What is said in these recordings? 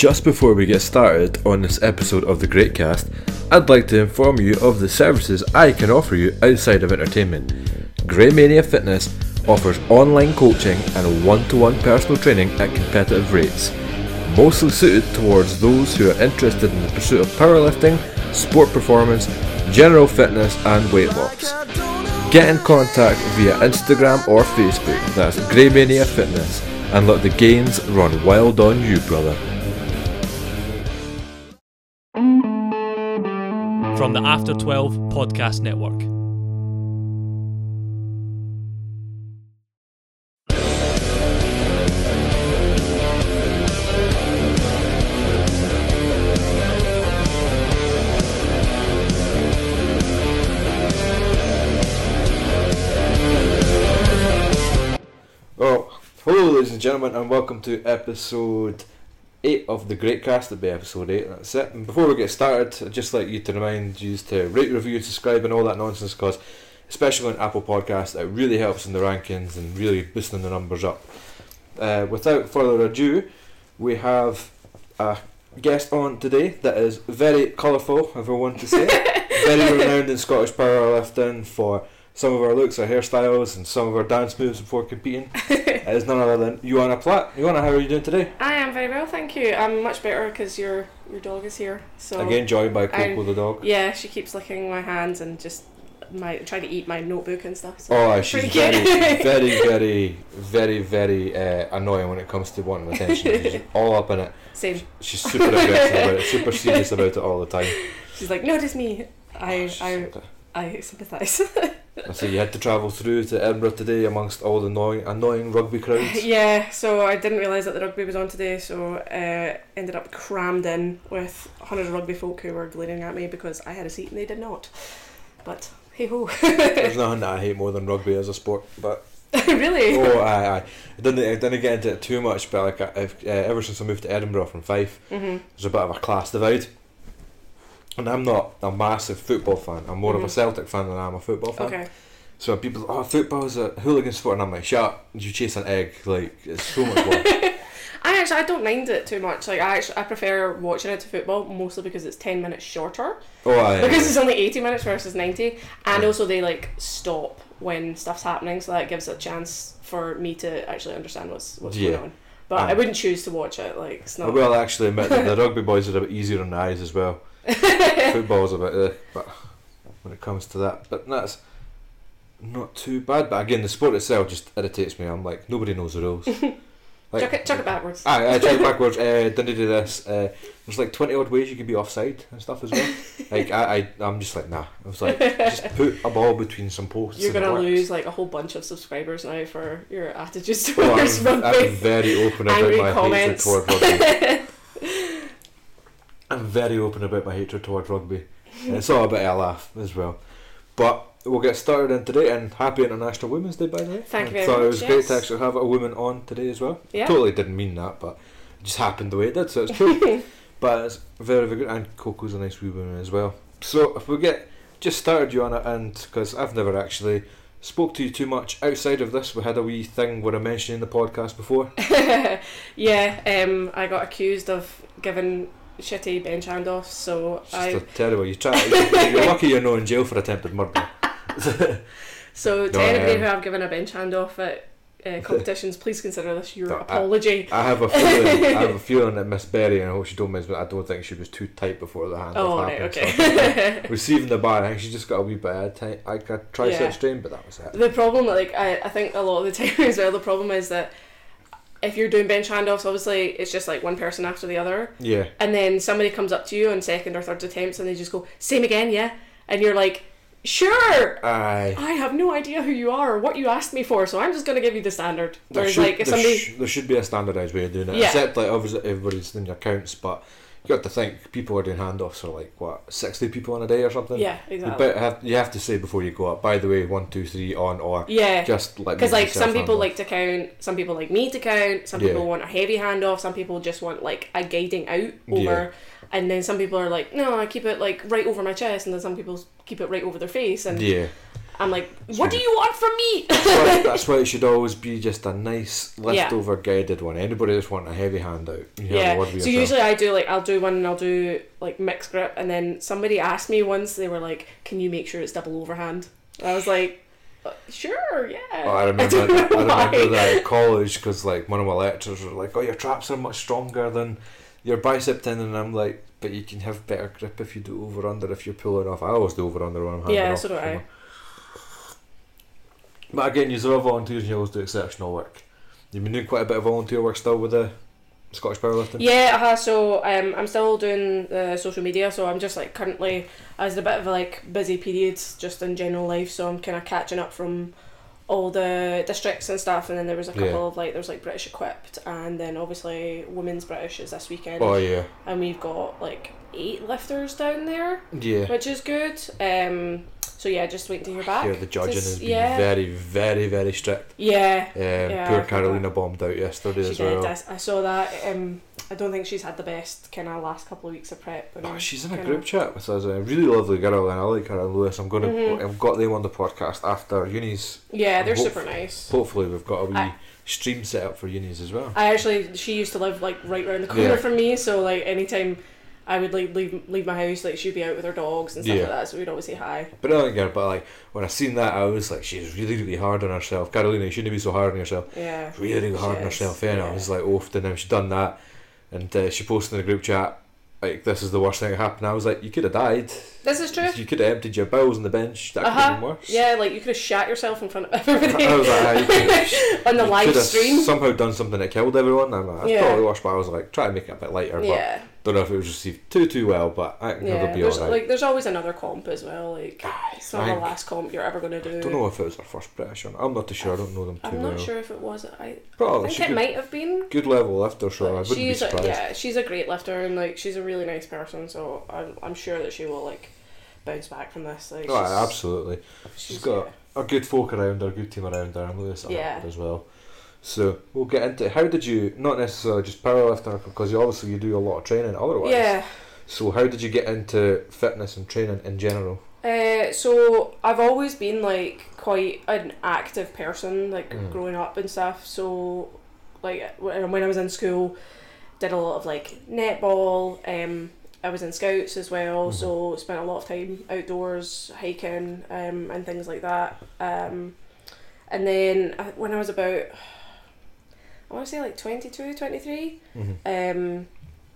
Just before we get started on this episode of the GRAYT Cast, I'd like to inform you of the services I can offer you outside of entertainment. Greymania Fitness offers online coaching and one to one personal training at competitive rates, mostly suited towards those who are interested in the pursuit of powerlifting, sport performance, general fitness, and weight loss. Get in contact via Instagram or Facebook, that's Greymania Fitness, and let the gains run wild on you, brother. From the After 12 Podcast Network. Oh, hello, ladies and gentlemen, and welcome to episode 8 of the GRAYT Cast. It'll be episode 8, that's it. And before we get started, I'd just like you to remind you to rate, review, subscribe, and all that nonsense, because especially on Apple Podcasts, it really helps in the rankings and really boosting the numbers up. Uh, without further ado, we have a guest on today that is very colourful, if I want to say. very renowned in Scottish powerlifting for some of our looks, our hairstyles, and some of our dance moves before competing. is none other than Johanna Platt. Johanna, how are you doing today? I am very well, thank you. I'm much better because your your dog is here. So Again, joined by Coco the dog. yeah, she keeps licking my hands and just my trying to eat my notebook and stuff. So Oh, she's very, very, very, very, very uh, annoying when it comes to wanting attention. She's all up in it. Same. She's super aggressive about it, super serious about it all the time. She's like, notice me. I She's I. I sympathise. I see you had to travel through to Edinburgh today amongst all the annoying, annoying rugby crowds. yeah, so I didn't realise that the rugby was on today, so uh, ended up crammed in with hundreds of rugby folk who were glaring at me because I had a seat and they did not. But hey ho. There's nothing that I hate more than rugby as a sport, but really? oh, I, I, I didn't, I didn't get into it too much. But like, I, I've, uh, ever since I moved to Edinburgh from Fife, hmm there's a bit of a class divide. And I'm not a massive football fan. I'm more of a Mhm. Celtic fan than I'm a football fan. Okay. So people, oh, football's a hooligan sport, and I'm like, shut you chase an egg, like, it's so much work. I actually I don't mind it too much. Like I actually I prefer watching it to football mostly because it's ten minutes shorter. oh, I, Because it's only eighty minutes versus ninety, and Yeah. also they like stop when stuff's happening, so that gives a chance for me to actually understand what's what's Yeah. going on. But I wouldn't choose to watch it. Like it's I not. will actually admit that the rugby boys are a bit easier on the eyes as well. Football's a bit, uh, but when it comes to that, but that's not too bad. But again, the sport itself just irritates me. I'm like, nobody knows the rules. Like, chuck it, chuck it backwards. Aye, I chuck it backwards. Uh, didn't do this. Uh, there's like twenty odd ways you could be offside and stuff as well. like I, I, I'm just like nah. I was like, just put a ball between some posts. You're gonna lose like a whole bunch of subscribers now for your attitudes Oh, towards I'm, I'm rugby. very open about Angry my comments. hatred toward rugby. I'm very open about my hatred towards rugby. It's all a bit of a laugh as well. But we'll get started in today and happy International Women's Day by the way. Thank you So very thought it much, was great to actually have a woman on today as well. Yeah. Totally didn't mean that, but it just happened the way it did, so it's cool. but it's very, very good. And Coco's a nice wee woman as well. So if we get just started, Johanna, and because I've never actually spoke to you too much outside of this, we had a wee thing where I mentioned in the podcast before. yeah, um, I got accused of giving shitty bench handoffs, so It's I terrible. You try. You're lucky you're not in jail for attempted murder. So to No, anybody um, who I've given a bench handoff at uh, competitions, please consider this your No, apology. I have a feeling. I have a feeling that Miss Berry, and I hope she don't mind, but I don't think she was too tight before the hand oh, off right, okay. so- Receiving the bar, I think she just got a wee bit of tight, like a tricep Yeah. strain, but that was it. the problem, like I, I think a lot of the time as well, the problem is that if you're doing bench handoffs, obviously it's just like one person after the other, Yeah, and then somebody comes up to you on second or third attempts, and they just go same again, yeah, and you're like, sure. aye. I have no idea who you are or what you asked me for, so I'm just gonna give you the standard. There should, like, if there, somebody, sh- there should be a standardised way of doing it. Yeah. Except, like, obviously everybody's in your accounts, but you got to think people are doing handoffs for like what sixty people in a day or something. yeah, You, exactly, bet have, you have to say before you go up. By the way, one, two, three, on or yeah. just like Because like some people handoff. like to count, some people like me to count, some Yeah. people want a heavy handoff, some people just want like a guiding out over, Yeah. and then some people are like, no, I keep it like right over my chest, and then some people keep it right over their face, and Yeah, I'm like, what do you want from me? That's why, that's why it should always be just a nice leftover guided one. Anybody that's wanting a heavy handout, you yeah. So usually I do like I'll do one and I'll do like mixed grip, and then somebody asked me once they were like, "Can you make sure it's double overhand?" I was like, "Uh, "Sure, yeah." Oh, I remember. don't I, remember why. that at college because like one of my lecturers were like, "Oh, your traps are much stronger than your bicep tendon," and I'm like, "But you can have better grip if you do over under if you're pulling off." I always do over under when I'm handing Yeah, off. so do I. But again, you're all volunteers and you always do exceptional work. You've been doing quite a bit of volunteer work still with the Scottish powerlifting. Yeah, uh, so um, I'm still doing the social media, so I'm just like currently I was in a bit of a like busy period just in general life, so I'm kind of catching up from all the districts and stuff, and then there was a couple Yeah. of like there was like British equipped, and then obviously women's British is this weekend, Oh yeah, and we've got like eight lifters down there, yeah. which is good. Um, so yeah, just waiting to hear back. Yeah, the judging Just- has been yeah. very, very, very strict. Yeah, Um, Yeah, poor Carolina bombed out yesterday she as did. well. I, I saw that. Um, I don't think she's had the best kind of last couple of weeks of prep. Oh, she's in a group chat with us. A really lovely girl, and I like her and Lewis. I'm gonna. Mhm. I've got them on the podcast after unis. Yeah, they're Hope- super nice. Hopefully, we've got a wee I- stream set up for unis as well. I actually, she used to live like right round the corner Yeah. from me, so like anytime I would like leave leave my house, like she'd be out with her dogs and stuff Yeah. like that, so we'd always say hi. But I don't care. But like when I seen that, I was like, she's really, really hard on herself. Carolina, you shouldn't be so hard on yourself. Yeah. Really, really hard on herself. Yeah, and I was like, oofed, and then she done that, and uh, she posted in the group chat. Like this is the worst thing that happened. I was like, you could have died. This is true. You could have emptied your bowels on the bench. That could Uh-huh. have been worse. Yeah, like you could have shat yourself in front of everybody I was like, ah, could on the live could have stream. somehow done something that killed everyone. I'm like, that's Yeah. probably worse, but I was like, try and make it a bit lighter. Yeah, But don't know if it was received too too well, but I think yeah. it'll be There's alright. like there's always another comp as well. Like Aye, it's not I the last comp you're ever gonna do. I don't know if it was our first British one. I'm not too sure. I don't know them too I'm well. not sure if it was. I, I Probably think it might have been. good level lifter, so I wouldn't be she's a, surprised. yeah, she's a great lifter and like she's a really nice person. So I'm I'm sure that she will like bounce back from this. Like Oh, she's, absolutely. she's got a good folk around her, a good team around her, and Lewis Yeah. as well. So we'll get into it. How did you not necessarily just powerlifting because you obviously you do a lot of training otherwise. Yeah. So how did you get into fitness and training in general? Uh, so I've always been like quite an active person, like Mm. growing up and stuff. So, like when I was in school, did a lot of like netball. Um, I was in scouts as well, Mhm. so spent a lot of time outdoors hiking um, and things like that. Um, and then when I was about, I want to say like 22, 23, Mm-hmm. um,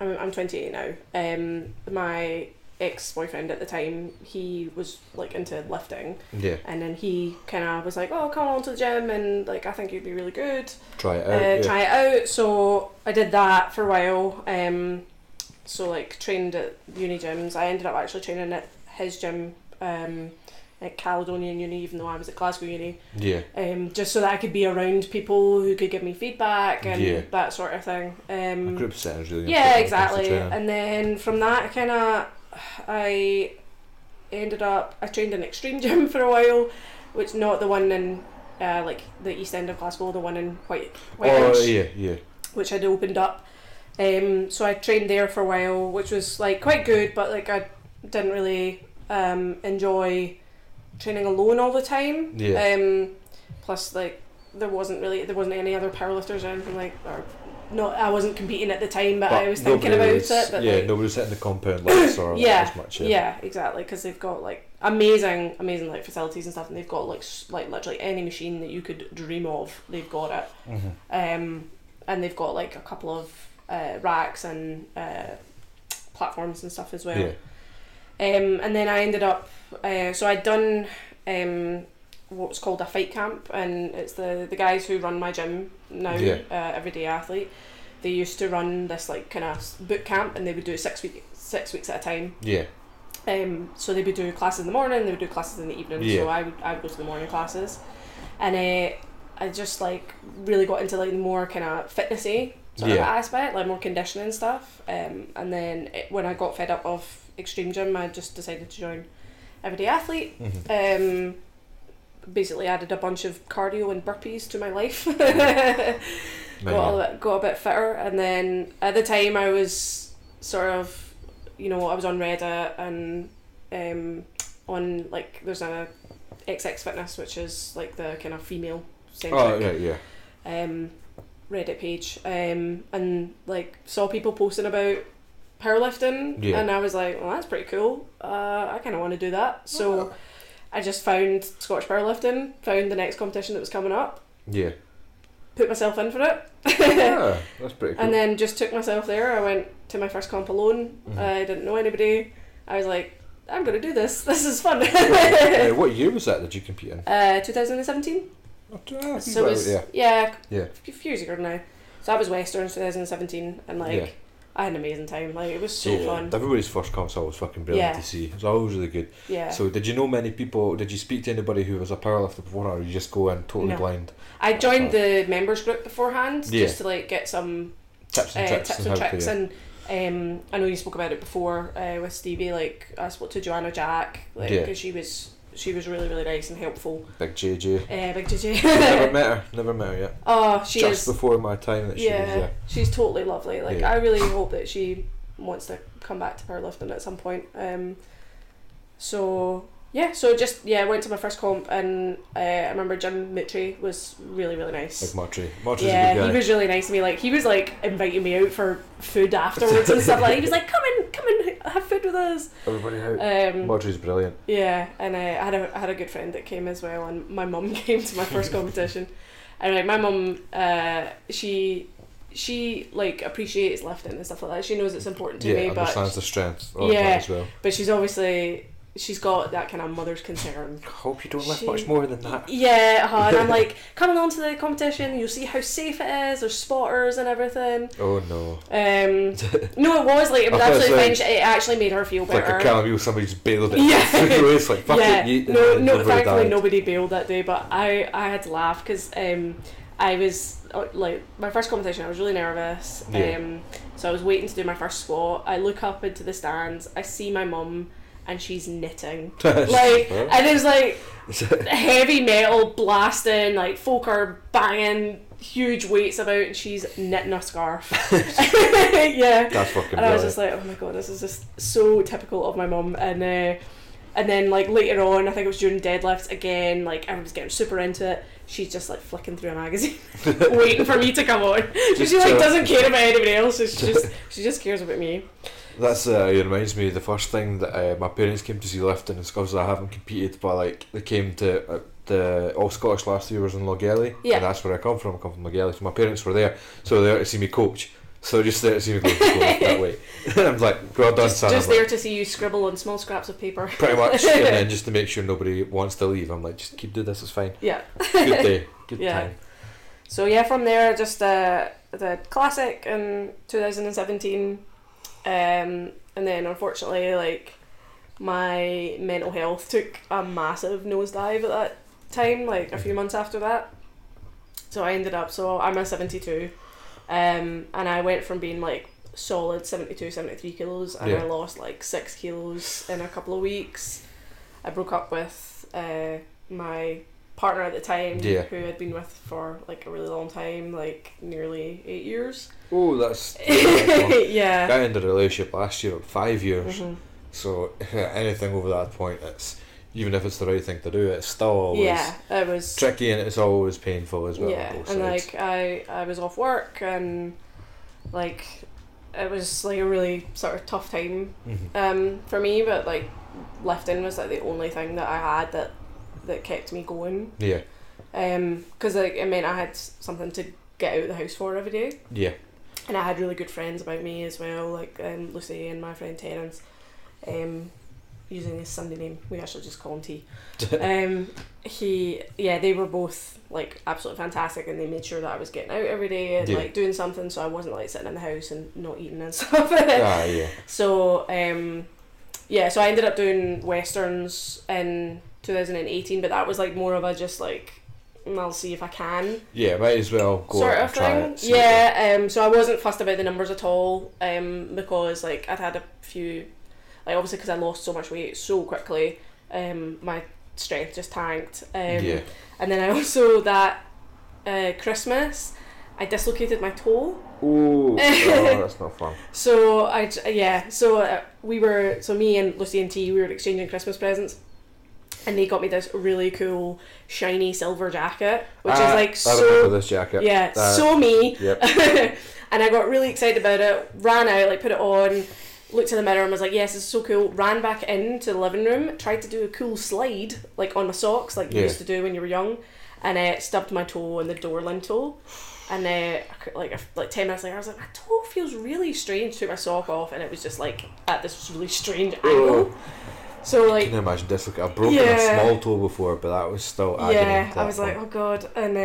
I'm, I'm 28 now. Um, my ex boyfriend at the time, he was like into lifting, Yeah, and then he kind of was like, "Oh, come on to the gym, and like I think you'd be really good. try it Uh, out. yeah. Try it out." So I did that for a while. Um, so like trained at uni gyms. I ended up actually training at his gym. Um, at Caledonian Uni, even though I was at Glasgow Uni, Yeah, um, just so that I could be around people who could give me feedback and Yeah. that sort of thing. Um, a group setting is really yeah, important when it comes to exactly. And then from that, kind of, I ended up. I trained in Extreme Gym for a while, which not the one in uh, like the east end of Glasgow, the one in White White oh yeah, yeah. which had opened up. Um, so I trained there for a while, which was like quite good, but like I didn't really um, enjoy training alone all the time. Yeah. Um, plus, like there wasn't really there wasn't any other powerlifters or anything like or not. I wasn't competing at the time, but, I was thinking about was- it. But yeah, like, nobody was hitting the compound lights or Yeah, as much. yeah, yeah exactly, because they've got like amazing, amazing like facilities and stuff, and they've got like like literally any machine that you could dream of, they've got it. Mhm. Um, and they've got like a couple of uh, racks and uh, platforms and stuff as well. Yeah. Um, and then I ended up, uh, so I'd done um, what's called a fight camp, and it's the the guys who run my gym now, Yeah. uh, everyday athlete. They used to run this like kind of boot camp, and they would do it six week six weeks at a time. Yeah. Um, so they would do classes in the morning, they would do classes in the evening. Yeah. So I would I would go to the morning classes, and uh, I just like really got into like the more kind of fitnessy sort of aspect, like more conditioning stuff. Um, and then it, when I got fed up of extreme gym, I just decided to join Everyday Athlete. Mhm. Um, basically added a bunch of cardio and burpees to my life. got a bit, got a bit fitter, and then at the time I was sort of, you know, I was on Reddit and um, on like there's a XX Fitness, which is like the kind of female centric Oh right, yeah. um, Reddit page, um, and like saw people posting about powerlifting, Yeah. and I was like, well, that's pretty cool. Uh, I kind of want to do that. So I just found Scottish powerlifting, found the next competition that was coming up, Yeah. put myself in for it. yeah, that's pretty cool. And then just took myself there. I went to my first comp alone. Mhm. I didn't know anybody. I was like, I'm gonna do this. This is fun. uh, what year was that that you compete in? uh, 2017. Ah, So it was yeah. yeah, Yeah. a few years ago now. So that was Western 2017, and like Yeah. I had an amazing time. Like it was so yeah. fun. Everybody's first comp's was fucking brilliant Yeah. to see. It was always really good. Yeah. So did you know many people? Did you speak to anybody who was a powerlifter before, or you just go in totally No. blind? I joined the members group beforehand Yeah. just to like get some Tips uh, and tricks tips and and tricks and um, I know you spoke about it before uh, with Stevie. Like I spoke to Joanna Jack, like Yeah. 'cause she was she was really really nice and helpful. Big JJ. Uh, big JJ. never met her. Never met her yet. oh, she Just is. before my time that she yeah, was she's totally lovely. Like Yeah. I really hope that she wants to come back to powerlifting at some point. Um, so yeah, so just yeah, I went to my first comp and uh, I remember Jim Mitri was really really nice. Like Martry. Martry's a yeah, good guy. he was really nice to me. Like he was like inviting me out for food afterwards and stuff. Like he was like, "Come in, come in, have food with us." Everybody out. Um, brilliant. yeah, and uh, I had a I had a good friend that came as well, and my mum came to my first competition, and like my mum, uh, she she like appreciates lifting and stuff like that. She knows it's important to yeah, me, but understands the strength Yeah. as well. but she's obviously she's got that kind of mother's concern. Hope you don't lift She- much more than that. Yeah, uh, and I'm like, coming along to the competition. You'll see how safe it is. There's spotters and everything. Oh no. Um, no, it was like it was absolutely it fine. It actually made her feel It's like better. a somebody just bailed it. Yeah. it's like, fuck yeah, it, you, no, no. Thankfully, died. nobody bailed that day, but I, I had to laugh because um, I was uh, like my first competition. I was really nervous. Yeah. Um, so I was waiting to do my first squat. I look up into the stands. I see my mum, and she's knitting. like, and it was like heavy metal blasting. Like folk are banging huge weights about, and she's knitting a scarf. yeah. That's fucking And I was just like, oh my god, this is just so typical of my mum. And uh, and then like later on, I think it was during deadlifts again. Like everyone's getting super into it. She's just like flicking through a magazine, waiting for me to come on. She like doesn't care about anybody else. She just she just cares about me. That's uh, it reminds me of the first thing that uh, my parents came to see lifting in Scotland. I haven't competed, but like they came to uh, the All Scottish last year was in Lochgelly, Yeah. and that's where I come from. I come from Lochgelly, so my parents were there, so they were there to see me coach. So just there to see me go, that way. and I'm like, well done, Just, son. just I'm like, there to see you scribble on small scraps of paper. pretty much, and then just to make sure nobody wants to leave, I'm like, just keep doing this. It's fine. Yeah. Good day, good Yeah. time. So yeah, from there, just uh, the classic in 2017, um, and then unfortunately, like my mental health took a massive nosedive at that time. Like a few months after that, so I ended up. So I'm a 72, um, and I went from being like solid 72, 73 kilos, and Yeah. I lost like six kilos in a couple of weeks. I broke up with uh, my partner at the time Yeah. who I'd been with for like a really long time, like nearly eight years. Oh, that's. Yeah. I ended a relationship last year, five years. Mhm. So anything over that point, it's even if it's the right thing to do, it's still always Yeah, it was. tricky and it's always painful as well. yeah, and sides. like I, I was off work and like it was like a really sort of tough time Mhm. um, for me, but like lifting was like the only thing that I had that that kept me going. yeah, Um, because like it meant I had something to get out of the house for every day. yeah, and I had really good friends about me as well, like um, Lucy and my friend Terence. Um, using his Sunday name, we actually just call him T. um, he, yeah, they were both like absolutely fantastic, and they made sure that I was getting out every day and Yeah. like doing something, so I wasn't like sitting in the house and not eating and stuff. ah, yeah, So um, yeah, so I ended up doing westerns in 2018, but that was like more of a just like "Mm, I'll see if I can yeah. Might as well go sort of thing. it. Yeah, um, so I wasn't fussed about the numbers at all, um, because like I'd had a few, like obviously because I lost so much weight so quickly, um, my strength just tanked. Um, yeah, And then I also that uh, Christmas, I dislocated my toe. oh, oh, that's not fun. So I yeah, so uh, we were so me and Lucy and T we were exchanging Christmas presents, and they got me this really cool shiny silver jacket, which Ah, is like I remember so this jacket. yeah, Uh, so me. Yep. and I got really excited about it. Ran out, like put it on, looked in the mirror and was like, "Yes, it's so cool." Ran back into the living room, tried to do a cool slide like on my socks, like you Yeah. used to do when you were young, and uh, stubbed my toe on the door lintel. And uh, like like ten minutes later, I was like, "My toe feels really strange." Took my sock off, and it was just like at this really strange angle. So I like can imagine difficult. I've broken Yeah. a small toe before, but that was still agony. yeah, I was like, oh god. And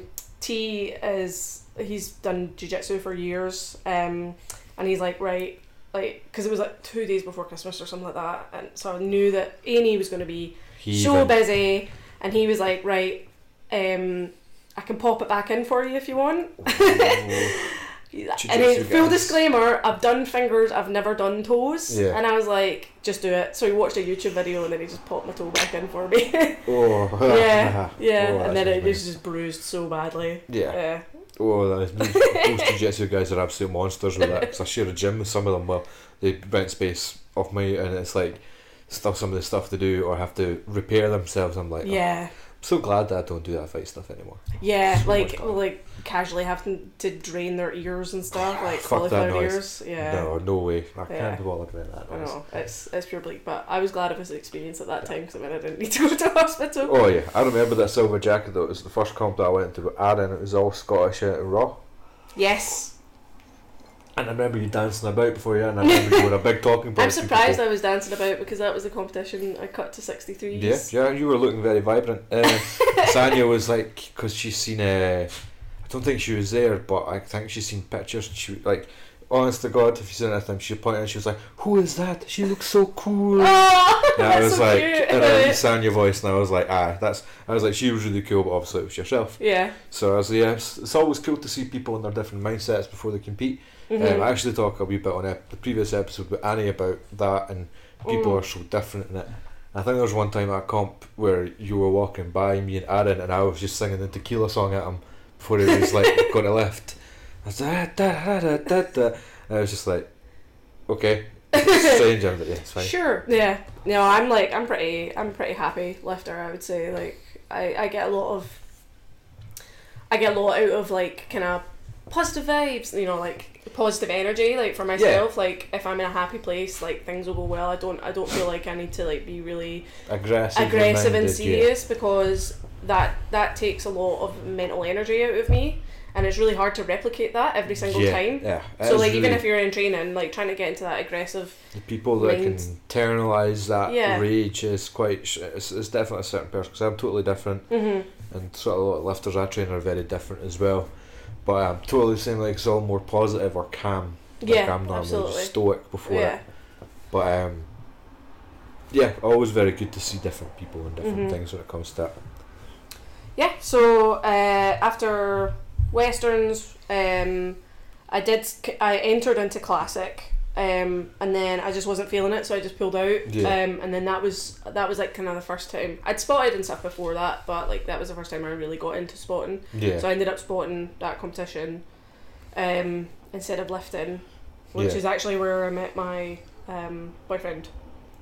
um, T is he's done jujitsu for years, um, and he's like, right, like, because it was like two days before Christmas or something like that, and so I knew that Annie was going to be so busy, and he was like, right, um, I can pop it back in for you if you want. Oh, and then, full guys. disclaimer, I've done fingers, I've never done toes. Yeah. And I was like, just do it. So he watched a YouTube video and then he just popped my toe back in for me. oh, yeah, yeah. Oh, and then it was just bruised so badly. Yeah. Yeah. Oh, those those jiu-jitsu guys are absolute monsters with that. Because I share a gym with some of them. Well, they rent space off me, and it's like stuff. Some of the stuff they do, or have to repair themselves. I'm like, oh, Yeah. I'm so glad that I don't do that fight stuff anymore. Yeah, So like like casually having to drain their ears and stuff, like Fuck cauliflower ears. Yeah. No, no way. I Yeah. can't be bothered with that. I noise. know it's it's pure bleak, but I was glad it was an experience at that time because I mean I didn't need to go to hospital. Oh yeah, I remember that silver jacket though. It was the first comp that I went to with Aaron. It was all Scottish and raw. Yes, And I remember you dancing about before you, and I remember you were a big talking point. I'm surprised. I was dancing about because that was the competition I cut to 63. Yeah, yeah, you were looking very vibrant. Uh, Sanya was like, because she's seen. Uh, I don't think she was there, but I think she's seen pictures. and She like, honest to God, if you seen anything, she pointed and she was like, "Who is that? She looks so cool." Oh, And I was so like, cute. and I Sanya voice, and I was like, ah, that's. I was like, she was really cool, but obviously it was yourself. yeah. So I was like, yeah, it's, it's always cool to see people in their different mindsets before they compete. Mhm. Um, I actually talk a wee bit on ep- the previous episode with Annie about that, and people Mm. are so different in it. I think there was one time at a comp where you were walking by me and Aaron, and I was just singing the tequila song at him before he was like going to lift. I was like, ah, da, da, da, da, da. And I was just like, okay, strange, and yeah, it's fine. Sure. Yeah. No, I'm like I'm pretty I'm pretty happy lifter. I would say like I I get a lot of I get a lot out of like kind of positive vibes. You know, like positive energy. Like for myself, like if I'm in a happy place, like things will go well. I don't I don't feel like I need to like be really Aggressive, aggressive and minded, yeah. serious because that that takes a lot of mental energy out of me. And it's really hard to replicate that every single yeah, time. Yeah, So like even if you're in training, like trying to get into that aggressive The people that Mind. can internalize that Yeah. rage is quite. It's, it's definitely a certain person because I'm totally different, mm-hmm. and sort of a lot of lifters I train are very different as well. But I'm totally saying like it's all more positive or calm. Like Yeah, I'm normally absolutely. stoic before Yeah. it. But um, yeah, always very good to see different people and different Mhm. things when it comes to that. Yeah, so uh, after Westerns, um, I did. I entered into Classic, um, and then I just wasn't feeling it, so I just pulled out. Yeah. Um, and then that was that was like kind of the first time I'd spotted and stuff before that, but like that was the first time I really got into spotting. Yeah, So I ended up spotting that competition, um, instead of lifting, which Yeah. is actually where I met my um, boyfriend.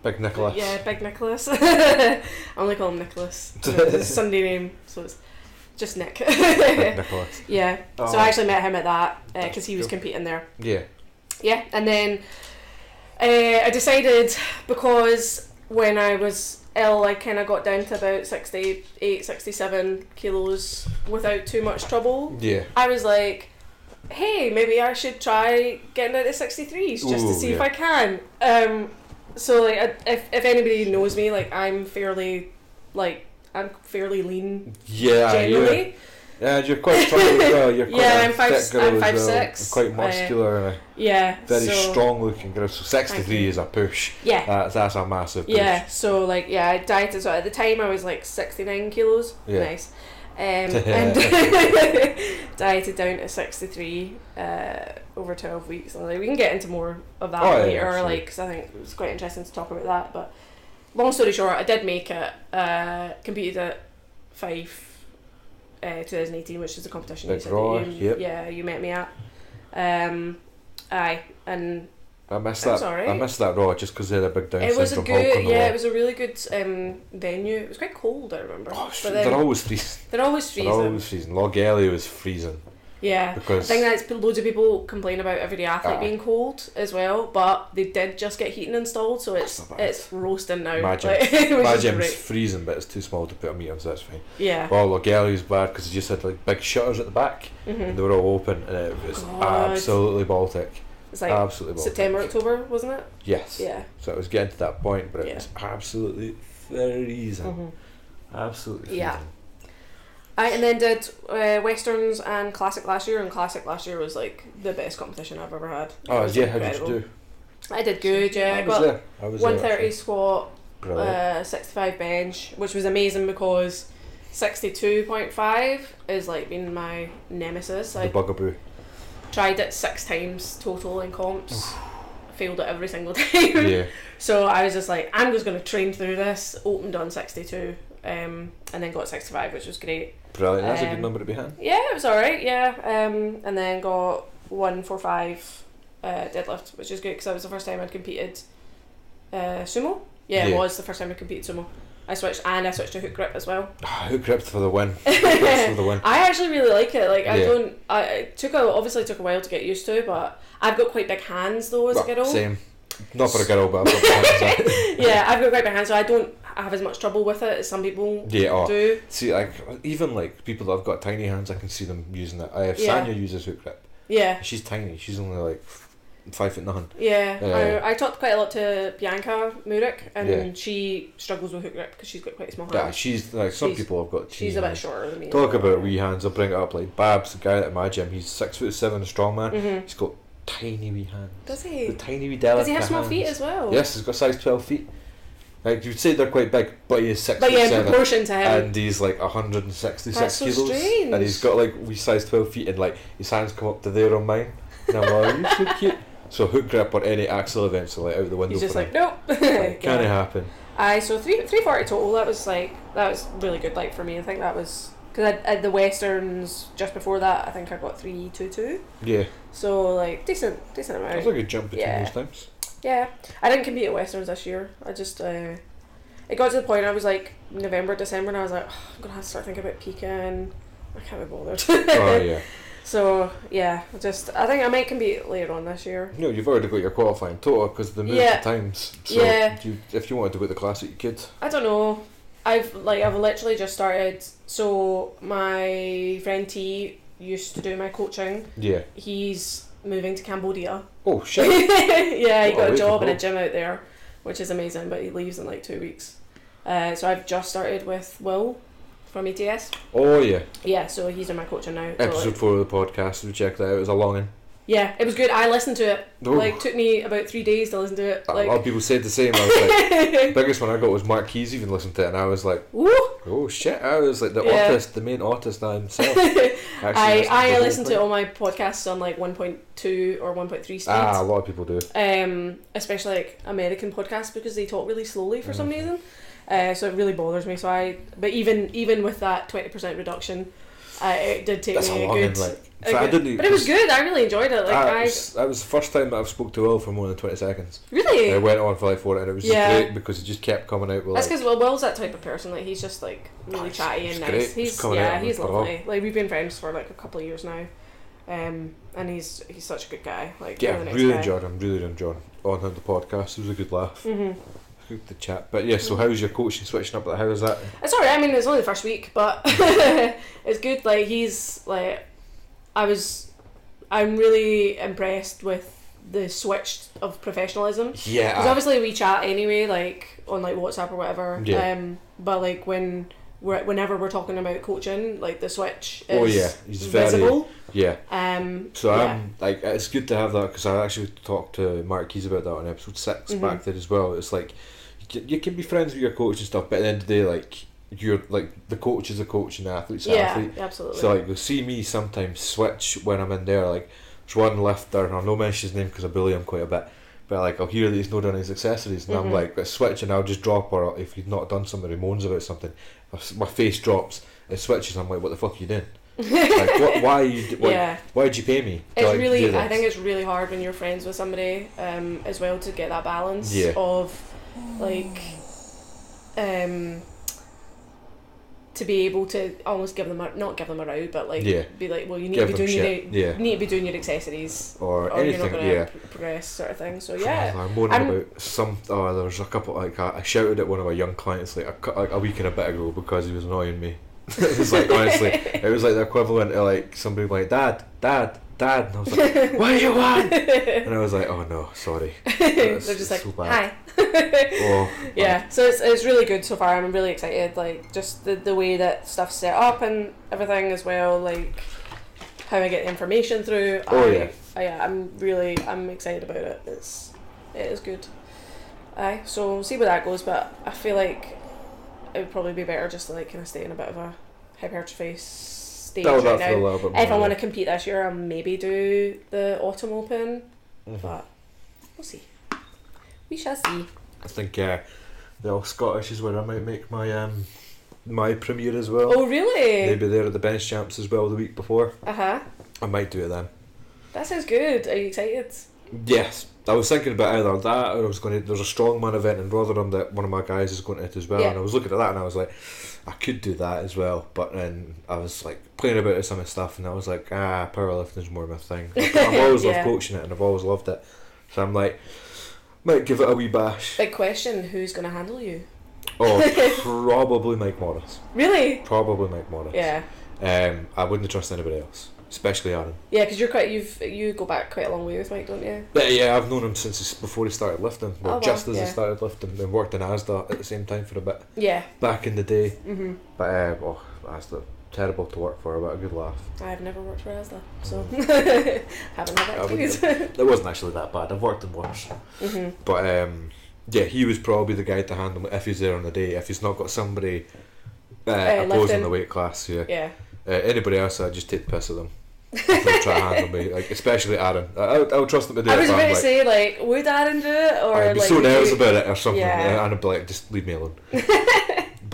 Big Nicholas. Yeah, Big Nicholas. I only call him Nicholas. It's his Sunday name, so it's just Nick. Big Nicholas. yeah. Oh. So I actually met him at that because That's he was cool. competing there. Yeah. Yeah, and then uh, I decided because when I was ill, I kind of got down to about 68, 67 kilos without too much trouble. Yeah. I was like, hey, maybe I should try getting out of 63s just Ooh, to see if. I can. Um, so like, if, if anybody knows me, like I'm fairly, like I'm fairly lean Yeah. generally. Yeah. Yeah, you're quite tall as well. You're quite Yeah, I'm five- I'm five well, six. and quite Uh, muscular and Yeah. very so, strong looking girl. So 63 you. is a push. Yeah. That's that's a massive push. Yeah, so like yeah, I dieted. So at the time I was like sixty nine kilos. Yeah. Nice. Um, and dieted down to sixty three uh, over twelve weeks. And like, we can get into more of that Oh, yeah, later, absolutely. like because I think it was quite interesting to talk about that. But long story short, I did make it. Uh, competed at five. Uh, 2018, which is the competition you Big said Raw, that you, yep. yeah, you met me at. Um, aye, and I missed that. alright. I missed that raw just because they had a big Down It was a good, yeah, it was a really good um, venue. It was quite cold, I remember. Oh, but they're always freezing. they're always freezing. They're always freezing. Lochgelly was freezing Yeah. I because think that's loads of people complain about every athlete Aye. being cold as well, but they did just get heating installed, so it's That's not bad. it's roasting now. my gym, like, my gym's freezing, but it's too small to put a meter, so that's fine. Yeah. Well, Lochgelly was bad because it just had like big shutters at the back and hmm they were all open and it was God. absolutely Baltic. It's like absolutely Baltic. September, October, wasn't it? Yes. Yeah. So it was getting to that point, but it Yeah. was absolutely freezing. hmm Absolutely freezing. Yeah. I and then did uh, westerns and classic last year, and classic last year was like the best competition I've ever had. Oh yeah, how did you do? I did good. Yeah, I was got there. I was one thirty squat, uh, sixty five bench, which was amazing because sixty two point five is like been my nemesis. the I bugaboo. tried it six times total in comps, failed it every single time. yeah. So I was just like, I'm just gonna train through this. Opened on sixty two, um, and then got sixty five, which was great. Brilliant. That's a good Um, number to be had. Yeah, it was alright. Yeah, um, and then got one four five uh, deadlift, which is good because that was the first time I'd competed uh, sumo. Yeah, Yeah. it was the first time I competed sumo. I switched and I switched to hook grip as well. Ah, Who gripped for the win? For the win? I actually really like it. Like I Yeah. don't. I it took a obviously took a while to get used to, but I've got quite big hands though as a Well, girl. Same. Not for a girl, but I've got hands. Yeah, I've got quite big hands, so I don't have as much trouble with it as some people Yeah, oh. do. See, like even like people that have got tiny hands, I can see them using it. I have Yeah. Sanya uses hook grip. Yeah, She's tiny. She's only like five foot nine. yeah. Yeah. I, I talked quite a lot to Bianca Murik, and Yeah. she struggles with hook grip because she's got quite small Yeah, hands. she's like some She's- people have got. She's a bit hands. shorter than me. Talk about wee hands. I'll bring it up. Like Babs, the guy at my gym, he's six foot seven, a strong man. hmm He's got tiny wee hands. Does he? The he? tiny wee delicate Does he have small hands. feet as well? Yes, he's got size twelve feet. Like you'd say they're quite big, but he is six But yeah, in seven. proportion to him. and he's like 166 That's so kilos strange. and he's got like we size 12 feet and like his hands come up to there on mine and I'm like you're so cute so hook grip or any axle events are like out the window He's just for like, him. nope. Can't Yeah. happen Aye, so three three forty total. That was like that was really good. Like for me, I think that was because I, I the westerns just before that. I think I got three two two. yeah So like decent decent amount. that's like a jump between Yeah. those times Yeah, I didn't compete at westerns this year. I just uh, it got to the point I was like November December and I was like "Oh, I'm gonna have to start thinking about peaking. I can't be bothered. oh yeah So yeah, just I think I might compete later on this year. no you've already got your qualifying total because the moved Yeah. times so Yeah. you, if you wanted to go to the classic you could I don't know. I've like I've literally just started. So my friend T used to do my coaching. yeah He's moving to Cambodia. oh shit yeah, he a got a job in a gym out there, which is amazing. But he leaves in like two weeks. Uh, so I've just started with Will from ETS. oh yeah Yeah, so he's in my coaching now. So, episode like, 4 of the podcast we checked that out it was a long one yeah, it was good. I listened to it. oh, Like took me about three days to listen to it. a Like, lot of people said the same I was like the biggest one I got was Mark Keys even listened to it and I was like woo! Oh shit! I was like the Yeah. autist, the main artist now himself. I I listen to all my podcasts on like one point two or one point three speed. Ah, a lot of people do. um, especially like American podcasts because they talk really slowly for some Mhm. reason. Uh, so it really bothers me. So I, but even even with that twenty percent reduction, uh, it did take That's me a a good. one. Like, a so I didn't. but it was good. I really enjoyed it. Like Like, I, was, that was the first time that I've spoke to Will for more than twenty seconds. really. It went on for like four, and it was Yeah. great because it just kept coming out with That's like. because well, Will's that type of person. Like he's just like really Oh, chatty he's and great. nice. He's He's coming yeah, out he's lovely. Like we've been friends for like a couple of years now, um, and he's he's such a good guy. Like Yeah, really guy. enjoyed him. Really enjoyed on him the podcast. It was a good laugh. hmm To chat. But yeah, so how's your coaching switching up? Like, how is that? It's alright. I mean, it's only the first week, but it's good. Like he's like, I was, I'm really impressed with the switch of professionalism. Yeah. Because obviously we chat anyway, like on like WhatsApp or whatever. Yeah. Um, but like when whenever we're talking about coaching, like the switch is Oh, yeah, he's very- visible. yeah. Um. So yeah. I'm like, it's good to have that because I actually talked to Mark Keys about that on episode 6 Mhm. back there as well. It's like you can, be friends with your coach and stuff, but at the end of the day, like you're like the coach is a coach and the athlete's an yeah, athlete. absolutely. So like you'll see me sometimes switch when I'm in there. Like there's one lifter, and I'll no mention his name because I bully him quite a bit. But like I'll hear that he's not done his accessories, and I'm Mhm. like, switch, and I'll just drop. Or if he's not done something, he moans about something. My face drops. It switches. I'm like, what the fuck are you doing? Like, what, why you? Why, yeah. why did you pay me? to, It's like, really. I think it's really hard when you're friends with somebody um, as well to get that balance Yeah. of like um, to be able to almost give them a, not give them a row, but like Yeah. be like, well, you need Give to be doing shit. your Yeah. need to be doing your accessories, or, or you're anything. not going to yeah. progress, sort of thing. So yeah, I'm moaning I'm- about some. Oh, there was a couple. Like I, I shouted at one of my young clients like a, like a week and a bit ago because he was annoying me. it was like honestly, it was like the equivalent of like somebody like Dad, Dad, Dad, and I was like, What do you want? And I was like, Oh no, sorry. they're just like, so bad. hi. Oh, yeah so it's, it's really good so far i'm really excited like just the, the way that stuff's set up and everything as well like how i get the information through Oh, I, yeah. I, yeah i'm really i'm excited about it it's it is good aye so we'll see where that goes but i feel like it would probably be better just to like kind of stay in a bit of a hypertrophy stage right that for a now more. if i want to compete this year i'll maybe do the autumn open Mhm. but we'll see we shall see I think uh, the All Scottish is where I might make my um my premiere as well. oh really Maybe there at the bench champs as well the week before. uh-huh I might do it then. That sounds good. Are you excited? Yes, I was thinking about either that or I was going to. There's a strongman event in Rotherham that one of my guys is going to it as well, Yeah. and I was looking at that and I was like, I could do that as well, but then I was like playing about some of the stuff and I was like, ah, powerlifting's more of my thing. I've always Yeah. loved coaching it and I've always loved it, so I'm like, might give it a wee bash. Big question: Who's going to handle you? Oh, probably Mike Morris. Really? Probably Mike Morris. Yeah. Um, I wouldn't trust anybody else, especially Aaron. Yeah, because you're quite you've you go back quite a long way with Mike, don't you? Yeah, yeah, I've known him since before he started lifting. Well, Oh, wow, just as yeah. he started lifting, and worked in Asda at the same time for a bit Yeah. back in the day. Mhm. But uh, oh, Asda terrible to work for, but a good laugh. I've never worked for Asda, so haven't had that I experience. It wasn't actually that bad. I've worked in worse. mhm. But um, yeah, he was probably the guy to handle if he's there on the day. If he's not got somebody uh, opposing the weight class, yeah. Yeah. Uh, anybody else, I just take the piss at them. Try to handle me, like especially Aaron. I, I, would, I would trust him to do I it. was but about I'm to like, say like, would Aaron do it or I'd be like? so nervous you- about it or something, Yeah. and I'd be like, just leave me alone.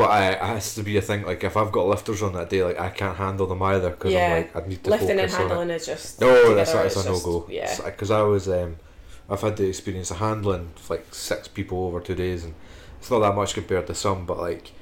but I, it has to be a thing. Like if I've got lifters on that day, like I can't handle them either because Yeah. I'm like I need to Lifting and focus on it. handling is just No, that's, that's a it's no go. Yeah. Because I was, um, I've had the experience of handling like six people over two days, and it's not that much compared to some, but like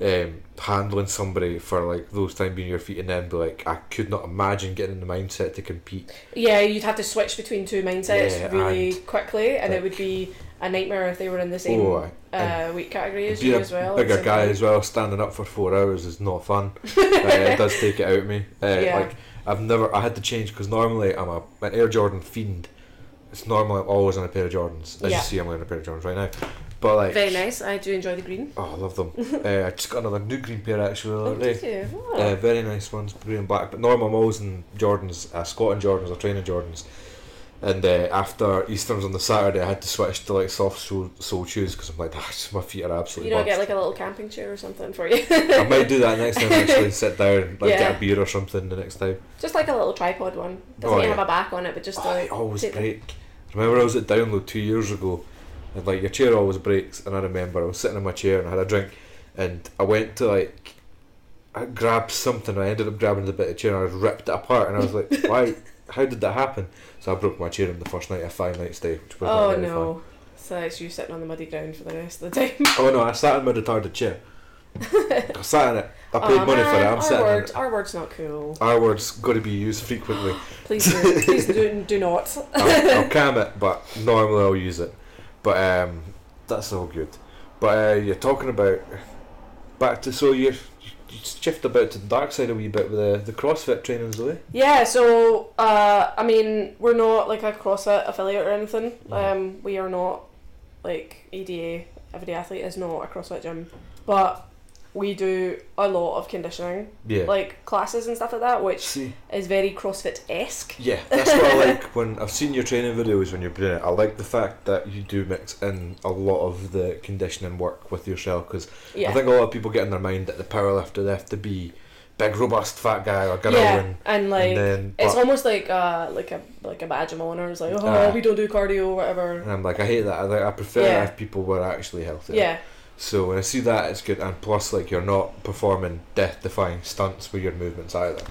um, handling somebody for like those time being your feet and then be like, I could not imagine getting in the mindset to compete. Yeah, you'd have to switch between two mindsets Yeah, really and- quickly, and like- it would be a nightmare if they were in the same Oh, uh, weight category as you as well. bigger guy as well, standing up for four hours is not fun. uh, it does take it out of me. Uh, Yeah. Like I've never, I had to change because normally I'm a an Air Jordan fiend. It's normally I'm always on a pair of Jordans. As Yeah. you see, I'm wearing a pair of Jordans right now. But like, Very nice. I do enjoy the green. oh, I love them. uh, I just got another new green pair actually Oh, did you? Oh. Uh, very nice ones, green and black. But normally I'm always in Jordans, uh, squatting Jordans or training Jordans. And uh, after Easterns on the Saturday, I had to switch to like soft sole, sole shoes because I'm like, ah, my feet are absolutely. you don't get like a little camping chair or something for you. I might do that next time. Actually, sit down, like Yeah. get a beer or something the next time. just like a little tripod one. Doesn't Oh, yeah. have a back on it, but just Oh, like always break. Remember, I was at Download two years ago, and like your chair always breaks. And I remember I was sitting in my chair and I had a drink, and I went to like, I grabbed something. And I ended up grabbing the bit of chair and I ripped it apart. And I was like, why? How did that happen? So I broke my chair on the first night of Five Nights Stay, which was Oh no. So it's you sitting on the muddy ground for the rest of the time. Oh no, I sat in my retarded chair. I sat in it. I paid Aw, money for it. I'm sitting in word, it. our word's not cool. Our word's got to be used frequently. Please do, please do, do not. I'll, I'll cam it, but normally I'll use it. But um, that's all good. But uh, you're talking about back to so you you shift about to the dark side a wee bit with the the CrossFit trainings, though. eh? Yeah, so uh, I mean, we're not like a CrossFit affiliate or anything. Mhm. Um, we are not like EDA. Everyday athlete is not a CrossFit gym, but we do a lot of conditioning, Yeah. like classes and stuff like that, which See. is very CrossFit esque. Yeah, that's what I like when I've seen your training videos when you're doing it. I like the fact that you do mix in a lot of the conditioning work with yourself because Yeah. I think a lot of people get in their mind that the powerlifter they have to be big, robust, fat guy or girl, yeah, and, and like and then it's almost like uh like a like a badge of honor. It's like oh Ah. we don't do cardio or whatever. and I'm like I hate that. I, like, I prefer Yeah. if people were actually healthy. Yeah, So when I see that, it's good, and plus like you're not performing death-defying stunts with your movements either,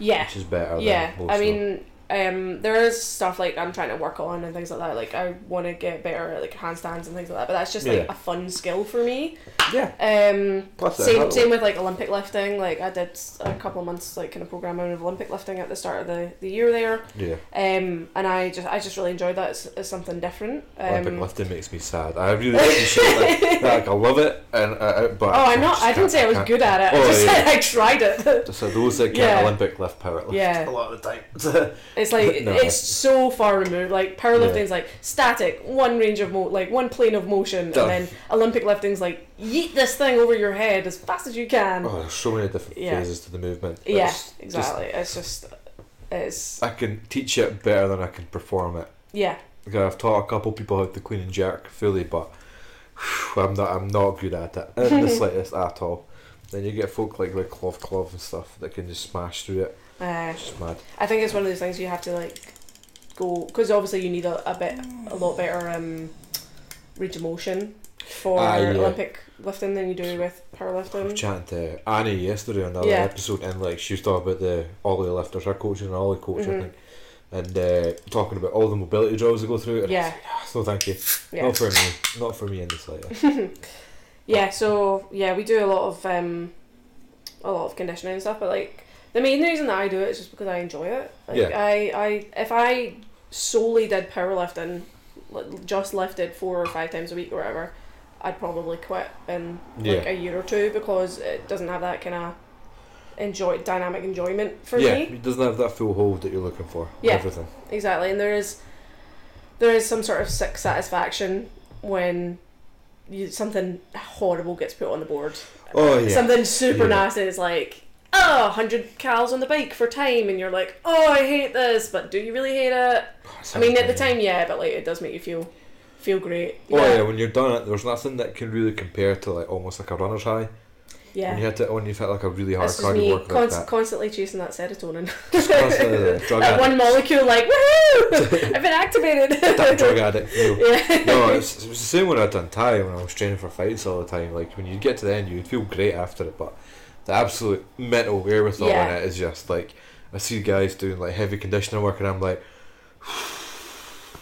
Yeah. which is better. Yeah. than most I mean, um, there is stuff like I'm trying to work on and things like that. Like I want to get better at like handstands and things like that. But that's just like Yeah. a fun skill for me. yeah. Um, Plus, same same with like Olympic lifting. Like I did a couple of months like kind of programming of Olympic lifting at the start of the, the year there. Yeah. Um, and I just I just really enjoyed that. It's, it's something different. Olympic Um, lifting makes me sad. I really appreciate like, like I love it, and uh, uh, but Oh, I'm not. I didn't say I was good at it. I Oh, just yeah. said I tried it. So those that can't Yeah. Olympic lift power lift Yeah. a lot of the time. It's like No. it's so far removed. Like powerlifting's like static, one range of mo, like one plane of motion, Done. and then Olympic lifting's like yeet this thing over your head as fast as you can. oh, there's so many different Yeah. phases to the movement. yeah, It's just- exactly. it's just it's I can teach it better than I can perform it. yeah, Like, I've taught a couple people how to clean and jerk fully, but I'm not. I'm not good at it in the slightest at all. Then you get folk like like Clove Clove and stuff that can just smash through it. Uh, It's mad. I think it's one of those things you have to like go because obviously you need a, a bit a lot better um range of motion for Ah, yeah. Olympic lifting than you do with I was powerlifting. chatting to Annie yesterday on another Yeah. episode, and like she was talking about the Ollie lifters, her coach and Ollie coach, I Mhm. think, and uh, talking about all the mobility drills they go through. And Yeah. no, thank you. Yeah. Not for me. Not for me in the slightest. Yeah, so yeah, we do a lot of um, a lot of conditioning and stuff, but like the main reason that I do it is just because I enjoy it. Like Yeah. I, I if I solely did powerlifting, just lifted four or five times a week or whatever, I'd probably quit in like Yeah. a year or two because it doesn't have that kind of enjoy dynamic enjoyment for yeah, me. it doesn't have that full hold that you're looking for. Yeah. Everything. Exactly, and there is there is some sort of sick satisfaction when you, something horrible gets put on the board. Oh yeah. Something super Yeah. nasty is like, Ah, oh, 100 cals on the bike for time, and you're like, oh, I hate this, but do you really hate it? Oh, I mean, at the time, yeah, but like it does make you feel feel great. Oh yeah, when you're done it, there's nothing that can really compare to like almost like a runner's high. yeah. When you hit it, when you've hit like a really hard just cardio me work like constantly chasing that serotonin. Just constantly the drug addict. one molecule, like, woohoo! I've been activated. that drug addict. feel. yeah. no, it's, it was the same when I'd done Thai when I was training for fights all the time. Like when you get to the end, you'd feel great after it, but the absolute mental wherewithal Yeah. in it is just like I see guys doing like heavy conditioning work, and I'm like,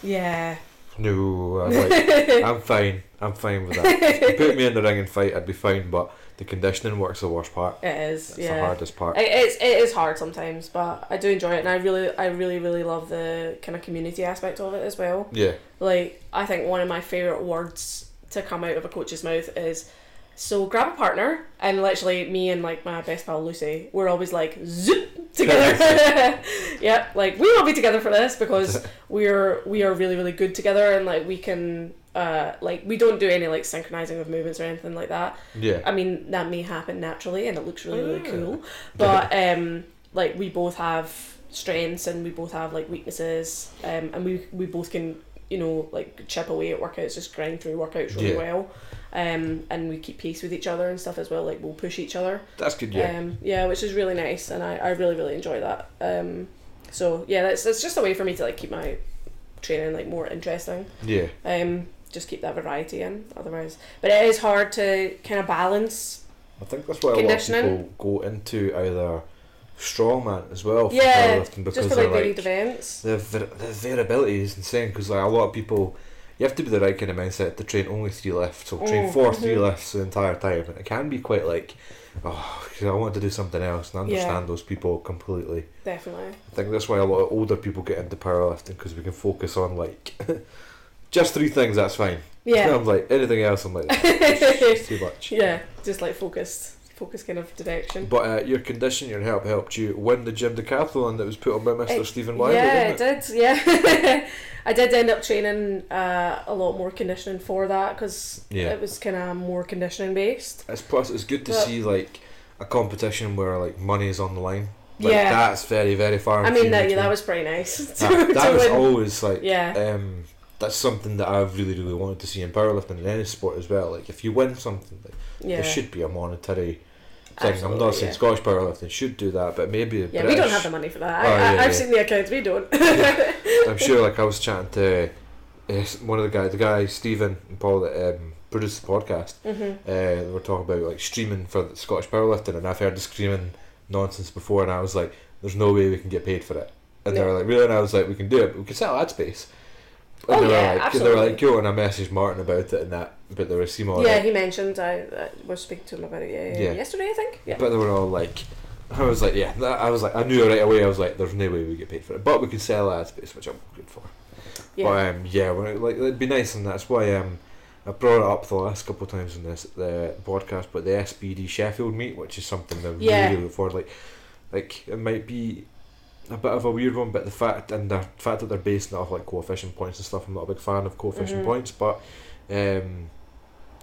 Yeah. no, I'm like, I'm fine, I'm fine with that. If you put me in the ring and fight, I'd be fine, but the conditioning work's the worst part. It is. It's yeah. the hardest part. It, it's it is hard sometimes, but I do enjoy it, and I really I really really love the kind of community aspect of it as well. yeah, Like I think one of my favorite words to come out of a coach's mouth is, "So grab a partner," and literally me and like my best pal Lucy, we're always like zoop together. yep, like we will be together for this because we're we are really really good together, and like we can. Uh, like we don't do any like synchronizing of movements or anything like that. yeah. I mean, that may happen naturally and it looks really, really Ah. cool. But um, like we both have strengths and we both have like weaknesses, um, and we we both can you know like chip away at workouts, just grind through workouts really Yeah. well. Um, and we keep pace with each other and stuff as well. Like we'll push each other. That's good. Yeah, Um, yeah, which is really nice, and I, I really really enjoy that. Um, so yeah, that's that's just a way for me to like keep my training like more interesting yeah. um, just keep that variety in otherwise but it is hard to kind of balance I think that's why a lot of people go into either strongman as well for Yeah, powerlifting because just for they're like varied like events the var- the variability is insane because like a lot of people you have to be the right kind of mindset to train only three lifts so train Mm, four three mhm. lifts the entire time and it can be quite like oh I want to do something else and I Yeah. understand those people completely. Definitely. I think that's why a lot of older people get into powerlifting because we can focus on like just three things that's fine. Yeah. I'm like anything else I'm like it's too much. Yeah just like focused focused kind of direction But uh, your condition, your help helped you win the gym decathlon that was put on by Mr. It- Stephen Wiley, yeah didn't it did yeah I did end up training uh, a lot more conditioning for that because Yeah. it was kind of more conditioning based It's plus it's good to But- see like a competition where like money is on the line. Like, yeah that's very very far. I mean that yeah, that was pretty nice to, that, that was win. always like yeah um that's something that I've really really wanted to see in powerlifting and any sport as well. Like if you win something, like, yeah there should be a monetary thing. I'm not saying yeah. Scottish powerlifting should do that, but maybe Yeah, British, we don't have the money for that. Oh, I, yeah, I've yeah. seen the accounts, we don't. I'm sure like I was chatting to yes, one of the guys, the guy Stephen and Paul that um, produced the podcast, Mhm. uh, they were talking about like streaming for the Scottish powerlifting, and I've heard the streaming nonsense before, and I was like, "There's no way we can get paid for it." And they were like, "Really?" And I was like, "We can do it. But we can sell ad space." And Oh, they were yeah, like, They were like, "Go," and I messaged Martin about it and that, but there were all Yeah, like- he mentioned I, was speaking to him about it yeah, Yeah. yesterday, I think. Yeah. But they were all like, I was like, yeah, that, I was like, I knew right away. I was like, there's no way we get paid for it, but we can sell ad space, which I'm good for. yeah. But um, yeah, like it'd be nice, and that's why um, I brought it up the last couple of times in this the podcast. But the SBD Sheffield meet, which is something that Yeah. really look forward. Like, like it might be a bit of a weird one, but the fact and the fact that they're basing it off like coefficient points and stuff, I'm not a big fan of coefficient Mhm. points, but um,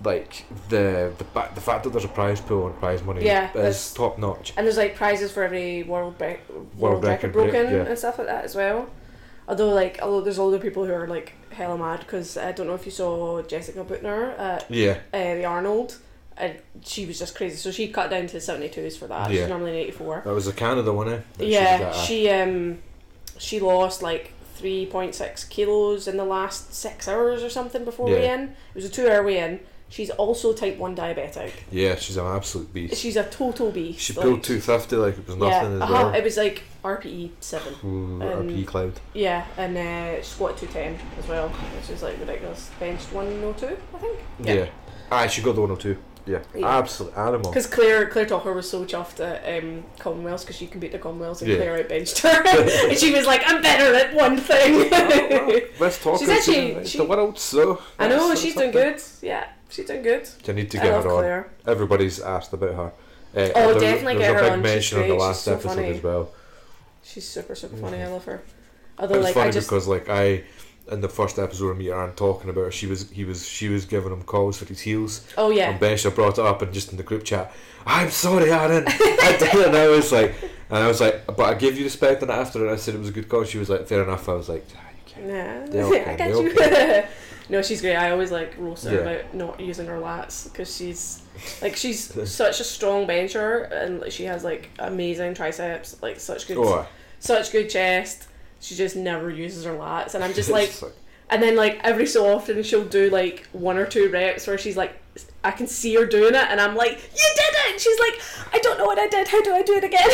like the the ba- the fact that there's a prize pool and prize money Yeah, is top notch. And there's like prizes for every world bre- world, record record break, broken yeah. and stuff like that as well. Although like although there's older people who are like hella mad because I don't know if you saw Jessica Buettner at Yeah, uh, the Arnold. And she was just crazy. So she cut down to seventy twos for that. Yeah. She's normally an eighty four. that was the Canada one, eh? that Yeah, she um she lost like three point six kilos in the last six hours or something before Yeah. weigh in. It was a two hour weigh in. She's also type one diabetic. yeah, she's an absolute beast. She's a total beast. She like- pulled 250 like it was nothing yeah, as uh-huh, well. It was like RPE seven. Ooh, um, RP Cloud. Yeah, and uh, two ten as well, which is like ridiculous. Benched one oh two, I think. Yeah. Ah, she got the 102. Yeah. Yeah. Absolute animal. Because Claire Claire Tucker was so chuffed at um, Commonwealths because she can beat the Commonwealths and Yeah. Claire outbenched her, and she was like, "I'm better at one thing." Oh, well, let's talk She's actually- she- the world, so. I know she's doing good. Yeah, she's doing good. I need to I get her on. Claire. Everybody's asked about her. Uh, Oh, there- definitely get her a big on, she's mention on the great, she's last so episode funny. as well. She's super super funny. Mhm. I love her. It Although was like funny I just because like I in the first episode of Meet Aaron talking about her, she was he was she was giving him calls for his heels. oh yeah And Besha brought it up and just in the group chat, I'm sorry, Aaron. I did it. And I was like, and I was like, but I gave you respect. And after I said it was a good call, she was like, fair enough. I was like, ah, you can't. They all I got you. no, she's great. I always like roast her Yeah. about not using her lats because she's like she's such a strong bencher and she has like amazing triceps, like such good, Oh, such good chest. She just never uses her lats, and I'm just like, and then like every so often she'll do like one or two reps where she's like. I can see her doing it, and I'm like, "You did it!" And she's like, "I don't know what I did. How do I do it again?"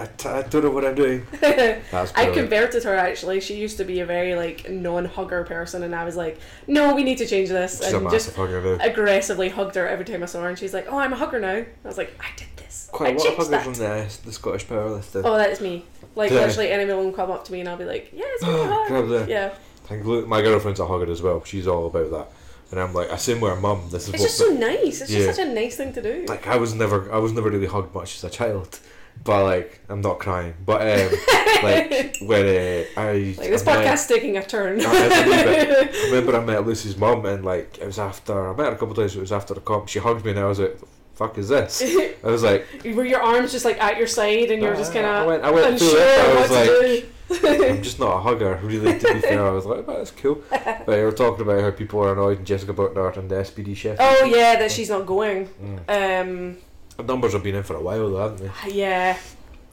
I, t- I don't know what I'm doing. That's I converted her actually. She used to be a very like non-hugger person, and I was like, "No, we need to change this." She's a and just hugger aggressively hugged her every time I saw her, and she's like, "Oh, I'm a hugger now." I was like, "I did this. Quite I a lot of huggers that." on the, uh, the Scottish powerlifting. Oh, that is me. Like Yeah. literally, anyone will come up to me, and I'll be like, "Yeah, it's me." hug." Yeah, I think Lu- my girlfriend's a hugger as well. She's all about that. And I'm like, I same with her mum. This is it's just so nice. It's Yeah. just such a nice thing to do. like I was never I was never really hugged much as a child, but like I'm not crying. But um, like when uh, I Like this I met- taking a turn. A. I remember I met Lucy's mum and like it was after I met her a couple of times. It was after the comp. She hugged me and I was like, "Fuck is this?" I was like, Were your arms just like at your side, and you're just kind of I went I went through unsure it. I was to like? I'm just not a hugger, really. To be fair, I was like, "But that's cool." But you were talking about how people are annoyed and Jessica Buettner and the SBD Sheff. Oh yeah, that she's not going. Mm. Um, The numbers have been in for a while, though, haven't they? yeah,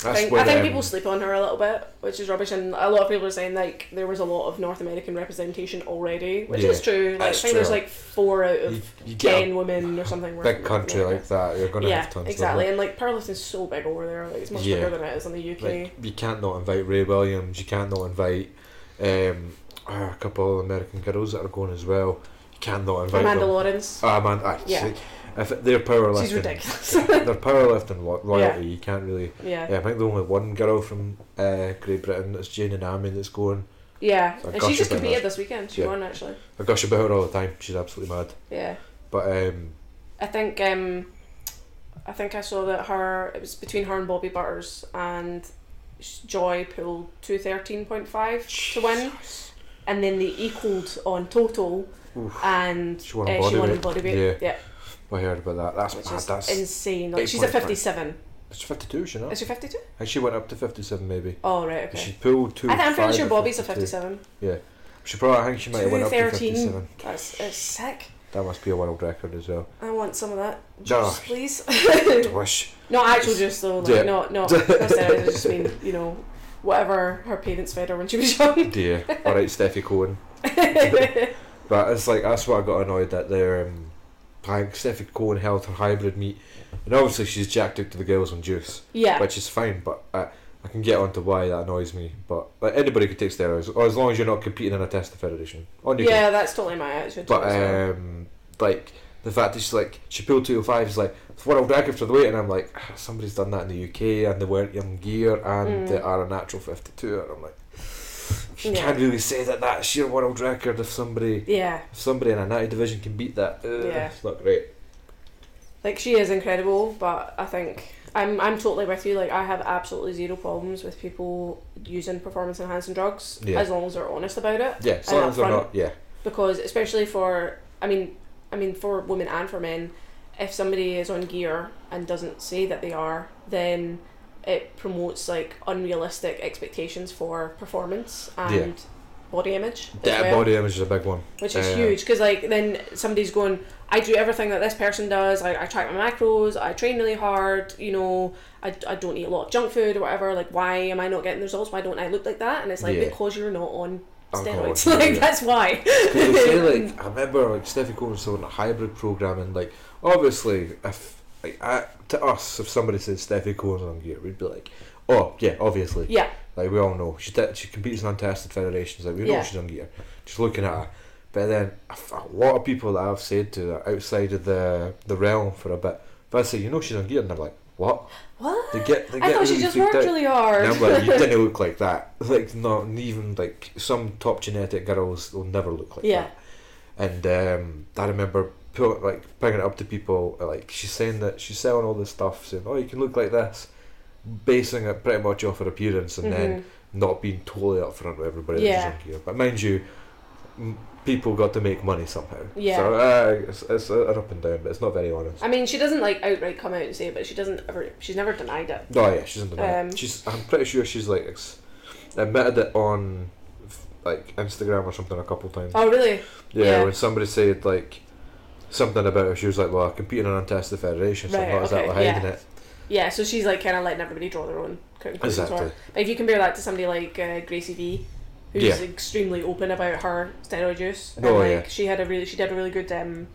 I think, I think um, people sleep on her a little bit, which is rubbish, and a lot of people are saying like there was a lot of North American representation already, which Yeah, is true. Like, I think there's like four out of you, you ten women or something. big country America. like that, you're gonna yeah, have tons. exactly, Of and like powerlifting's so big over there. Like it's much Yeah. bigger than it is in the UK. like you can't not invite Ray Williams. You can't not invite um, a couple of American girls that are going as well. You can't not invite Amanda them. Lawrence, Ah, man, ah, Yeah. see, if they're powerlifting, she's ridiculous. they're powerlifting lo- royalty. You can't really. yeah. Yeah, I think the only one girl from uh, Great Britain that's Joy Nnamani that's going. Yeah, So and she just competed her. this weekend. She Yeah. won actually. I gush about her all the time. She's absolutely mad. Yeah, But um, I think um, I think I saw that her it was between her and Bobbi Butters and Joy pulled two thirteen point five to win, and then they equaled on total, Oof. and She won uh, on she won bodyweight. in body weight. Yeah. Yeah, I heard about that. That's which mad. is That's insane. Like she's at 8.5. fifty seven. it's fifty two. She know. Is she fifty two? And she went up to fifty seven maybe. Oh right, okay. She pulled two. I think I'm pretty sure Bobbi's a 57. Yeah. She probably. I think she might have went up to fifty seven. That's it's sick. That must be a world record as well. I want some of that No. please. Wish. not actual juice though. Like, Yeah. Not not. I just mean you know whatever her parents fed her when she was young. Dear. All right, Stefi Cohen. But it's like that's what I got annoyed that they're um, Stefi Cohen held her hybrid meet, and obviously she's jacked out to the girls on juice, yeah. which is fine. But I, I can get onto why that annoys me. But like anybody could take steroids, or as long as you're not competing in a test federation. On yeah, that's totally my attitude. But um, like the fact that she's like she pulled two oh five is like world record for the weight, and I'm like "Ah, somebody's done that in the UK, and they weren't young gear, and Mm. they are a natural fifty two, and I'm like. You Yeah. can't really say that that's your world record if somebody yeah, if somebody in a natty division can beat that. Uh, Yeah. It's not great. like she is incredible, but I think I'm I'm totally with you. Like I have absolutely zero problems with people using performance enhancing drugs Yeah. as long as they're honest about it. Yeah, as long as they're not. Yeah. because especially for I mean I mean for women and for men, if somebody is on gear and doesn't say that they are, then it promotes like unrealistic expectations for performance and Yeah. body image. Yeah, well, body image is a big one. which is uh, huge because like then somebody's going, I do everything that this person does. I, I track my macros. I train really hard. You know, I, I don't eat a lot of junk food or whatever. Like, why am I not getting the results? Why don't I look like that? And it's like Yeah. because you're not on Oh, steroids. Like yeah. that's why. say like I remember like Stefi Cohen was on a hybrid program and like obviously if like I, to us if somebody said Stefi Cohen's on gear we'd be like oh yeah obviously yeah. like we all know she did, she competes in untested federations like we know Yeah. she's on gear just looking at her but then a lot of people that I've said to that outside of the the realm for a bit if I say you know she's on gear and they're like what What? they get they I get thought she really just worked out. really hard. And I'm like, you didn't look like that. Like, not even like some top genetic girls will never look like Yeah. that. And um, I remember pull, like bringing it up to people. Like she's saying that she's selling all this stuff, saying, "Oh, you can look like this," basing it pretty much off her appearance, and then Mhm. not being totally upfront with everybody Yeah. But mind you. m- People got to make money somehow. Yeah. So uh, it's, it's an up and down, but it's not very honest. I mean, she doesn't like outright come out and say it, but she doesn't ever. She's never denied it. No, yeah, she's the Um, She's. I'm pretty sure she's like ex- admitted it on like Instagram or something a couple times. Oh, really? yeah, yeah. when somebody said like something about her, she was like, "Well, I compete in an untested federation, so I'm Right, not exactly okay, hiding yeah. it." Yeah. So she's like kind of letting everybody draw their own conclusions. Exactly. But if you compare that to somebody like uh, Gracie V, who's Yeah. extremely open about her steroid use, and Oh, like yeah. she had a really, she did a really good um,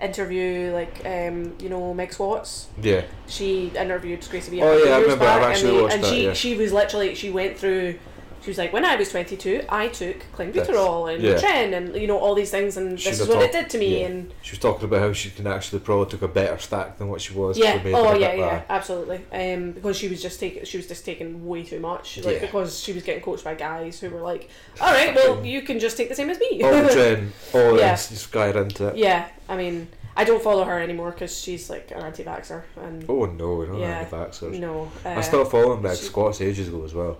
interview, like um, you know, Meg Squats. Yeah, she interviewed Gracie V. a Oh, yeah, I years remember. I've back, actually and, watched and that, she yeah. she was literally she went through. She was like, when I was twenty two, I took clenbuterol and yeah. Tren and you know all these things, and She's this is what it did to me. yeah. And she was talking about how she can actually probably took a better stack than what she was. yeah, oh yeah, yeah, absolutely. Um, because she was just taking she was just taking way too much. Like Yeah. because she was getting coached by guys who were like, all right, well you can just take the same as me. All the tren, all Yeah. this, this guy into it. yeah, I mean, I don't follow her anymore because she's like an anti-vaxer and Oh no, we don't Yeah. have the vaxxers. no. Uh, I stopped following Meg she- Squats ages ago as well.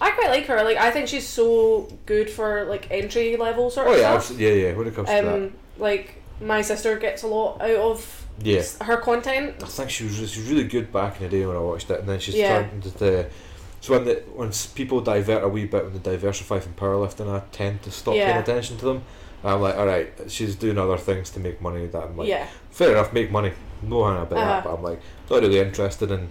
I quite like her. Like I think she's so good for like entry level sort Oh of yeah, stuff. yeah, yeah. When it comes to that, Um, like my sister gets a lot out of yeah. her content. I think she was she was really good back in the day when I watched it, and then she's Yeah. turned into the. So when the when people divert a wee bit when they diversify from powerlifting, I tend to stop Yeah. paying attention to them. And I'm like, all right, she's doing other things to make money. That I'm like, yeah, fair enough, make money, no harm about Uh-huh. that. But I'm like, not really interested in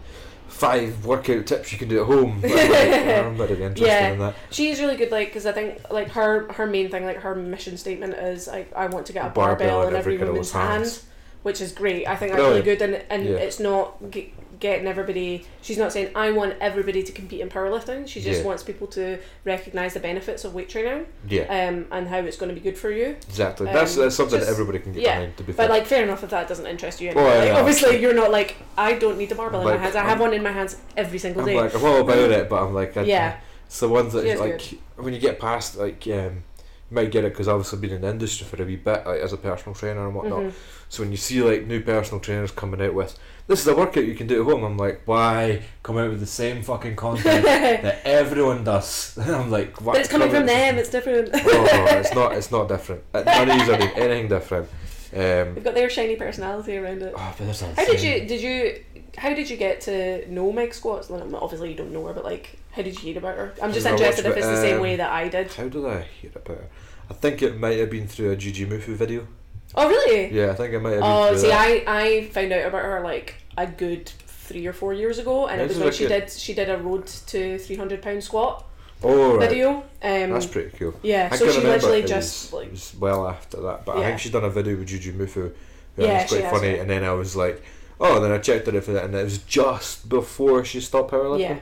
five workout tips you can do at home. I'm, like, I'm interested Yeah. in that. she's really good. Like because I think like her her main thing, like her mission statement is like I want to get a Barbell barbell, in every every woman's girl's hand, hands. which is great. I think that's really good, and and Yeah. it's not g- getting everybody. She's not saying I want everybody to compete in powerlifting. She just Yeah. wants people to recognize the benefits of weight training, Yeah, um, and how it's going to be good for you. exactly. that's um, that's something just- that everybody can get yeah, behind. To be But fair. like, fair enough if that doesn't interest you. Anymore. yeah, like, yeah. obviously, you're not like I don't need a barbell in my hands. I have one in my hands every single I'm day. like, I'm all about it, but I'm like, I, yeah, It's the ones that like when you get past like um, might get it because obviously been in the industry for a wee bit like as a personal trainer and whatnot. Mhm. So when you see like new personal trainers coming out with this is a workout you can do at home, I'm like, why come out with the same fucking content that everyone does? I'm like, what? but it's coming from them. It's different. oh, it's not. It's not different. None of these are doing anything different. Um, They've got their shiny personality around it. oh, but How did you did you how did you get to know Meg Squats? Well, obviously you don't know her, but like how did you hear about her? I'm just interested if it, it's the same um, way that I did. How did I hear about her? I think it might have been through a Jujimufu video. Oh really? Yeah, I think it might have been Oh, see, that. I I found out about her like a good three or four years ago, and it was when she did she did a road to three hundred pound squat. Oh right, video. Um, that's pretty cool. yeah, I so she literally it just was, like was well after that, but I think she's done a video with Jujimufu. who Yeah, was quite funny, yeah. and then I was like, oh, then I checked her for that, and it was just before she stopped powerlifting. yeah,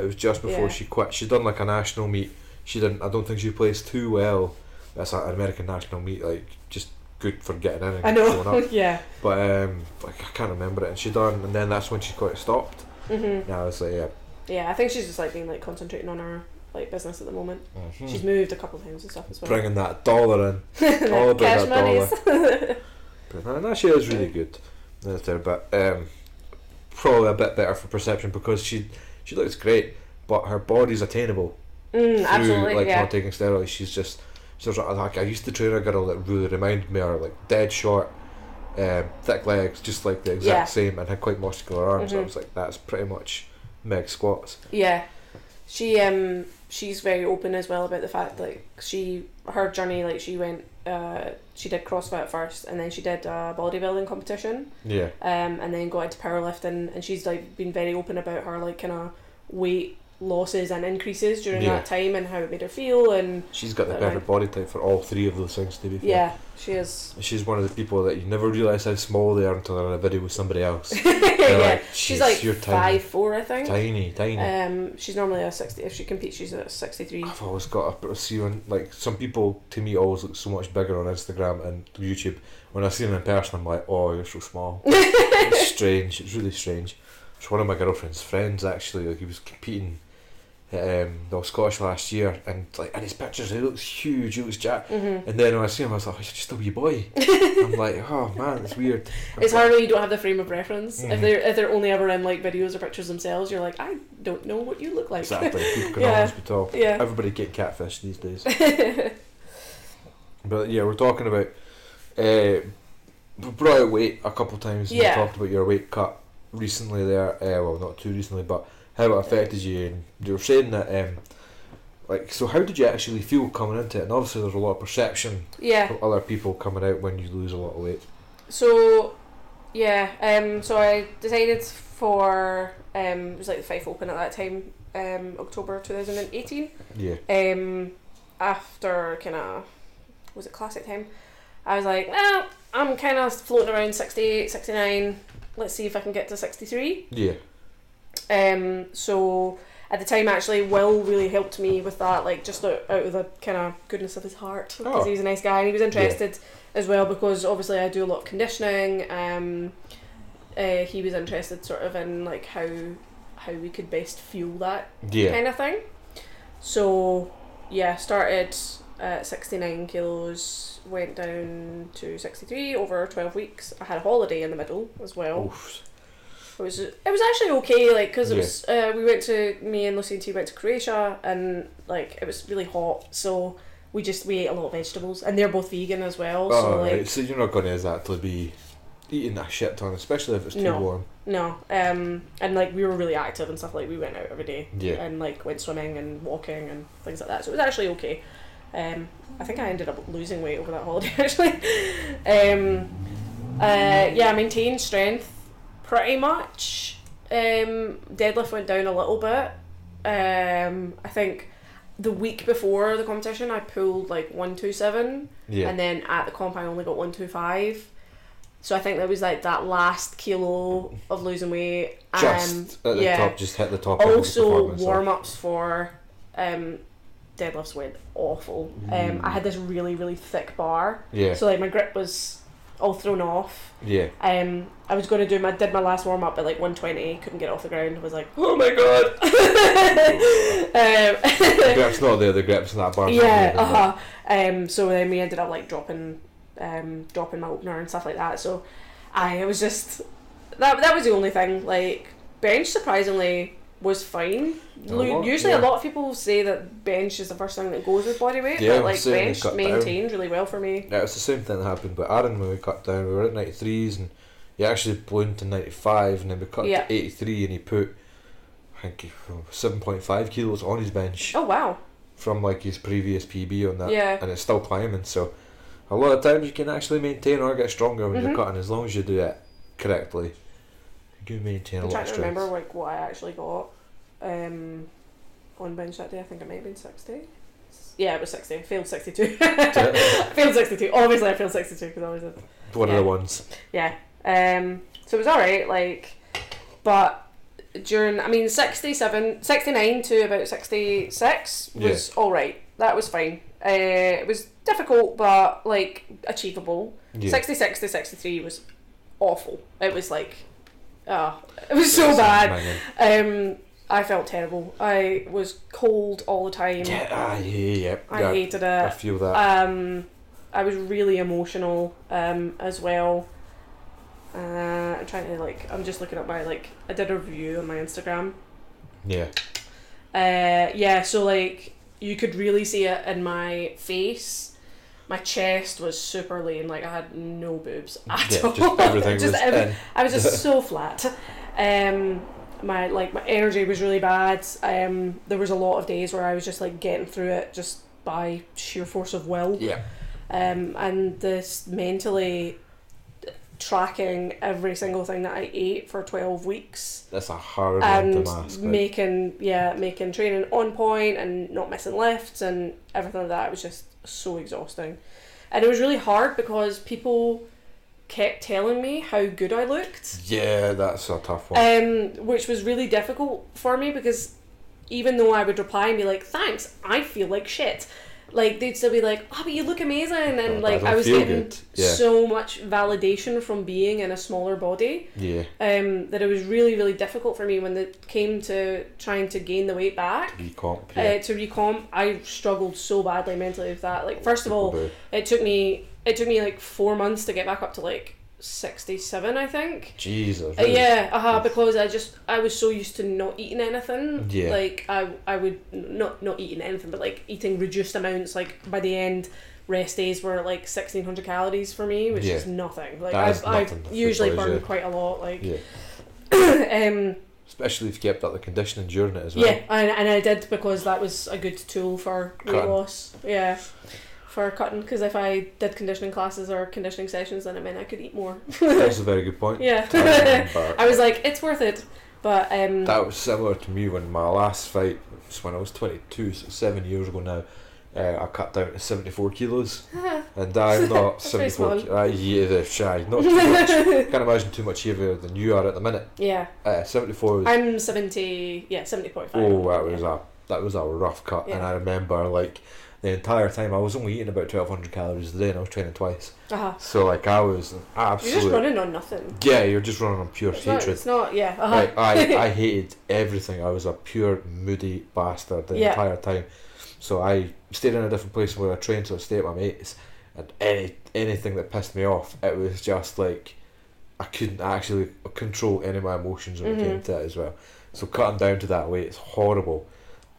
It was just before Yeah. she quit. She done like a national meet. She didn't. I don't think she placed too well. That's an American national meet, like just good for getting in and I showing know. up. yeah. But um, like I can't remember it. And she done, and then that's when she quite stopped. hmm And I was like, yeah. Yeah, I think she's just like been like concentrating on her like business at the moment. mhm. She's moved a couple of times and stuff as well. bringing that dollar in. all about Cash that dollar. monies. But no, she is really good. That's there, but um, probably a bit better for perception because she she looks great, but her body's attainable mm, through absolutely. like yeah. not taking steroids. She's just like I used to train a girl that really reminded me of her, like dead short, um, thick legs, just like the exact Yeah. same, and had quite muscular arms. So I was like, that's pretty much meg squats. Yeah, she um she's very open as well about the fact like she her journey like she went uh she did CrossFit first and then she did a bodybuilding competition Yeah, um and then got into powerlifting and she's like been very open about her like kind of weight losses and increases during Yeah. that time and how it made her feel and she's got the perfect body type for all three of those things. To be fair. yeah she is She's one of the people that you never realise how small they are until they're in a video with somebody else. yeah like, she's like you're tiny." five four I think Tiny, tiny. um she's normally a 60 if she competes she's a 63 I've always got a see when like some people to me always look so much bigger on Instagram and YouTube. When I see them in person, I'm like, oh, you're so small. it's strange. It's really strange. It's one of my girlfriend's friends actually. Like he was competing um, the Scottish last year, and like in his pictures, he looks huge. He looks jacked. hmm And then when I see him, I was like, oh, you're just a wee boy. I'm like, oh man, it's weird. It's hard when you don't have the frame of reference. Mhm. If they're if they're only ever in like videos or pictures themselves, you're like, I don't know what you look like. Exactly. People can Yeah. always be tall. Yeah. Everybody get catfish these days. But yeah, we're talking about. Uh, we brought out weight a couple times. Yeah. We talked about your weight cut recently there. Uh, well, not too recently, but how it affected you. And you were saying that. Um, like, so how did you actually feel coming into it? And obviously, there's a lot of perception yeah. from other people coming out when you lose a lot of weight. So, yeah. Um. So I decided for um. It was like the Fife Open at that time. Um. October two thousand and eighteen. Yeah. Um. After kind of was it classic time, I was like, well, I'm kind of floating around 68, 69. Let's see if I can get to sixty three. Yeah. Um, so at the time, actually, Will really helped me with that, like just out, out of the kind of goodness of his heart, because Oh. he was a nice guy and he was interested as well because obviously I do a lot of conditioning. Um, uh, he was interested sort of in like how how we could best fuel that Yeah. kind of thing. So yeah, started at 69 kilos, went down to 63 over 12 weeks. I had a holiday in the middle as well. Oof. It was it was actually okay, like because it was uh, we went to me and Lucy and T went to Croatia and like it was really hot, so we just we ate a lot of vegetables and they're both vegan as well. Oh, so like right. So you're not going to exactly be eating a shit ton, especially if it's too No. warm. no, um, and like we were really active and stuff. Like we went out every day Yeah. and like went swimming and walking and things like that. So it was actually okay. Um, I think I ended up losing weight over that holiday actually. um, uh, yeah, I maintained strength pretty much. Um, deadlift went down a little bit. Um, I think the week before the competition, I pulled like one two seven, Yeah. and then at the comp, I only got one two five. So I think there was like that last kilo of losing weight, and just at the yeah, top, just hit the top. end of the also warm ups for um, deadlifts went awful. Um, I had this really really thick bar, Yeah. so like my grip was all thrown off. yeah. Um, I was gonna do my did my last warm up at like one twenty, couldn't get off the ground. Was like, oh my god. The um, grip's not there. The grip's in that bar. yeah, uh huh. Um, so then we ended up like dropping, um, dropping my opener and stuff like that. So, I it was just that that was the only thing. Like bench surprisingly was fine. Usually, yeah. a lot of people say that bench is the first thing that goes with body weight, Yeah, but like bench cut down. maintained really well for me. Yeah, it's the same thing that happened with Aaron when we cut down. We were at 93s and he actually ballooned to 95 and then we cut Yeah. to 83 and he put, I think, 7.5 kilos on his bench Oh wow! from like his previous PB on that. Yeah. And it's still climbing. So a lot of times you can actually maintain or get stronger when Mhm. you're cutting as long as you do it correctly. You a I'm lot trying of to strength. remember like what I actually got. Um, on bench that day. I think it might have been sixty. Yeah, it was sixty. Failed sixty-two. Failed sixty-two. Obviously, I failed sixty-two because I always did. One Yeah. of the ones. Yeah. Um. So it was all right. Like, but during I mean 67, 69 to about sixty six was all right. That was fine. Uh, it was difficult, but like achievable. Yeah. 66 to 63 was awful. It was like, ah, it was so bad. Um, I felt terrible. I was cold all the time. Yeah, ah, yeah. I yeah. hated I it. feel that. Um, I was really emotional um, as well. Uh, I'm trying to like. I'm just looking at my like. I did a review on my Instagram. yeah. Uh, yeah, so like you could really see it in my face. My chest was super lean. Like I had no boobs at yeah, all. just everything Just was every- I was just so flat. Um, my like my energy was really bad. Um, there was a lot of days where I was just like getting through it just by sheer force of will. Yeah. Um, and this mentally tracking every single thing that I ate for twelve weeks That's a hard and to mask. like. making yeah making training on point and not missing lifts and everything like that was just so exhausting. And it was really hard because people kept telling me how good I looked. Yeah, that's a tough one. um, which was really difficult for me because even though I would reply and be like thanks I feel like shit like they'd still be like oh but you look amazing and Oh, like that I was getting. Yeah. so much validation from being in a smaller body yeah. um, that it was really really difficult for me when it came to trying to gain the weight back Recomp. Yeah. uh, to recomp I struggled so badly mentally with that like first of all it took me it took me like four months to get back up to like 67 I think Jesus. uh, yeah uh-huh, because I just I was so used to not eating anything Yeah. like I I would not not eating anything but like eating reduced amounts like by the end rest days were like 1600 calories for me which Yeah. is nothing like I've, nothing I've usually burned yeah. quite a lot like Yeah. um Especially if you kept up the conditioning during it as well. yeah, and, and I did because that was a good tool for weight loss. Yeah, for cutting. Because if I did conditioning classes or conditioning sessions, then it meant I could eat more. That's a very good point. yeah, I I was like, it's worth it. But um, that was similar to me when my last fight was when I was 22, so seven years ago now. Uh, I cut down to 74 kilos, and I'm not 74. small. ki- Uh, yeah, shy, not too much. Can't imagine too much heavier than you are at the minute. yeah, Uh, 74 I'm seventy. Yeah, seventy point five. oh, that was a that was a rough cut, and I remember like the entire time I was only eating about 1200 calories a day, and I was training twice. Uh-huh. So like I was absolutely. You're just running on nothing. yeah, you're just running on pure It's not, it's not. Yeah. Uh-huh. Right, I, I hated everything. I was a pure moody bastard the Yeah. entire time. So I stayed in a different place where I trained, so I stayed at my mates. And any anything that pissed me off, it was just like I couldn't actually control any of my emotions when it came to it as well. So cutting down to that weight is horrible.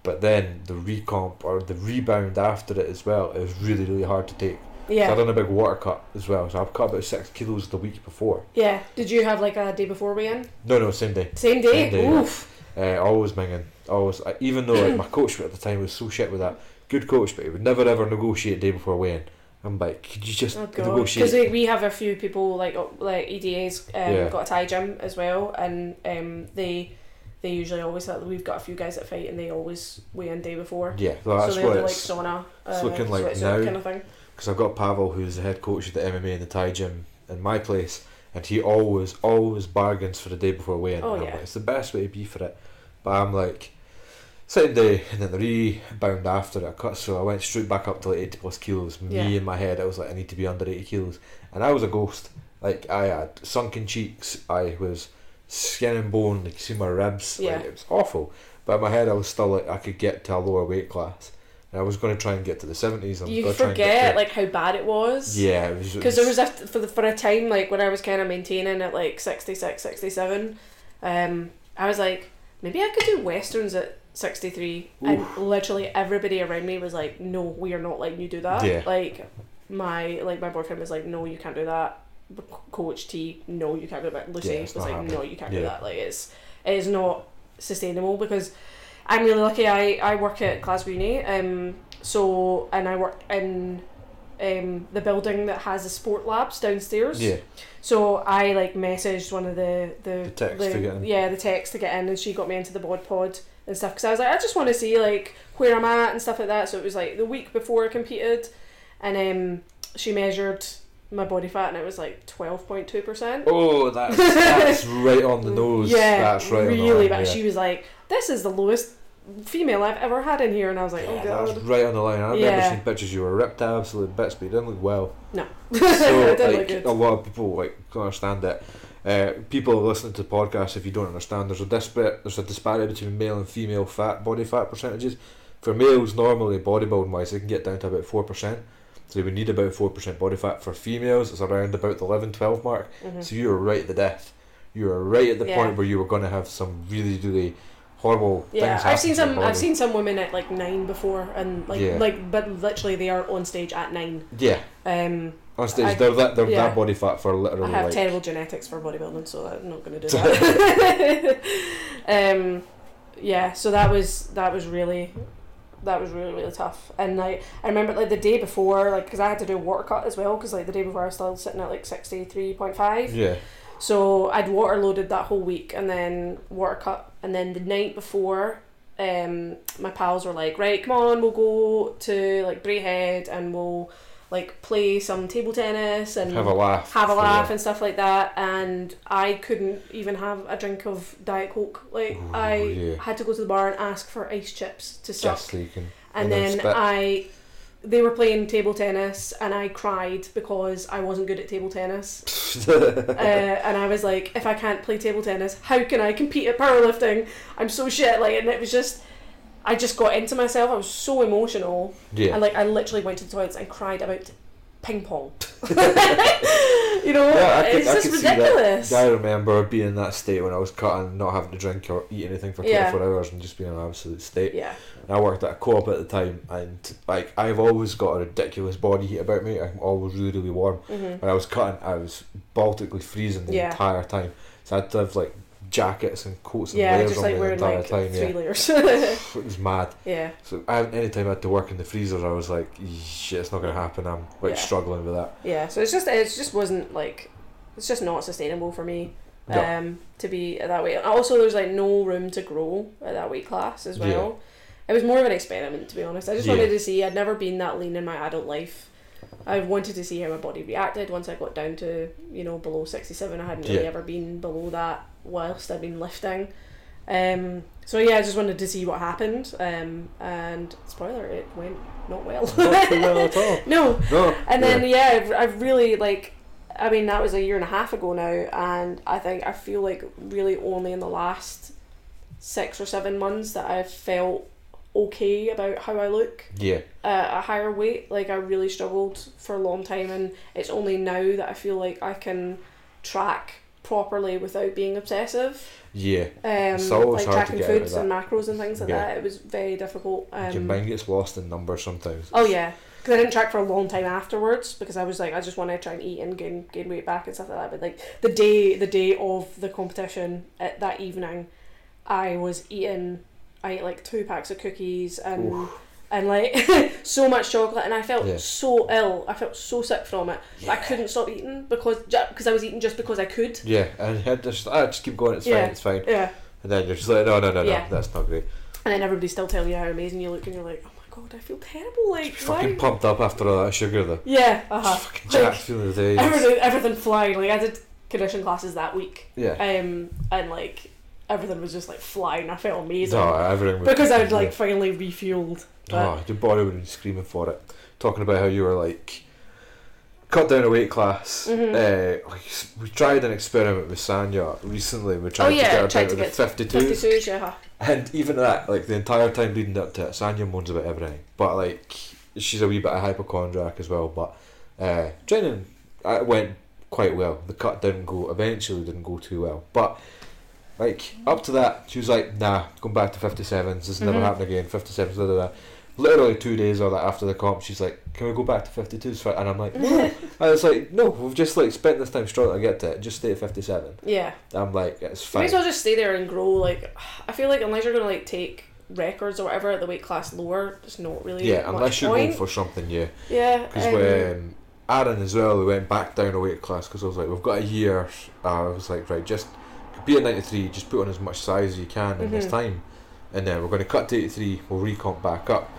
But then the recomp or the rebound after it as well is really really hard to take. So I yeah. done a big water cut as well. So I've cut about six kilos the week before. Yeah. Did you have like a day before weigh-in? No, no, same day. Same day. Same day, yeah. Oof. Uh, always minging, always. I, even though like, my coach at the time was so shit with that, good coach, but he would never ever negotiate day before weighing. I'm like, could you just Oh negotiate? because we, we have a few people like like EDAs um, Yeah. got a Thai gym as well, and um, they they usually always have, we've got a few guys that fight and they always weigh in day before, yeah, so that's so what do like it's. sauna, it's uh, looking like now. kind of thing. Because I've got Pavel, who's the head coach of the MMA and the Thai gym in my place, and he always, always bargains for the day before weighing. Oh, yeah. like, it's the best way to be for it. But I'm like, same day, and then the rebound after it, I cut, so I went straight back up to like 80 plus kilos. Yeah. Me in my head, I was like, I need to be under 80 kilos. And I was a ghost. Like, I had sunken cheeks, I was skin and bone, like, you see my ribs. Yeah. Like, it was awful. But in my head, I was still like, I could get to a lower weight class. And I was going to try and get to the 70s. I was You gonna try and get forget to- like how bad it was. yeah, it was Because there was a for the, for a time like when I was kind of maintaining at like 66, 67, um, I was like maybe I could do westerns at sixty three, and literally everybody around me was like, "No, we are not letting you do that." Yeah. Like my like my boyfriend was like, "No, you can't do that." Coach T, no, you can't do that. Lucy Yeah, was like, happening. "No, you can't do that." Like it's it is not sustainable because I'm really lucky. I I work at Glasgow Uni, um, so and I work in um, the building that has the sport labs downstairs. yeah, So I like messaged one of the the, The text to get in. yeah the text to get in, and she got me into the bod pod and stuff because I was like I just want to see like where I'm at and stuff like that. So it was like the week before I competed, and um, she measured my body fat and it was like twelve point two percent. Oh, that's that's right on the nose. Yeah, that's right. really on the line, bad. yeah. She was like, "This is the lowest female I've ever had in here," and I was like, "Oh Yeah, god." that was right on the line. I remember Yeah. seeing pictures you were ripped to absolute bits, but you didn't look well. No, So I didn't look like a lot of people like don't understand it. Uh, people listening to podcasts, if you don't understand, there's a disparate there's a disparity between male and female fat body fat percentages. For males, normally bodybuilding wise, they can get down to about four percent. So we need about four percent body fat. For females, it's around about the 11, 12 mark. Mhm. So you were right at the death. You were right at the Yeah. point where you were going to have some really, really horrible Yeah, things happen I've seen some. I've seen some women at like nine before, and like Yeah. like, but literally they are on stage at nine. Yeah, Um, on stage I- they're that they're yeah. that body fat for literally. I have like terrible genetics for bodybuilding, so I'm not going to do that. um, yeah, so that was that was really that was really really tough. And like I remember like the day before, like because I had to do a water cut as well, because like the day before I was still sitting at like sixty three point five. yeah. So I'd water loaded that whole week and then water cut, and then the night before. Um, my pals were like, right, come on, we'll go to like Braehead and we'll like play some table tennis and Have a laugh. have a laugh and stuff like that and I couldn't even have a drink of Diet Coke. Like Ooh, I yeah. had to go to the bar and ask for ice chips to suck. Just so you can. and, and then then. I they were playing table tennis and I cried because I wasn't good at table tennis. uh, and I was like, if I can't play table tennis, how can I compete at powerlifting? I'm so shit. Like, and it was just, I just got into myself. I was so emotional. yeah. And like I literally went to the toilets and cried about ping pong. you know, Yeah, I could- it's just could see that. ridiculous. I remember being in that state when I was cutting, not having to drink or eat anything for Yeah. 24 hours and just being in an absolute state. Yeah, And I worked at a co-op at the time and like I've always got a ridiculous body heat about me. I'm always really, really warm. hmm When I was cutting, I was Baltically freezing the Yeah. entire time. So I had to have like jackets and coats and yeah, layers just on like me the wearing entire like time. three Yeah, layers. it was mad. yeah, So I, anytime I had to work in the freezer, I was like, shit, it's not gonna happen. I'm like Yeah. struggling with that. yeah. So it's just it just wasn't like it's just not sustainable for me. No. Um, to be at that weight. And Also, there's like no room to grow at that weight class as well. Yeah. It was more of an experiment, to be honest. I just wanted to see. I'd never been that lean in my adult life. I wanted to see how my body reacted once I got down to you know below sixty seven. I hadn't really Yeah. ever been below that whilst I've been lifting. Um, so yeah, I just wanted to see what happened. Um, and spoiler, it went not well. Not well at all. no, No. and then yeah, I've, I've really like, I mean that was a year and a half ago now, and I think I feel like really only in the last six or seven months that I've felt okay about how I look yeah, at a higher weight. Like I really struggled for a long time, and it's only now that I feel like I can track properly without being obsessive. yeah. Um, It's always like hard to tracking get out of foods and macros and things like Yeah. that. It was very difficult. Um, Your mind gets lost in numbers sometimes. Oh yeah, because I didn't track for a long time afterwards because I was like, I just want to try and eat and gain gain weight back and stuff like that. But like the day the day of the competition at that evening, I was eating. I ate like two packs of cookies and Oof. And like so much chocolate, and I felt Yeah. so ill. I felt so sick from it. I couldn't stop eating because because I was eating just because I could. Yeah, and you had to just, ah, just keep going. It's Yeah. fine. It's fine. Yeah, And then you're just like, no, no, no, no, Yeah. that's not great. and then everybody's still telling you how amazing you look, and you're like, oh my god, I feel terrible. Like Just fucking why? pumped up after all that sugar though. Yeah, uh Just fucking jacked through the day. Everything everything flying. Like I did condition classes that week. Yeah. um, and like everything was just like flying. I felt amazing No, everything was because I'd like finally refueled. Oh, your body would be screaming for it. Talking about how you were like cut down a weight class. Mhm. Uh, we tried an experiment with Sanya recently. We tried oh yeah, to get her down to to get 52. yeah. And even that, like the entire time leading up to it, Sanya moans about everything. But like, she's a wee bit of hypochondriac as well. But uh, training uh, went quite well. The cut didn't go. Eventually, didn't go too well. But like up to that, she was like, "Nah, going back to 57s. This never Mhm. happen again. 57s." Da, da, da. Literally two days or that after the comp, she's like, "Can we go back to 52s?" for-" And I'm like, "No." I was like, "No, we've just like spent this time struggling to get to it. Just stay at 57." Yeah, I'm like, "It's you may fine." as well just stay there and grow. Like, I feel like unless you're gonna like take records or whatever at the weight class lower, there's not really Yeah, unless you're going for something, yeah. yeah, Because um, when Aaron as well, we went back down a weight class because I was like, we've got a year. Uh, I was like, right, just be at 93, just put on as much size as you can in this Mhm. time. and then we're going to cut to 83. We'll recomp back up.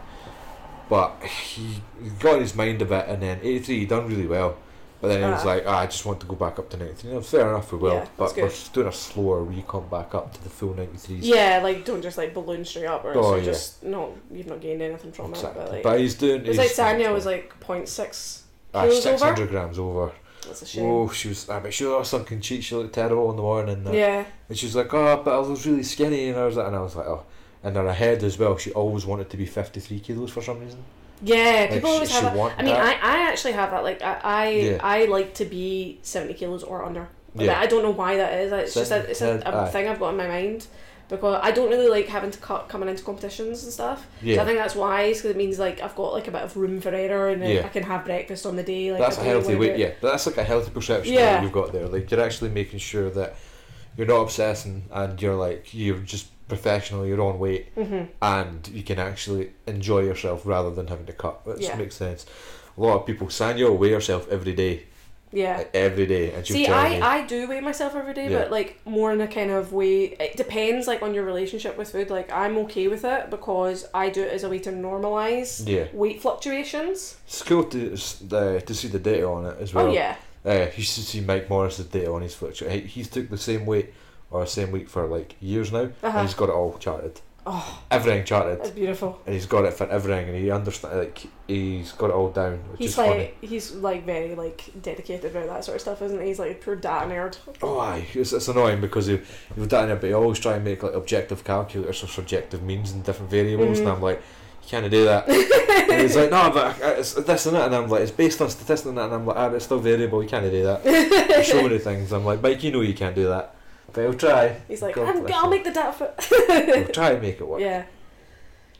But he, got in his mind a bit, and then 83 he done really well. But then he was Ah. like, ah, I just want to go back up to 93. No, fair enough, we will. Yeah, but we're good. just doing a slower recomp back up to the full 93s. Yeah, like don't just like balloon straight up, or Oh, so yeah. just no, you've not gained anything from Exactly. it. But like, But he's doing. it was he's- like Sanya was like 0.6 ah, kilos 600 grams over. That's a shame. Oh, she was. I bet she was sunken cheek. She looked terrible in the morning. And, uh, yeah, and she was like, oh, but I was really skinny. And I was like, and I was like, oh. And her head as well. She always wanted to be 53 kilos for some reason. yeah. Like, People she- always have. That. I mean, that. I, I actually have that. Like, I I, Yeah. I like to be 70 kilos or under. Like, Yeah. I don't know why that is. It's just a, it's a, a thing I've got in my mind because I don't really like having to cut coming into competitions and stuff. So I think that's wise because it means like I've got like a bit of room for error and Yeah. I can have breakfast on the day. Like that's a healthy weight, yeah. That's like a healthy perception Yeah. that you've got there. Like you're actually making sure that you're not obsessing and you're like you're just professional, your own weight, Mhm. and you can actually enjoy yourself rather than having to cut. Which Yeah. makes sense. A lot of people, Sanya will weigh yourself every day, Yeah. like, every day, and See, I, me, I do weigh myself every day, Yeah. but like more in a kind of way. It depends like on your relationship with food. Like I'm okay with it because I do it as a way to normalize yeah, weight fluctuations. it's cool to s- the, to see the data on it as well. oh yeah, Uh, you should see Mike Morris's data on his fluctuation. He, he's took the same weight or same weight for like years now, Uh-huh. and he's got it all charted. Oh. everything charted. that's beautiful. and he's got it for everything, and he understands. like he's got it all down, which He's is like funny. he's like very like dedicated about that sort of stuff, isn't he? He's like a pure data nerd. Oh, aye, it's, it's annoying because he he's done it, but he always try and make like objective calculators or subjective means and different variables, and Mhm. I'm like, you can't do that. and he's like, no, but uh, it's this and that, and I'm like, it's based on statistics and that, and I'm like, ah, it's still variable. You can't do that. There's so many things. I'm like, Mike, you know you can't do that, but he'll try. He's like, God I'm, bless I'll him. make the data fit. He'll try and make it work. yeah.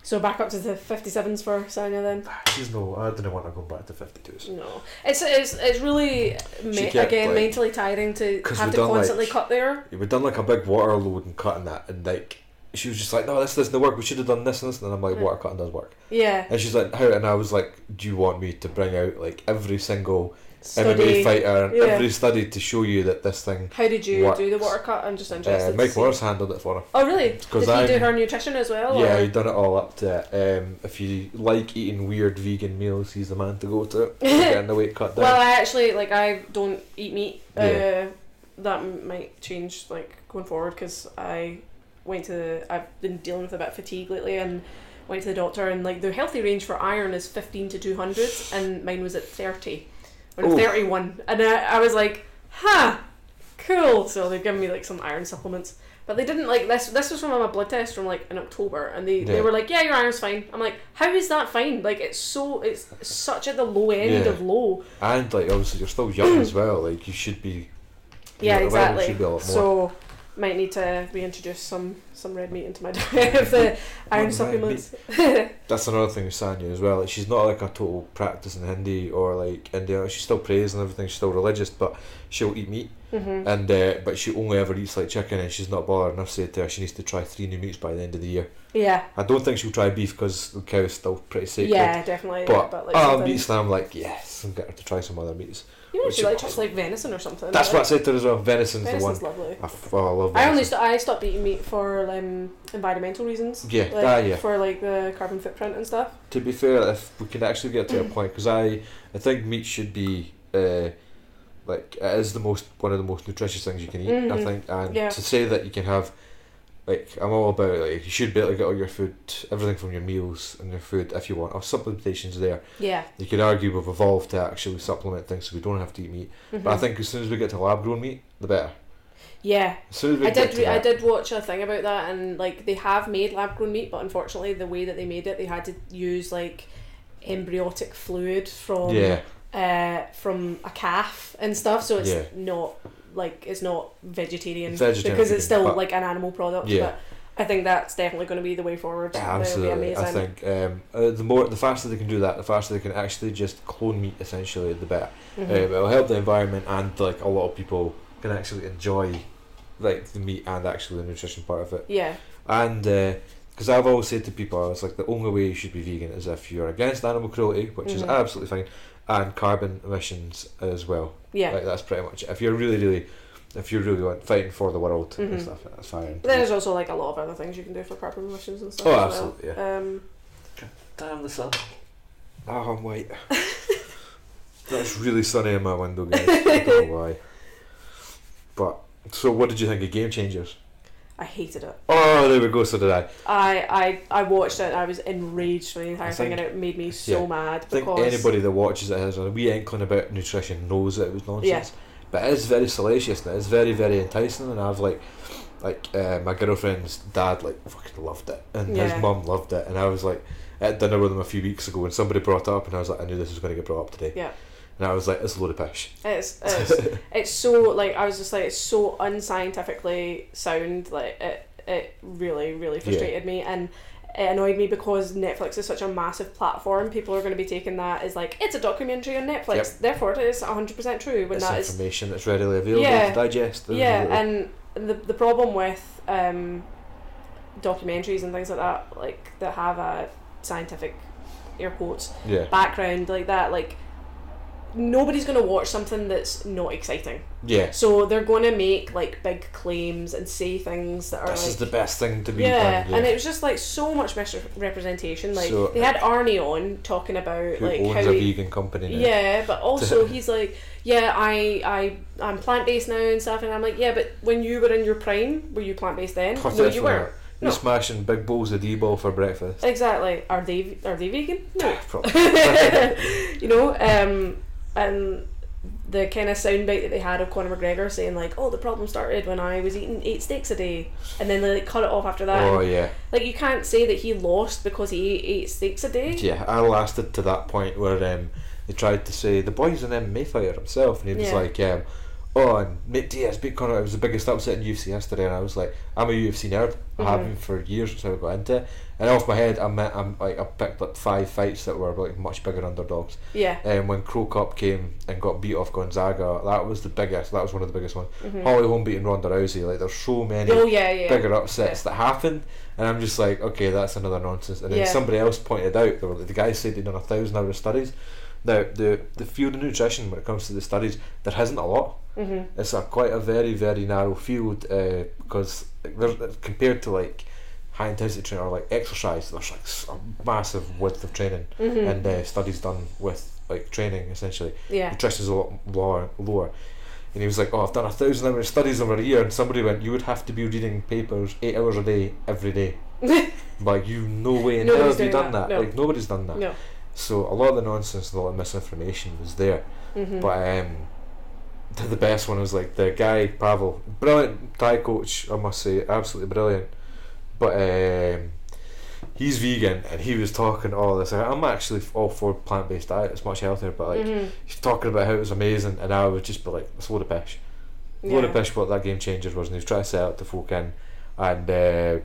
So back up to the fifty sevens for Sanya then. Ah, she's no, I didn't want to go back to 52s. No, it's it's it's really ma- She kept, again like- mentally tiring to 'Cause have to done, like- constantly cut there. We'd done like a big water load and cutting that, and like she was just like, no, this doesn't work. We should have done this and this, and I'm like, Yeah. water cutting does work. Yeah, And she's like, how? And I was like, do you want me to bring out like every single Study. fighter Yeah. every study to show you that this thing? How did you works. do the water cut? I'm just Uh, interested. to Mike. Morris handled it for her. Oh really? Did 'Cause he do her nutrition as well? Yeah, or- he done it all up to it. Um, if you like eating weird vegan meals, he's the man to go to. Getting the weight cut down. Well, I actually like I don't eat meat. Yeah. Uh, that might change like going forward because I went to the, I've been dealing with a bit of fatigue lately and went to the doctor and like the healthy range for iron is 15 to 200 and mine was at 30 or Ooh. 31 and I, I was like huh cool so they've given me like some iron supplements but they didn't like this this was from um, my blood test from like in October and they, they were like yeah your iron's fine I'm like how is that fine like it's so it's such at the low end Yeah. of low and like obviously you're still young as well. Like you should be. Yeah, exactly. Should be a lot more. So might need to reintroduce some some red meat into my diet of the iron supplements. That's another thing with Sanya as well. Like she's not like a total practice in Hindi or like India. She still prays and everything. She's still religious, but she'll eat meat. hmm And uh, but she only ever eats like chicken, and she's not bothered enough. Say to her, she needs to try three new meats by the end of the year. Yeah, I don't think she'll try beef because the cow is still pretty sacred. yeah, definitely. But, but like something- meats, and I'm like yes, and get her to try some other meats. You know, is like tries like venison or something. That's like, what I said to her as well. Venison's, Venison's the one. lovely. I, f- oh, I love. I only st- I stopped eating meat for um, environmental reasons. Yeah, like, ah, yeah. For like the carbon footprint and stuff. to be fair, if we can actually get to a point, because I, I think meat should be, uh, like it is the most one of the most nutritious things you can eat. I Mhm. think, and Yeah. to say that you can have, like I'm all about like you should be able to get all your food, everything from your meals and your food if you want. Our supplementations there. Yeah. You could argue we've evolved to actually supplement things so we don't have to eat meat. But I Mhm. think as soon as we get to lab grown meat, the better. Yeah, As soon as we I did. Re- I did watch a thing about that, and like they have made lab grown meat, but unfortunately, the way that they made it, they had to use like embryotic fluid from Yeah, uh, from a calf and stuff. So it's Yeah. not like it's not vegetarian, Vegetarian because it's still like an animal product. Yeah. But I think that's definitely going to be the way forward. Yeah, absolutely. amazing. I think um, uh, the more, the faster they can do that, the faster they can actually just clone meat. Essentially, the better. Mhm. Um, it'll help the environment, and like a lot of people can actually enjoy, like the meat and actually the nutrition part of it. yeah. And because I've always said to people, it's like the only way you should be vegan is if you're against animal cruelty, which is Mhm. absolutely fine, and carbon emissions as well. Yeah. Like that's pretty much it. If you're really, really if you really want fighting for the world and Mhm. stuff, that's fine. But then there's also like a lot of other things you can do for proper promotions and stuff. Oh, as well. absolutely, yeah. Um, Damn the sun. Oh, I'm white. That's really sunny in my window, guys. I don't know why. But so, what did you think of Game Changers? I hated it. Oh, there we go. So did I. I, I I watched it and I was enraged for the entire I thing think- and it made me so yeah. mad I think because anybody that watches it has a wee inkling about nutrition knows that it was nonsense. Yeah. But it is very salacious and it is very, very enticing. And I've like, like uh, my girlfriend's dad like fucking loved it, and Yeah. his mum loved it, and I was like at dinner with him a few weeks ago, and somebody brought it up, and I was like, I knew this was going to get brought up today. Yeah. And I was like, it's a load of pish. it's it's it's so like I was just like it's so unscientifically sound like it it really really frustrated me and it annoyed me because Netflix is such a massive platform people are going to be taking that as like it's a documentary on Netflix Yep. therefore it is 100% true when it's that is information that's readily available Yeah. to digest. yeah and the the problem with um documentaries and things like that like that have a scientific air quotes yeah, background like that like nobody's going to watch something that's not exciting yeah. so they're going to make like big claims and say things that are This like is the best thing to be yeah, done. and it was just like so much misrepresentation. Like So- they had Arnie on talking about who like owns how a he, vegan company now? yeah, but also he's like, yeah, I I I'm plant based now and stuff, and I'm like, yeah, but when you were in your prime, were you plant based then? Oh, no, you weren't. You're No. smashing big bowls of D-ball for breakfast. Exactly. Are they are they vegan? No. Probably. you know, um, and the kind of soundbite that they had of Conor McGregor saying like, "Oh, the problem started when I was eating eight steaks a day," and then they like cut it off after that. oh And, yeah, Like you can't say that he lost because he ate eight steaks a day. yeah. I lasted to that point where um, they tried to say the boy's an MMA fighter himself, and he was Yeah. like, um, "Oh, and Nate Diaz beat Conor. It was the biggest upset in UFC yesterday." And I was like, "I'm a UFC nerd. I have Mhm. been for years since I got into it." And off my head, I'm, I'm like I picked up five fights that were like much bigger underdogs. Yeah. And when Cro Cop came and got beat off Gonzaga, that was the biggest. That was one of the biggest ones. Mhm. Holly Holm beating Ronda Rousey. Like there's so many. Oh yeah, yeah. bigger upsets that happened, and I'm just like, okay, that's another nonsense. And then Yeah. somebody else pointed out, they were, the guy said they'd done a thousand hour studies. Now, the the field of nutrition, when it comes to the studies, there isn't a lot. Mhm. It's a quite a very very narrow field uh, because compared to like high intensity training or like exercise, there's like a massive width of training Mhm. and uh, studies done with like training essentially yeah. nutrition is a lot lower, lower. And he was like, "Oh, I've done a thousand hours studies over a year." And somebody went, "You would have to be reading papers eight hours a day every day." Like you, no way in hell have you done that, that. no. Like nobody's done that. no. So a lot of the nonsense, a lot of misinformation was there. Mhm. But um, the, the best one was like the guy Pavel, brilliant Thai coach, I must say, absolutely brilliant. But um, he's vegan, and he was talking all this. I'm actually all for plant based diet; it's much healthier. But like Mhm. he's talking about how it was amazing, and I would just be like, "It's a load of pish." A load of pish what that game changers was, and he was trying to sell it to folk in, and um,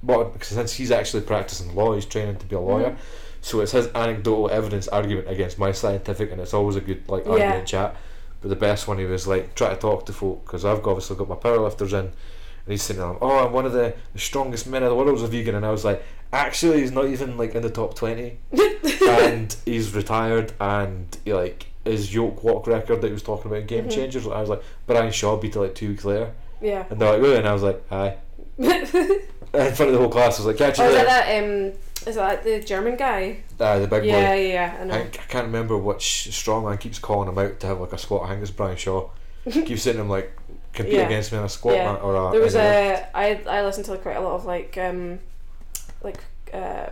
what because since he's actually practicing law, he's training to be a lawyer. Mhm. So it's his anecdotal evidence argument against my scientific, and it's always a good like Yeah. argument chat. But the best one he was like try to talk to folk because I've obviously got my powerlifters in, and he's saying them, "Oh, I'm one of the, the strongest men in the world as a vegan," and I was like, "Actually, he's not even like in the top twenty, and he's retired, and he, like his yoke walk record that he was talking about in Game Mhm. Changers." I was like, Brian Shaw beat it like two weeks later, Yeah. and they're like, "Really?" And I was like, "Aye." In front of the whole class, I was like, "Catch you oh, is later." that that um? Is that the German guy? Aye, the big boy. Yeah, yeah, yeah. I know. I, I can't remember which strongman keeps calling him out to have like a squat. I think it's Brian Shaw. keeps saying him like compete Yeah. against me in a squat Yeah. man or a. there was a I I listened to quite a lot of like um, like uh,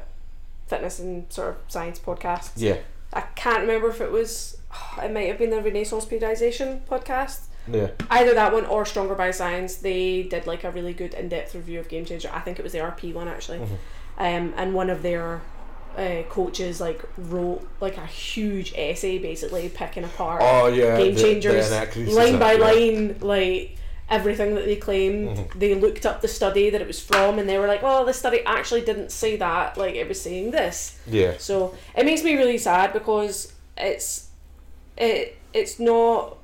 fitness and sort of science podcasts. Yeah, I can't remember if it was. It might have been the Renaissance Periodization podcast. Yeah, Either that one or Stronger by Science. They did like a really good in depth review of Game Changer. I think it was the RP one actually. Mhm. Um, and one of their uh, coaches like wrote like a huge essay basically picking apart Oh yeah, Game the- Changers the line by yeah. line like everything that they claimed Mhm. they looked up the study that it was from and they were like well the study actually didn't say that like it was saying this Yeah, so it makes me really sad because it's it it's not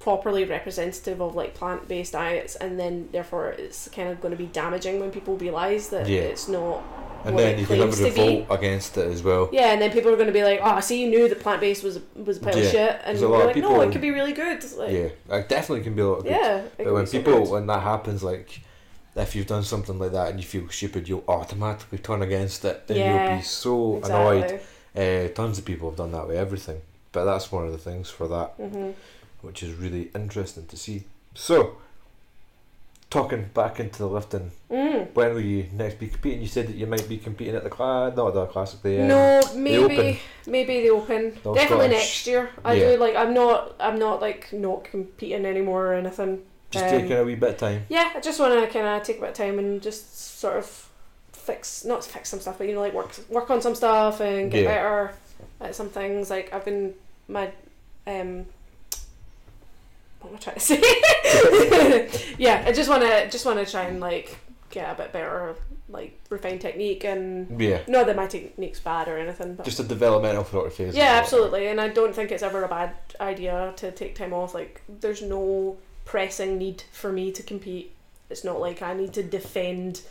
properly representative of like plant-based diets and then therefore it's kind of going to be damaging when people realize that Yeah. it's not and what then it you can have claims a to be. revolt against it as well. Yeah, and then people are going to be like, "Oh, I see, you knew that plant based was was a pile Yeah, of shit," and we're like, "No, it could be really good." Like, yeah, it definitely can be a lot of good. yeah. But when so people, good. when that happens, like if you've done something like that and you feel stupid, you'll automatically turn against it, and you'll be so annoyed. Uh, tons of people have done that with everything, but that's one of the things for that, hmm which is really interesting to see. So, talking back into the lifting, Mm. when will you next be competing? You said that you might be competing at the class, not the classic. The um, no, maybe maybe the open. The Definitely Scottish. next year. I Yeah. do like. I'm not. I'm not like not competing anymore or anything. just um, taking a wee bit of time. Yeah, I just want to kind of take a bit of time and just sort of fix, not fix some stuff, but you know, like work work on some stuff and get Yeah. better at some things. Like I've been my um. What am I trying to say? yeah, I just want to just want to try and like get a bit better, like refine technique and Yeah, not that my technique's bad or anything, but just a developmental sort of phase. yeah, absolutely. And I don't think it's ever a bad idea to take time off. Like, there's no pressing need for me to compete. It's not like I need to defend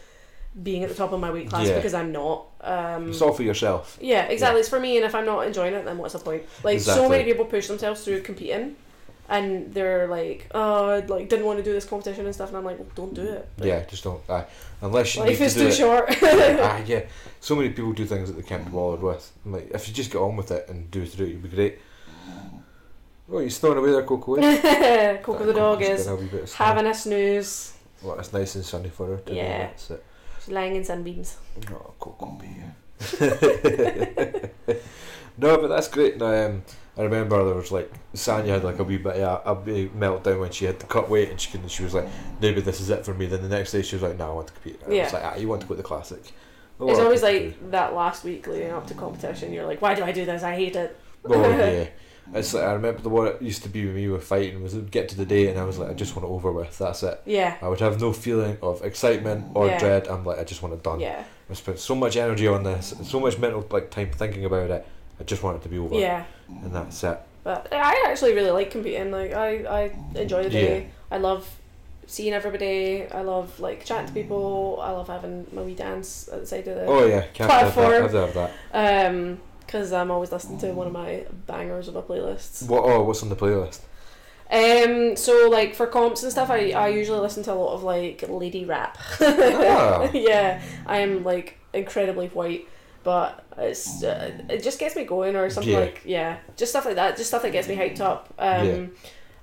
being at the top of my weight class Yeah. because I'm not. Um, It's all for yourself. yeah, exactly. It's for me, and if I'm not enjoying it, then what's the point? Like, so many people push themselves through competing. And they're like, oh, I, like didn't want to do this competition and stuff, and I'm like, well, don't do it. Like, Yeah, just don't. Uh, unless you life need is to do too it. short. ah, yeah. So many people do things that they can't be bothered with. I'm like, if you just get on with it and do it through, you'll be great. Oh, you're snowing away there, Coco. eh? Coco the dog is a having a snooze. Well, it's nice and sunny for her today. Yeah. That's it. She's lying in sunbeams. Oh, Coco beer. no, but that's great. No, um, I remember there was like Sanya had like a wee bit of a, a wee meltdown when she had to cut weight and she couldn't. She was like, maybe this is it for me. Then the next day she was like, no, I want to compete. And I Yeah. was like, ah, you want to go to the classic. A It's always people like that last week leading up to competition. You're like, why do I do this? I hate it. do. Oh yeah. It's like I remember the what it used to be with me with fighting was it would get to the day and I was like I just want it over with. That's it. Yeah, I would have no feeling of excitement or Yeah. dread. I'm like I just want it done. yeah, I spent so much energy on this, so much mental like time thinking about it. I just want it to be over. yeah. And that's it. But I actually really like competing. Like I, I enjoy the day. I love seeing everybody. I love like chatting to people. I love having my wee dance at the side of the Oh yeah, can't have that. Platform. Have to have that. um because I'm always listening to one of my bangers of a playlist. What? Oh, what's on the playlist? Um, so like for comps and stuff, I, I usually listen to a lot of like lady rap. Ah. yeah, I'm like incredibly white, but it's uh, it just gets me going or something Yeah. like yeah, just stuff like that, just stuff that gets me hyped up. Um, Yeah.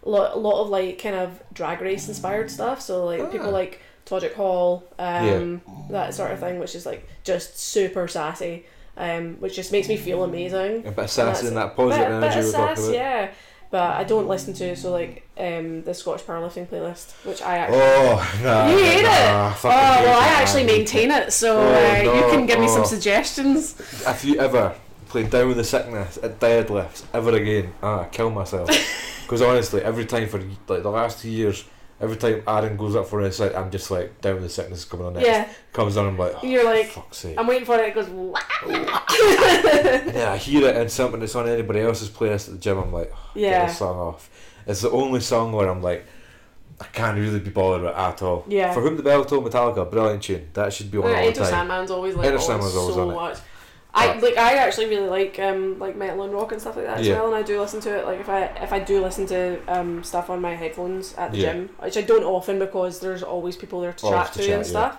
lo- a lot of like kind of drag race inspired stuff. So like Ah. people like Todrick Hall, um, that sort of thing, which is like just super sassy. Um, which just makes me feel amazing A bit of sass in that positive bit, energy bit sass, yeah. But I don't listen to so like um the Scottish powerlifting playlist, which I actually. Oh no! You hate it? nah, Oh well, I actually maintain it, so Oh, uh, you can give me some oh. suggestions. If you ever play down with the sickness at deadlifts ever again, ah, kill myself. Because honestly, every time for like the last two years, every time Aaron goes up for a set, I'm just like down with the sickness coming on next. Yeah, Comes on, I'm like, oh, you're like, fuck's sake. I'm waiting for it. It goes. And then I hear it in something that's on anybody else's playlist at the gym. I'm like, oh, get Yeah, song off. It's the only song where I'm like, I can't really be bothered with it at all. Yeah. For whom the bell told Metallica, brilliant tune. That should be on Uh, all the time. Sandman's always like Enter on Sandman's always so on it. much. I But- like. I actually really like um like metal and rock and stuff like that as Yeah. well, and I do listen to it. Like if I if I do listen to um stuff on my headphones at the Yeah. gym, which I don't often because there's always people there to Always chat to to, chat, and stuff.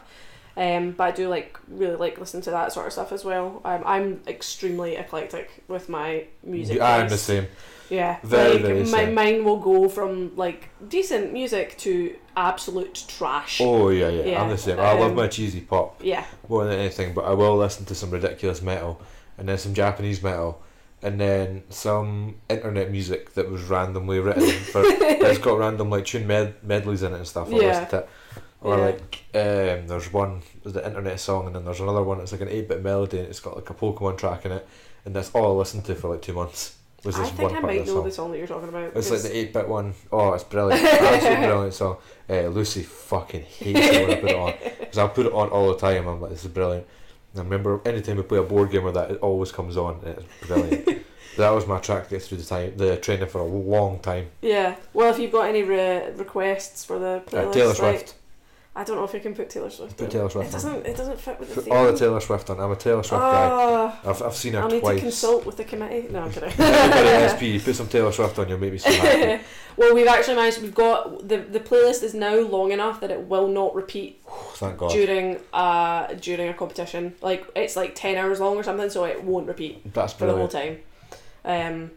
Um, but I do like really like listen to that sort of stuff as well. Um, I'm extremely eclectic with my music. I'm the same. Yeah, Very, like very my mind will go from like decent music to absolute trash. Oh yeah, yeah, Yeah, I'm the same. I love um, my cheesy pop Yeah, more than anything, but I will listen to some ridiculous metal, and then some Japanese metal, and then some internet music that was randomly written for. it's got random like tune med- medleys in it and stuff. I Yeah. listen to it. Or Yeah. like um, there's one there's the internet song, and then there's another one. It's like an eight bit melody, and it's got like a Pokemon track in it, and that's all I listened to for like two months. Was I think one I might know song. the song that you're talking about. It's like the eight bit one. Oh, it's brilliant. Absolutely brilliant song. Uh, Lucy fucking hates it when I put it on. Because I'll put it on all the time. I'm like, this is brilliant. And I remember anytime we play a board game or that, it always comes on it's brilliant. that was my track to get through the time, the training for a long time. Yeah. Well, if you've got any re- requests for the Uh, playlist, Taylor like, Swift. I don't know if you can put Taylor Swift. Put. Taylor Swift It doesn't. It doesn't fit with the theme. all the Taylor Swift on. I'm a Taylor Swift guy. Ah, I've, I've seen her I'll need to consult with the committee. No, I'm kidding. Everybody SP, put some Taylor Swift on, you'll make me so happy. well, we've actually managed. We've got the the playlist is now long enough that it will not repeat Oh, thank God. during uh during a competition. Like it's like ten hours long or something, so it won't repeat That's for the whole brilliant. time. Um,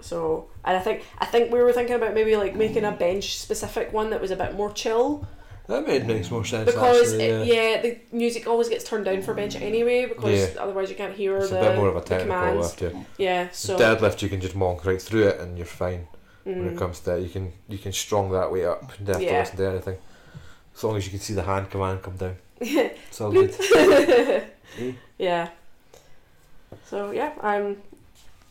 so and I think I think we were thinking about maybe like making a bench specific one that was a bit more chill That made makes more sense. because actually, it, yeah. yeah. the music always gets turned down for bench anyway because otherwise you can't hear It's the, a bit more of a technical lift, yeah. Yeah, so Deadlift, you can just monk right through it and you're fine. When it mm, comes to that, you can you can strong that way up. You don't have to Yeah. listen to anything. As long as you can see the hand command come down. It's all good. Eh? yeah. So yeah, I'm.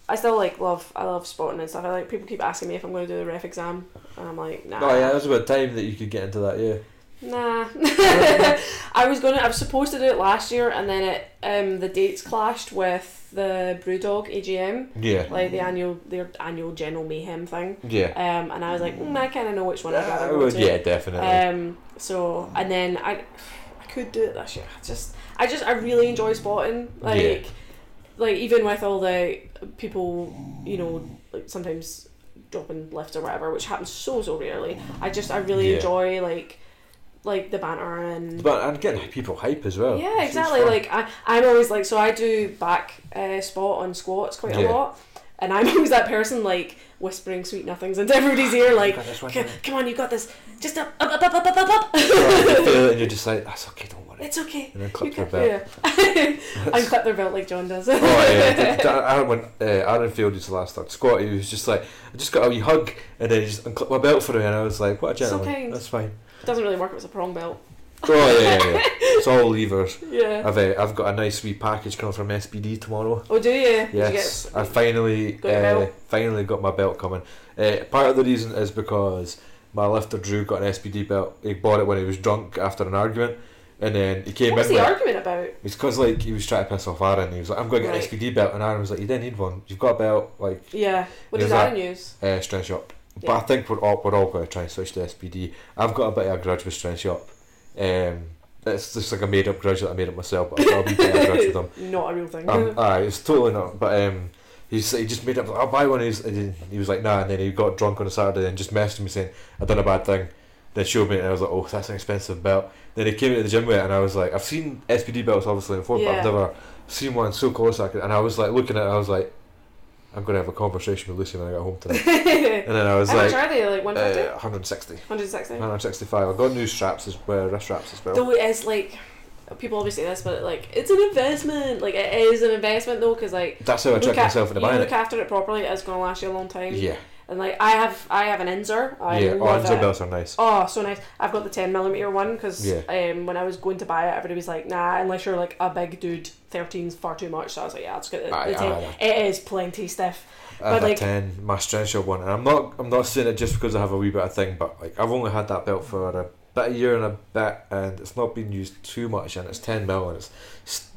I still like love. I love spotting and stuff. I like people keep asking me if I'm going to do the ref exam, and I'm like, nah. Oh yeah, it was about time that you could get into that. Yeah. Nah. I was gonna. I was supposed to do it last year, and then it um the dates clashed with the BrewDog AGM, Yeah. like the annual their annual general mayhem thing. Yeah. Um, and I was like, mm, I kind of know which one I'd rather go to. yeah, definitely. Um, so and then I, I could do it this year. I just, I just, I really enjoy spotting. Like, Yeah. like even with all the people, you know, like sometimes dropping lifts or whatever, which happens so so rarely. I just, I really Yeah. enjoy like, like the banter and. but and getting people hype as well. yeah, exactly. Like I, I'm always like, so I do back uh, spot on squats quite a lot, and I'm always that person like whispering sweet nothings into everybody's ear, like, Got this one, "C- yeah. come on, you got this, just up, up, up, up, up, up, up, and you're just like, that's okay, don't worry. It's okay. And then clip can, belt. yeah. Unclip their belt like John does. oh yeah, Th- th- Aaron, when uh, Aaron Field used to last start squat, he was just like, I just got a wee hug, and then he just unclipped my belt for me, and I was like, what a So gentleman. kind. That's fine. Doesn't really work if it's a prong belt. Oh yeah, yeah, yeah. it's all levers. Yeah. I've uh, I've got a nice wee package coming from SBD tomorrow. Oh, do you? Did you Yes, get- I finally Got uh, finally got my belt coming. Uh, part of the reason is because my lifter Drew got an SBD belt. He bought it when he was drunk after an argument, and then he came What in the with. argument about? It's because like he was trying to piss off Aaron. He was like, "I'm going to get Right. an SBD belt," and Aaron was like, "You didn't need one. You've got a belt." Like Yeah. What does Aaron use? uh, strength shop. But I think we're all we're all going to try and switch to SBD. I've got a bit of a grudge with strength shop. Um, it's just like a made up grudge that I made up myself, but I've got a wee bit of a grudge with them. Not a real thing. Um, aye, it's totally not. But um, he's he just made up. I'll buy one. He's, and he was like, nah, and then he got drunk on a Saturday and just messaged me saying I've done a bad thing. Then showed me, and I was like, oh, that's an expensive belt. Then he came into the gym with it, and I was like, I've seen SBD belts obviously before, but I've never seen one so close. I could, and I was like looking at it, I was like, I'm gonna have a conversation with Lucy when I get home tonight. and then I was like, How much are they? Like 150? uh, 160, 160? 165. I got new straps as well, wrist straps as well. Though it's like, people always say this, but like, it's an investment. Like, it is an investment though, because like, That's how I tricked at- myself into you buying look after it properly, it's going to last you a long time. Yeah, And like, I have I have an Inzer. I yeah. love Oh, it. belts are nice. Oh, so nice. I've got the 10 millimeter one because Yeah. um, when I was going to buy it, everybody was like, nah, unless you're like a big dude, 13's far too much. So I was like, yeah, let's get the, Aye, the 10. aye, aye. It is plenty stiff. I have But, like- a ten, my strength one, and I'm not I'm not saying it just because I have a wee bit of thing, but like I've only had that belt for a bit a year and a bit, and it's not been used too much, and it's ten mil, and it's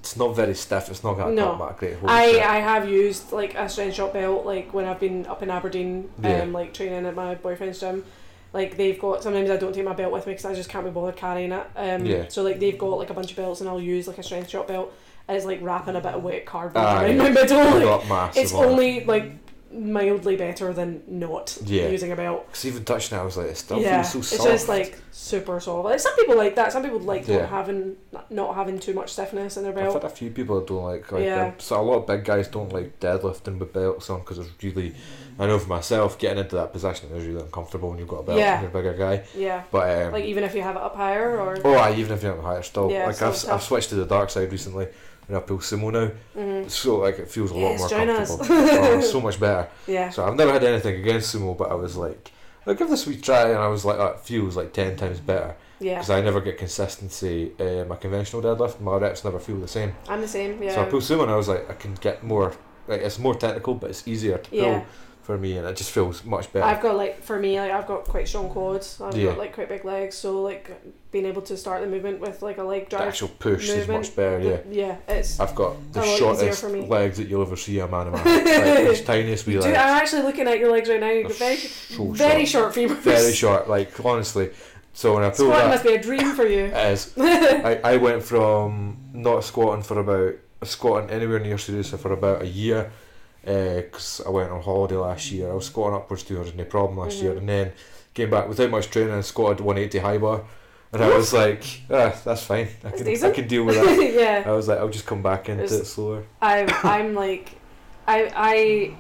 it's not very stiff. It's not got No. that great hold. I. I have used like a strength shop belt like when I've been up in Aberdeen um, Yeah. like training at my boyfriend's gym like they've got sometimes I don't take my belt with me because I just can't be bothered carrying it um, Yeah. so like they've got like a bunch of belts and I'll use like a strength shop belt and it's like wrapping a bit of wet cardboard around my middle like, it's only like mildly better than not Yeah. using a belt 'Cause even touching it, I was like, it still yeah feels so soft. it's just like super soft like some people like that some people like Yeah. not having not having too much stiffness in their I've belt had a few people that don't like, like Yeah. so a lot of big guys don't like deadlifting with belts on because it's really, I know for myself, getting into that position is really uncomfortable when you've got a belt Yeah. and you're a bigger guy. yeah But um, like even if you have it up higher or Oh, aye, even if you have not higher, still. Yeah, like I've. I've switched to the dark side recently, and I pull sumo now. Mhm. So like it feels a lot Yes, more join us. comfortable. oh, so much better. yeah So I've never had anything against sumo, but I was like, I'll give this a wee try, and I was like, oh, it feels like ten times better yeah because I never get consistency. Uh, my conventional deadlift, my reps never feel the same. I'm the same. Yeah. So I pull sumo, and I was like, I can get more. Like it's more technical, but it's easier to pull Yeah. For me, and it just feels much better. I've got like for me like I've got quite strong quads. I've Yeah. got like quite big legs, so like being able to start the movement with like a leg the drive. actual push is much better. Yeah. the- yeah, it's. I've got the A lot easier shortest legs that you'll ever see a man in my like, it's tiniest wee Dude. I'm actually looking at your legs right now. You've got very, so very short. short femurs. Very short. Like honestly, So when I pulled Squatting that, must be a dream for you. as I, I went from not squatting for about squatting anywhere near Surusa for about a year because I went on holiday last year. I was squatting upwards 200 no problem last year Mhm. and then came back without much training and squatted 180 high bar and I was like ah, that's fine I That's can, I can deal with that yeah. I was like I'll just come back into It's- it slower I'm I'm like I I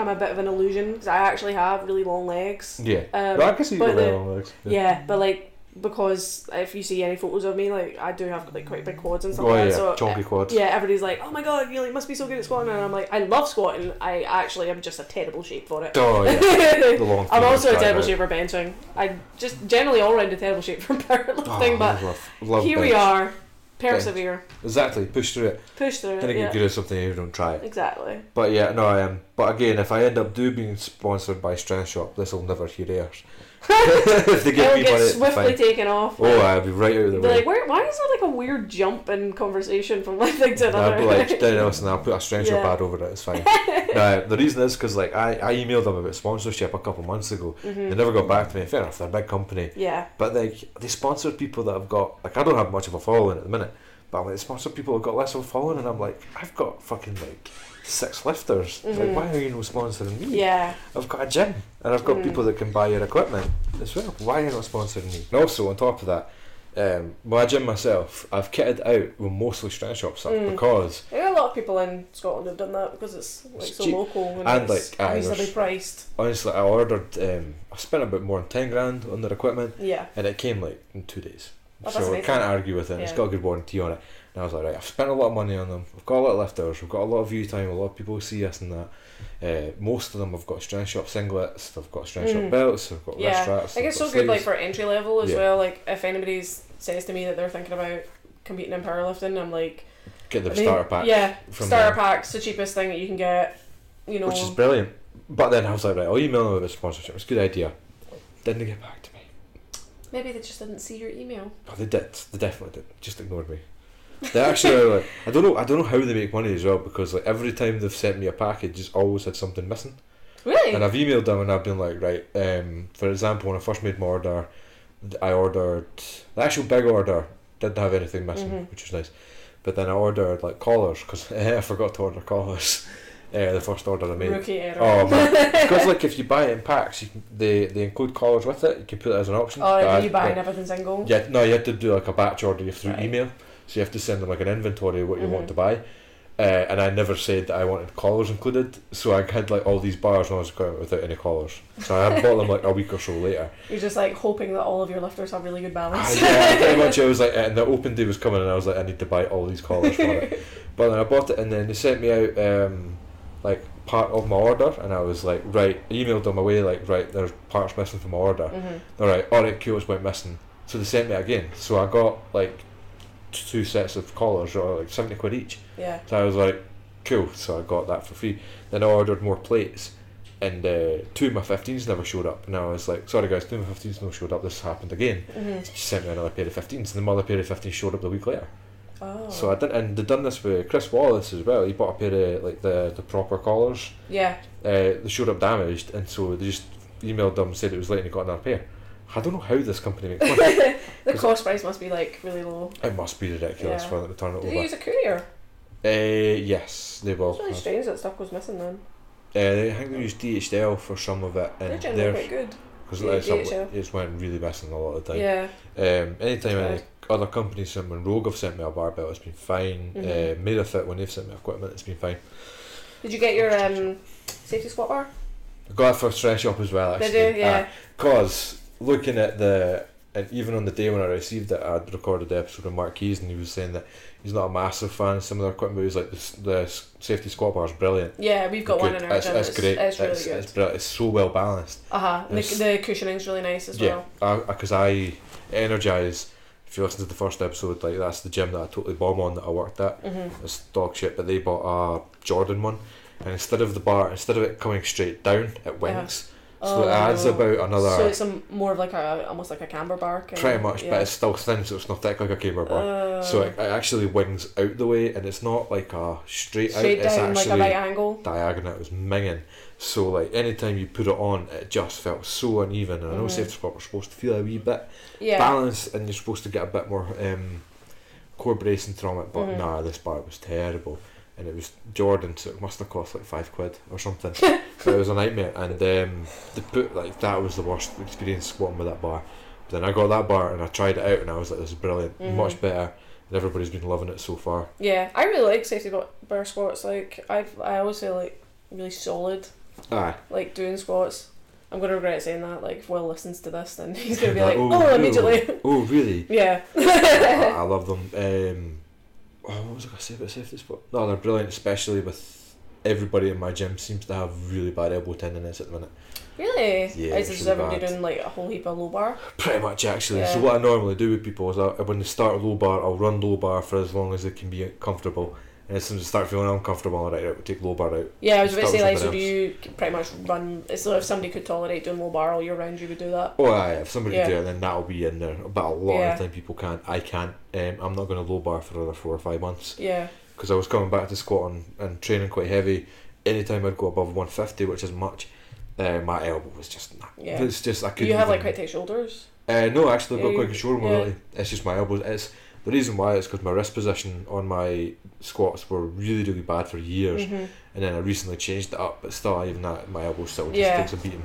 I'm a bit of an illusion because I actually have really long legs. yeah Um, but I can see you but got the- long legs yeah, but like because if you see any photos of me, like I do have like quite big quads and stuff oh like yeah that. So chunky quads yeah, everybody's like, "Oh my god, you like must be so good at squatting," and I'm like, "I love squatting. I actually am just a terrible shape for it." oh yeah the long I'm also a terrible right. shape for benching. I just generally all round a terrible shape for powerlifting, oh, but love, love here we bench. are. Persevere, exactly push through it push through I think it. Yeah, good at something if you don't try it exactly. But yeah, no, I am. But again, if I end up do being sponsored by Strength Shop, this will never hear airs. if they give It'll me get money, swiftly fine. taken off. Oh, I'll be right out of the way. like, Where, why is there like a weird jump in conversation from one thing to another? I'll be like, then else, and I'll put a Shop Yeah. ad over it. It's fine. now, the reason is because like I, I emailed them about sponsorship a couple months ago. They Mhm. never got back to me. Fair enough, they're a big company, Yeah, but like they sponsored people that have got like I don't have much of a following at the minute, but I'm like, they sponsor people who've got less of a following, and I'm like, I've got fucking like six lifters. Mhm. Like, why are you not sponsoring me? yeah. I've got a gym and I've got Mm. people that can buy your equipment as well. Why are you not sponsoring me? And also, on top of that, um, my gym myself, I've kitted out with mostly strength shop stuff Mm. because I think a lot of people in Scotland have done that because it's like It's so cheap. local and, And, it's like, aye, reasonably priced. honestly, I ordered, um, I spent about more than 10 grand on their equipment Yeah, and it came like in two days. Oh, so I can't argue with it. and It's Yeah. got a good warranty on it. And I was like, right, I've spent a lot of money on them. I've got a lot of lifters. We've got a lot of view time. A lot of people see us and that. Uh, most of them have got strength shop singlets. They've got strength Mm. shop belts. They've got wrist yeah. straps. I think it's so good like for entry level as Yeah. well. Like if anybody says to me that they're thinking about competing in powerlifting, I'm like, Get the starter pack. Yeah, starter them. pack's the cheapest thing that you can get. You know, which is brilliant. But then I was like, right, I'll email them about sponsorship. It's a good idea. Didn't they get back to me. maybe they just didn't see your email. Oh, they did. They definitely did. Just ignored me. They actually like I don't know. I don't know how they make money as well because like every time they've sent me a package, it's always had something missing. Really? And I've emailed them and I've been like, right. Um, for example, when I first made my order, I ordered the actual big order didn't have anything missing, Mhm. which was nice. But then I ordered like collars because I forgot to order collars. Uh, the first order I made. Rookie error. Oh man, because like if you buy it in packs, you can, they they include collars with it. You can put it as an option. Oh, But are you buying but- everything single? Yeah, no, you had to do like a batch order through Right. email, so you have to send them like an inventory of what you want Mhm. to buy. Uh, and I never said that I wanted collars included, so I had like all these bars and I was going without any collars. So I bought them like a week or so later. You're just like hoping that all of your lifters have really good Ah, balance. yeah, pretty much. I was like, and the open day was coming, and I was like, I need to buy all these collars for it. But then I bought it, and then they sent me out um, like part of my order, and I was like, right, I emailed them away, like, right, there's parts missing from my order. hmm All right, all right, cool, went missing. So they sent me again. So I got like two sets of collars, or like seventy quid each. Yeah. So I was like, cool. So I got that for free. Then I ordered more plates, and uh, two of my 15s never showed up. And I was like, sorry guys, two of my 15s never showed up. This happened again. hmm She sent me another pair of 15s, and the other pair of 15s showed up the week later. Oh. So I did, and they done this with Chris Wallace as well. He bought a pair of like the the proper collars. yeah. Uh, they showed up damaged, and so they just emailed them said it was late and he got another pair. I don't know how this company makes money. the cost price must be like really low. it must be ridiculous Yeah. for them to turn it Do over. you use a courier? Uh, yes, they will. It's really have. strange that stuff goes missing then. Uh, I think they use DHL for some of it, They're generally quite good. because it's, it's went really missing a lot of the time. Yeah. Um, anytime any other companies sent when Rogue have sent me a barbell, it's been fine. Mhm. Uh, when they've sent me equipment, it's been fine. Did you get your um, safety squat bar? I got it for a Strength Shop as well. Actually. Did you? Yeah. Because looking at the and even on the day when I received it, I'd recorded the episode with Mark Keys, and he was saying that he's not a massive fan of some of their equipment. But he was like, the, the safety squat bar is brilliant. yeah, we've got one in our it's, gym. it's great. It's really it's, good. It's, it's so well balanced. uh huh. The, the cushioning's really nice as Yeah, well. because I, energize. If you listen to the first episode, like that's the gym that I totally bomb on that I worked at. Mm-hmm. It's dog shit, but they bought a Jordan one, and instead of the bar, instead of it coming straight down, it wings. So it adds Oh. about another So it's a, more of like a almost like a camber bar. Pretty much, yeah. but it's still thin, so it's not thick like a camber bar. Uh, so it, it actually wings out the way, and it's not like a straight, straight out. It's down like a right angle. diagonal. It was minging. So like anytime you put it on, it just felt so uneven. And I know Mhm. safety are supposed to feel a wee bit Yeah. balanced, and you're supposed to get a bit more um, core bracing from it. But Mhm. nah, this bar was terrible, and it was Jordan, so it must have cost like five quid or something. so it was a nightmare, and um, the put like that was the worst experience squatting with that bar. But then I got that bar and I tried it out, and I was like, "This is brilliant, Mhm. much better." And everybody's been loving it so far. Yeah, I really like safety bar- squats. Like I, I always feel like really solid. Aye. Like doing squats. I'm gonna regret saying that. Like if Will listens to this, then he's gonna be like, Oh, oh, immediately. Oh, really? yeah. I, I love them. Um, oh, what was I going to say about safety spot? No, they're brilliant, especially with everybody in my gym seems to have really bad elbow tendonitis at the minute. really? Yeah, Is this really everybody doing like a whole heap of low bar? Pretty much, actually. So what I normally do with people is I, when they start low bar, I'll run low bar for as long as they can be comfortable. And as soon as they start feeling uncomfortable, I'll right, we'll take low bar out. Yeah, I was about to say like, so do you pretty much run? So if somebody could tolerate doing low bar all year round, you would do that. Oh, aye, if somebody Yeah. can do it, then that'll be in there. But a lot Yeah. of the time, people can't. I can't. Um, I'm not going to low bar for another four or five months. Yeah. because I was coming back to squatting and training quite heavy. Anytime I'd go above 150, which is much, uh, my elbow was just nah. Yeah. It's just I couldn't. you have like even- quite tight shoulders? Uh, no, actually, I've got Yeah, quite you- a shoulder mobility. It's just my elbows. It's the reason why is because my wrist position on my squats were really, really bad for years, hmm and then I recently changed it up. But still, even that, my elbow still just Yeah. takes a beating.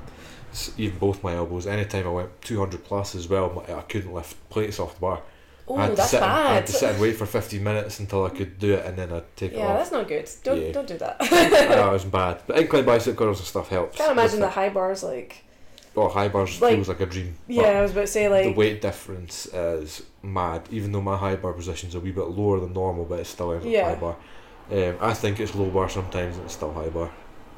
Even both my elbows. Anytime I went 200 plus as well, I couldn't lift plates off the bar. Oh, I had to that's sit and- I had to sit and wait for 15 minutes until I could do it, and then I'd take it off. Yeah, that's not good. Don't Yeah. don't do that. I know it was bad, but incline bicep curls and stuff helps. Can't imagine the high bars like. Oh, high bars like- feels like a dream. Yeah, I was about to say like the weight difference is mad. Even though my high bar position's a wee bit lower than normal, but it's still ends up high bar. Um, I think it's low bar sometimes, and it's still high bar.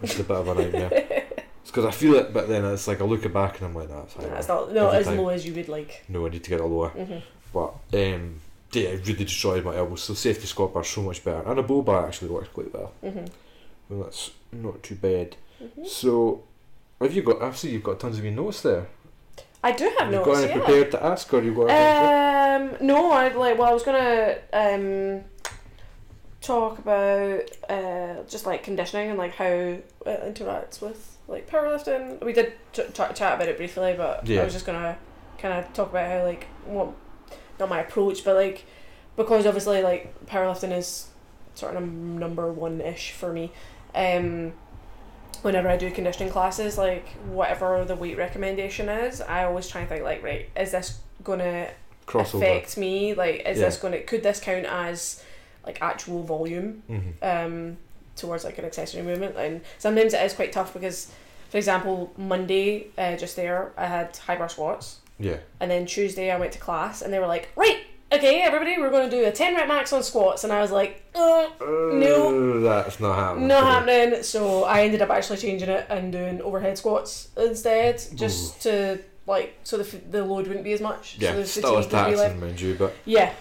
It's a bit of a nightmare. it's because I feel it, but then it's like I look it back and I'm like, that's high Nah, bar. it's not no as time. low as you would like. No, I need to get it lower. hmm But um, yeah, it really destroyed my elbows. So safety squat bar so much better, and a bow bar actually works quite well. hmm Well, that's not too bad. hmm So, have you got? I see you've got tons of your notes there. I do have notes. you got any Yeah. prepared to ask, or you got? Um, no, I like. Well, I was gonna um talk about uh just like conditioning and like how it interacts with like powerlifting. We did ch- ch- chat about it briefly, but Yeah. I was just gonna kind of talk about how like what not my approach, but like because obviously like powerlifting is sort of num- number one ish for me. Um, whenever I do conditioning classes, like whatever the weight recommendation is, I always try and think like, right, is this gonna crossover? affect me? Like, is Yeah. this gonna could this count as like actual volume hmm um towards like an accessory movement? And sometimes it is quite tough because, for example, Monday uh, just there I had high bar squats, Yeah. and then Tuesday I went to class and they were like, right, okay, everybody, we're gonna do a ten rep max on squats, and I was like, uh, No. Uh, that's not happening. not happening. So I ended up actually changing it and doing overhead squats instead, just to like so the the load wouldn't be as much. Yeah, so still as fatigue would taxing, mind you, but Yeah.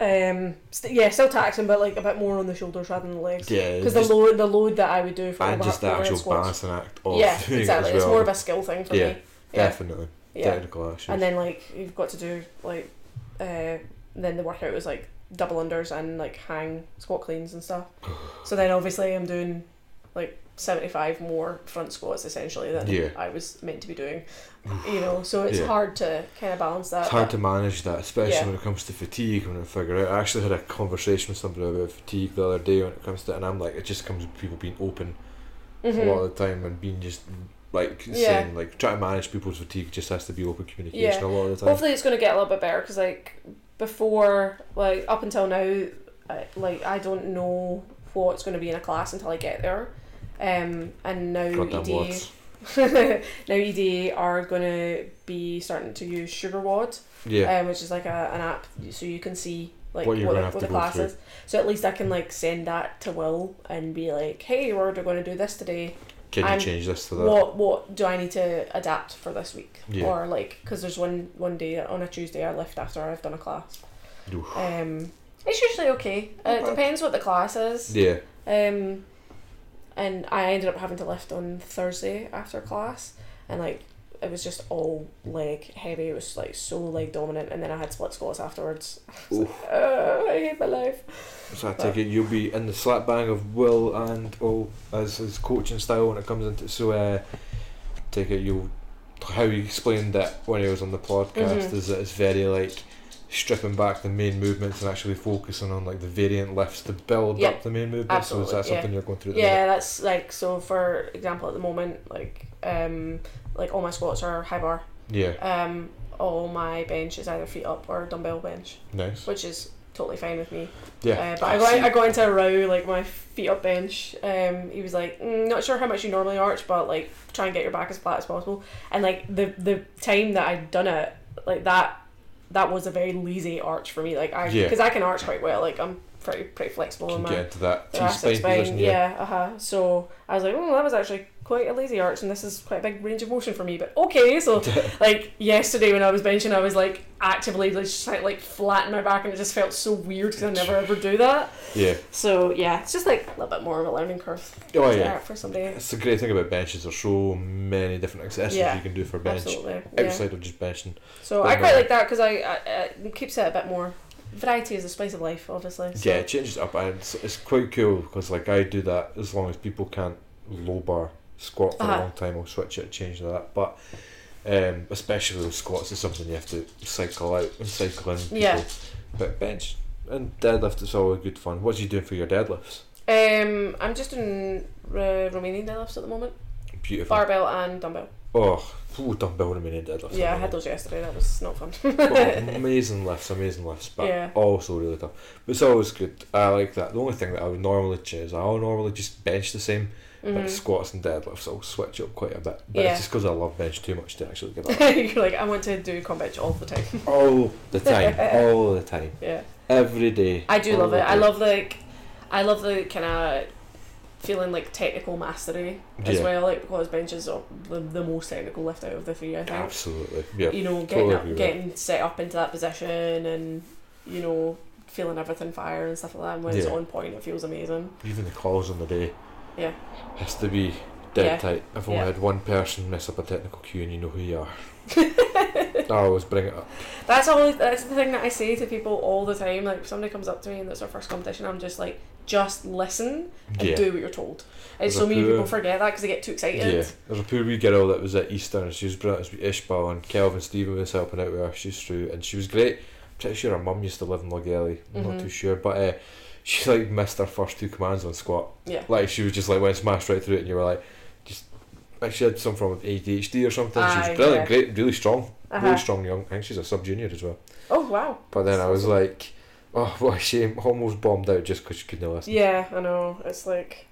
Um. St- yeah, still taxing, but like a bit more on the shoulders rather than the legs. yeah, Because the load, the load that I would do for and just the actual squats. balancing act of Yeah, exactly. as It's more of a skill thing for Yeah, me. Yeah. Definitely. Yeah. Technical issues. And then like you've got to do like, uh, then the workout was like double unders and like hang squat cleans and stuff. so then obviously I'm doing like seventy five more front squats essentially than Yeah. I was meant to be doing. You know, so it's Yeah. hard to kind of balance that. it's hard to manage that, especially Yeah. when it comes to fatigue. When I figure out, I actually had a conversation with somebody about fatigue the other day when it comes to, and I'm like, it just comes with people being open Mhm. a lot of the time and being just like saying like trying to manage people's fatigue just has to be open communication a lot of the time. Hopefully, it's going to get a little bit better because, like, before, like, up until now, I, like, I don't know what's going to be in a class until I get there. Um, and now Goddamn ED, now ED are going to be starting to use SugarWOD, Yeah, um, which is like a, an app so you can see like What you're what, what to the go class through. is. So at least I can like send that to Will and be like, hey, we're going to do this today. Can you I'm- change this to that? What what do I need to adapt for this week? Yeah. Or like, because there's one one day on a Tuesday I left after I've done a class. Oof. Um, it's usually okay. Uh, it depends what the class is. Yeah, Um, and I ended up having to lift on Thursday after class, and like it was just all leg heavy. It was like so leg dominant, and then I had split squats afterwards. I like, "Oh, I hate my life. So I take it you'll be in the slap bang of Will and all as his coaching style when it comes into so uh, take it you'll how he explained that when he was on the podcast Mhm. is that it's very like stripping back the main movements and actually focusing on like the variant lifts to build Yeah, up the main movements. So is absolutely, that yeah. something you're going through Yeah, that's like so. For example, at the moment, like um, like all my squats are high bar. Yeah. Um, all my bench is either feet up or dumbbell bench, Nice. which is totally fine with me. Yeah. Uh, but I got, I got into a row like my feet up bench. Um, he was like, mm, not sure how much you normally arch, but like try and get your back as flat as possible. And like the the time that I'd done it, like that, that was a very lazy arch for me. Like I, Yeah. because I can arch quite well. Like I'm pretty pretty flexible in Can my get into that T thoracic spine position. Yeah, uh huh. So I was like, oh, that was actually quite a lazy arch, and this is quite a big range of motion for me. But okay, so like yesterday when I was benching, I was like actively like, just to like flatten my back, and it just felt so weird because I never ever do that. Yeah. So yeah, it's just like a little bit more of a learning curve Oh yeah. for somebody. It's the great thing about benches. There's so many different accessories Yeah, you can do for bench Absolutely. Yeah. outside of just benching. So I quite like that because I, I, I it keeps it a bit more. Variety is the spice of life, obviously. So. Yeah, it changes up, and it's, it's quite cool because like I do that as long as people can't low bar squat for Uh-huh. a long time. I'll switch it, change that. But um, especially with squats, is something you have to cycle out and cycle in. People. Yeah. But bench and deadlift is always good fun. What's you doing for your deadlifts? Um, I'm just doing uh, Romanian deadlifts at the moment, Beautiful. barbell and dumbbell. Oh, ooh, dumbbell Romanian deadlifts. Yeah, I had those yesterday. That was not fun. Amazing lifts, amazing lifts, but Yeah. also really tough. But it's always good. I like that. The only thing that I would normally change is I'll normally just bench the same, but Mhm. squats and deadlifts I'll switch up quite a bit. But Yeah. it's just because I love bench too much to actually get up You're like, I want to do combat all the time. all the time, all the time, Yeah, every day. I do love it. I love like, I love the kind of feeling like technical mastery as Yeah. well. Like because bench is the, the most technical lift out of the three. I think. Absolutely, yeah. You know, getting totally up, getting set up into that position, and you know, feeling everything fire and stuff like that. And when it's on point, it feels amazing. Even the calls on the day Yeah. has to be dead Yeah. tight. I've only Yeah. had one person mess up a technical cue, and you know who you are. I always bring it up. That's always that's the thing that I say to people all the time. Like if somebody comes up to me and it's our first competition, I'm just like, just listen and Yeah. do what you're told. And so many poor- people forget that because they get too excited. Yeah, there's a poor wee girl that was at Easter and she was brilliant. It was Ishbal and Kelvin Stephen was helping out with her. She's through and she was great. I'm pretty sure her mum used to live in Lochgelly. I'm not Mhm. too sure, but uh, she like missed her first two commands on squat. Yeah. Like she was just like went smashed right through it, and you were like, just like she had some form of ADHD or something. she was brilliant, yeah. great, really strong, Uh-huh. really strong young. I think she's a sub junior as well. Oh wow. But then I was like, oh what a shame, almost bombed out just because she couldn't listen. Yeah, I know. It's like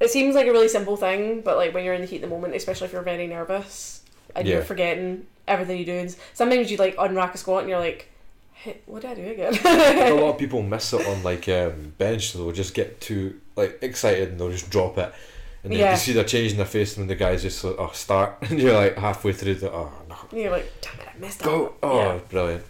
it seems like a really simple thing, but like when you're in the heat of the moment, especially if you're very nervous and Yeah. you're forgetting everything you do, and sometimes you like unrack a squat and you're like, hey, what did I do again? a lot of people miss it on like um, bench, so they'll just get too like excited and they'll just drop it. And then Yeah. you see they're changing their face, and the guy's just like, "Oh, start!" And you're like halfway through the, "Oh no, and you're like, damn it, I messed go!" up. Oh, Yeah. brilliant!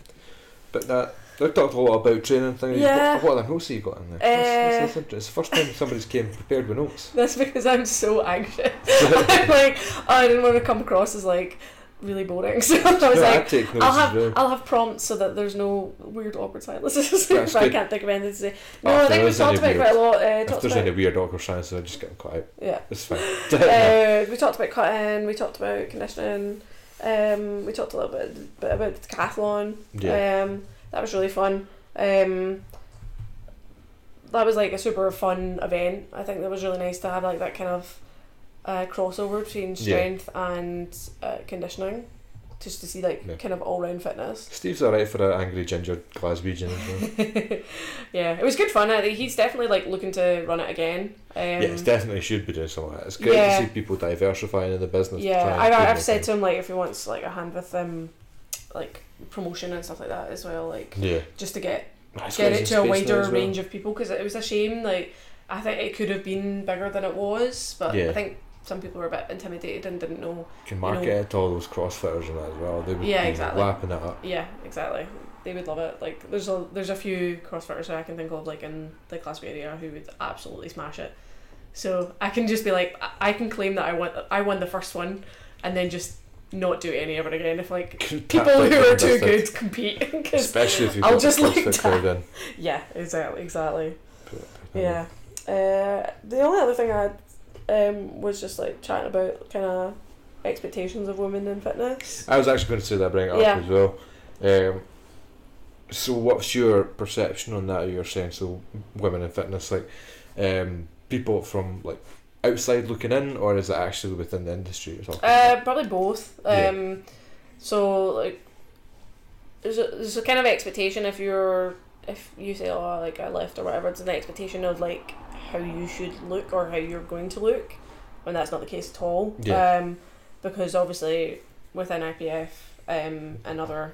But that we've talked a lot about training things. Yeah. What, what other notes have you got in there? Uh, That's- that's inter- it's the first time somebody's came prepared with notes. That's because I'm so anxious. I'm like, oh, I didn't want to come across as like really boring, so I was No, like. I'll have well. I'll have prompts so that there's no weird awkward silences if I can't think of anything to say. No, Oh, I think we've talked about it quite a lot. Uh, if there's any weird awkward signs, I just get them out. yeah. It's fine. uh, we talked about cutting. We talked about conditioning. Um, we talked a little bit, bit about the decathlon. yeah. Um, that was really fun. Um, that was like a super fun event. I think that was really nice to have like that kind of uh, crossover between Yeah. strength and uh, conditioning, just to see like Yeah. kind of all round fitness. Steve's alright for an angry ginger Glaswegian as yeah, it was good fun. He's definitely like looking to run it again. Um, yeah, it's definitely should be doing something like that. It's great Yeah. to see people diversifying in the business. Yeah, I've, I've said things. to him like if he wants like a hand with um, like promotion and stuff like that as well, like Yeah. just to get It's get it to a wider well. range of people because it was a shame. Like I think it could have been bigger than it was, but Yeah. I think some people were a bit intimidated and didn't know. You can market know- it to all those crossfitters and that as well. They would Yeah, be exactly. lapping it up. Yeah, exactly. They would love it. Like there's a there's a few crossfitters that I can think of like in the Glasgow area who would absolutely smash it. So I can just be like I- can claim that I won I won the first one, and then just not do it any ever again. If like people who are too good compete, Especially if you've I'll just like crowd yeah, exactly, exactly. Yeah. Uh, the only other thing I had um, was just like chatting about kind of expectations of women in fitness. I was actually going to say that, bring it up Yeah. as well. Um, so, what's your perception on that? You're saying so, women in fitness, like um, people from like outside looking in, or is it actually within the industry or something? Uh, probably both. Yeah. Um, so like, there's a there's a kind of expectation if you're if you say oh like I left or whatever, it's an expectation of like how you should look or how you're going to look, when that's not the case at all. Yeah. Um, because obviously within IPF um and other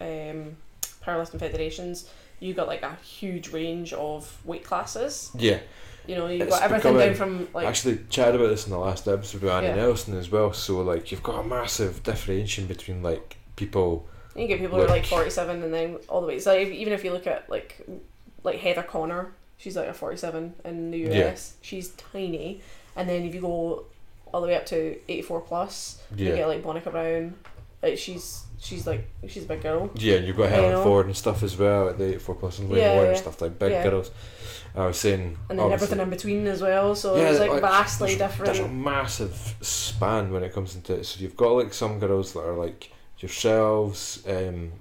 um powerlifting federations, you've got like a huge range of weight classes. yeah, You know, you've It's got everything becoming- down from like actually chatted about this in the last episode with Annie Yeah. Nelson as well. So, like, you've got a massive differentiation between like people. You get people who are like Like- forty seven and then all the way. So if- even if you look at like like Heather Connor, she's like a forty seven in the US. She's tiny, and then if you go all the way up to eighty four plus, you get like Monica Brown. Like she's she's like she's a big girl. yeah, and you've got You Helen know? Ford and stuff as well at the eight four plus and way Yeah, more yeah. and stuff like big Yeah. girls. I was saying, And then everything in between as well, so Yeah, it's like, like, vastly there's, different. There's a massive span when it comes into it. So you've got like some girls that are like yourselves, um,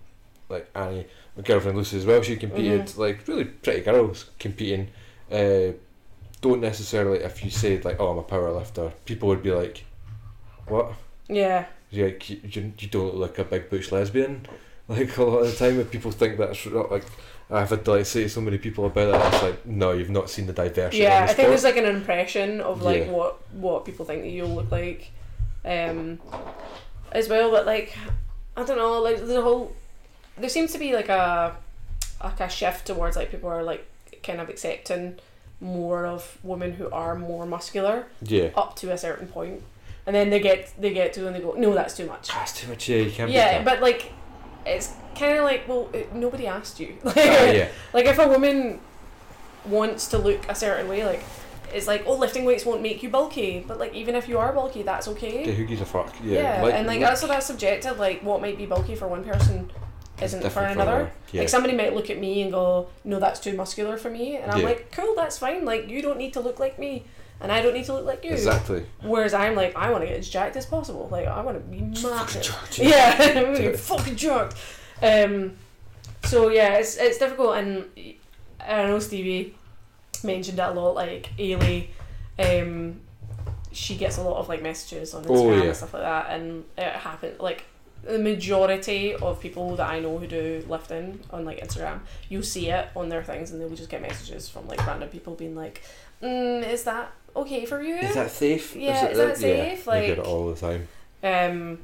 like Annie, my girlfriend Lucy as well. She competed Mm-hmm. like really pretty girls competing. Uh, don't necessarily if you said like, "Oh, I'm a power lifter," people would be like, "What?" yeah, You like you, you, you don't look like a big butch lesbian. Like a lot of the time, if people think that's not like. I've had to like say to so many people about it. It's like, no, you've not seen the diversity. yeah. in I the think there's like an impression of like Yeah. what what people think that you'll look like, um, as well. But like, I don't know. Like the whole, there seems to be like a like a shift towards like people are like kind of accepting more of women who are more muscular yeah. up to a certain point, and then they get they get to and they go, no, that's too much. That's too much. Yeah, you can't. Yeah, but like, it's kind of like well, it, nobody asked you. Ah, yeah. Like if a woman wants to look a certain way, like it's like oh lifting weights won't make you bulky, but like even if you are bulky, that's okay. Okay, who gives a fuck? Yeah, Yeah, and like that's also that's subjective. Like what might be bulky for one person isn't for another. yeah. Like somebody might look at me and go, no, that's too muscular for me, and I'm Yeah. like, cool, that's fine. Like you don't need to look like me. And I don't need to look like you. Exactly. Whereas I'm like, I want to get as jacked as possible. Like I want to be massive. Yeah, Yeah. fucking jacked. Um, so yeah, it's it's difficult, and I know Stevie mentioned it a lot. Like Ailey, um, she gets a lot of like messages on Instagram Oh, and stuff like that, and it happened like the majority of people that I know who do lifting on like Instagram, you'll see it on their things, and they'll just get messages from like random people being like, mm, "Is that okay for you?" Is that safe? Yeah, it is that yeah, safe? I get it Like- all the time. um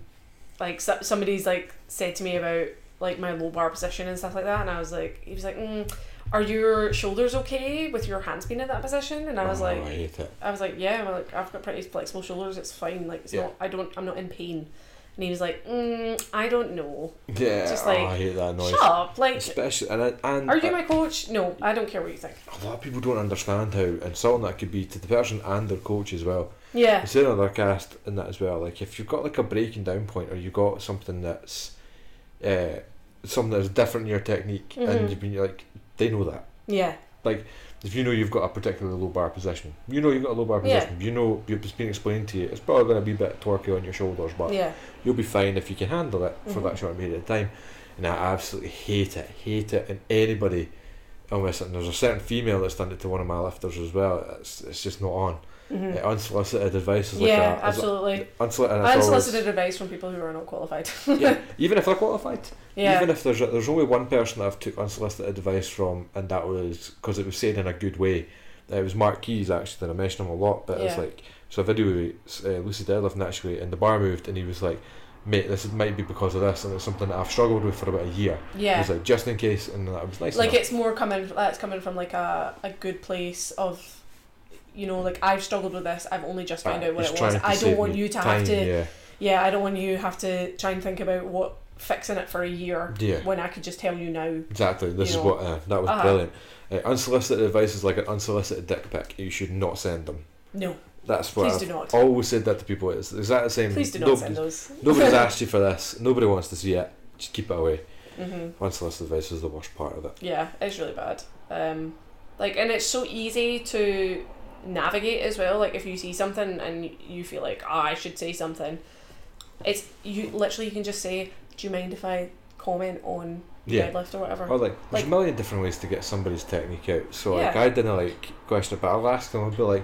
like so, somebody's like said to me about like my low bar position and stuff like that and i was like he was like mm, are your shoulders okay with your hands being in that position and i was oh, like I hate it. i was like yeah I'm like i've got pretty flexible shoulders it's fine like it's Yeah. not i don't i'm not in pain and he was like mm, i don't know Yeah, Just oh, like, I hate that noise. shut up like Especially and I, and are you I- my coach no i don't care what you think a lot of people don't understand how insulting that could be to the person and their coach as well. yeah I said on cast in that as well. Like if you've got like a breaking down point or you got something that's, uh, something that's different in your technique, Mhm. and you've been like, they know that. yeah If you know you've got a particularly low bar position, you know you've got a low bar Yeah. position. You know it's been explained to you. It's probably going to be a bit torquey on your shoulders, but yeah you'll be fine if you can handle it for Mhm. that short period of time. And I absolutely hate it, hate it. And anybody, almost, and there's a certain female that's done it to one of my lifters as well. It's, it's just not on. Mhm. Uh, unsolicited advice is like yeah a, absolutely unsolicited. and always- advice from people who are not qualified yeah, even if they're qualified. yeah Even if there's a, there's only one person that I've took unsolicited advice from, and that was because it was said in a good way. It was Mark Keys actually, and I mention him a lot. But it's Yeah. like so a video uh, Lucy deadlifting actually, and the bar moved, and he was like, "Mate, this might be because of this, and it's something that I've struggled with for about a year." He yeah was like, "Just in case," and that was nice. like enough. it's more coming that's coming from like a, a good place of you know like i've struggled with this i've only just found Uh, out what it was i don't want you to time, have to Yeah, yeah i don't want you to have to try and think about what fixing it for a year yeah. when i could just tell you now Exactly. This is know. what uh, that was Uh-huh. brilliant. Uh, unsolicited advice is like an unsolicited dick pic. You should not send them. no That's what Please I've do not. always said that to people. It's exactly the same. Please do not Nobody- send those. Nobody's asked you for this. Nobody wants to see it. Just keep it away. hmm Unsolicited advice is the worst part of it. Yeah, it's really bad. Um, like, and it's so easy to navigate as well. Like, if you see something and you feel like, oh, I should say something, it's you literally you can just say, "Do you mind if I comment on Yeah. deadlift or whatever?" Or like, there's Like- a million different ways to get somebody's technique out. So like, Yeah. I didn't like question but I'll ask them. I'll be like,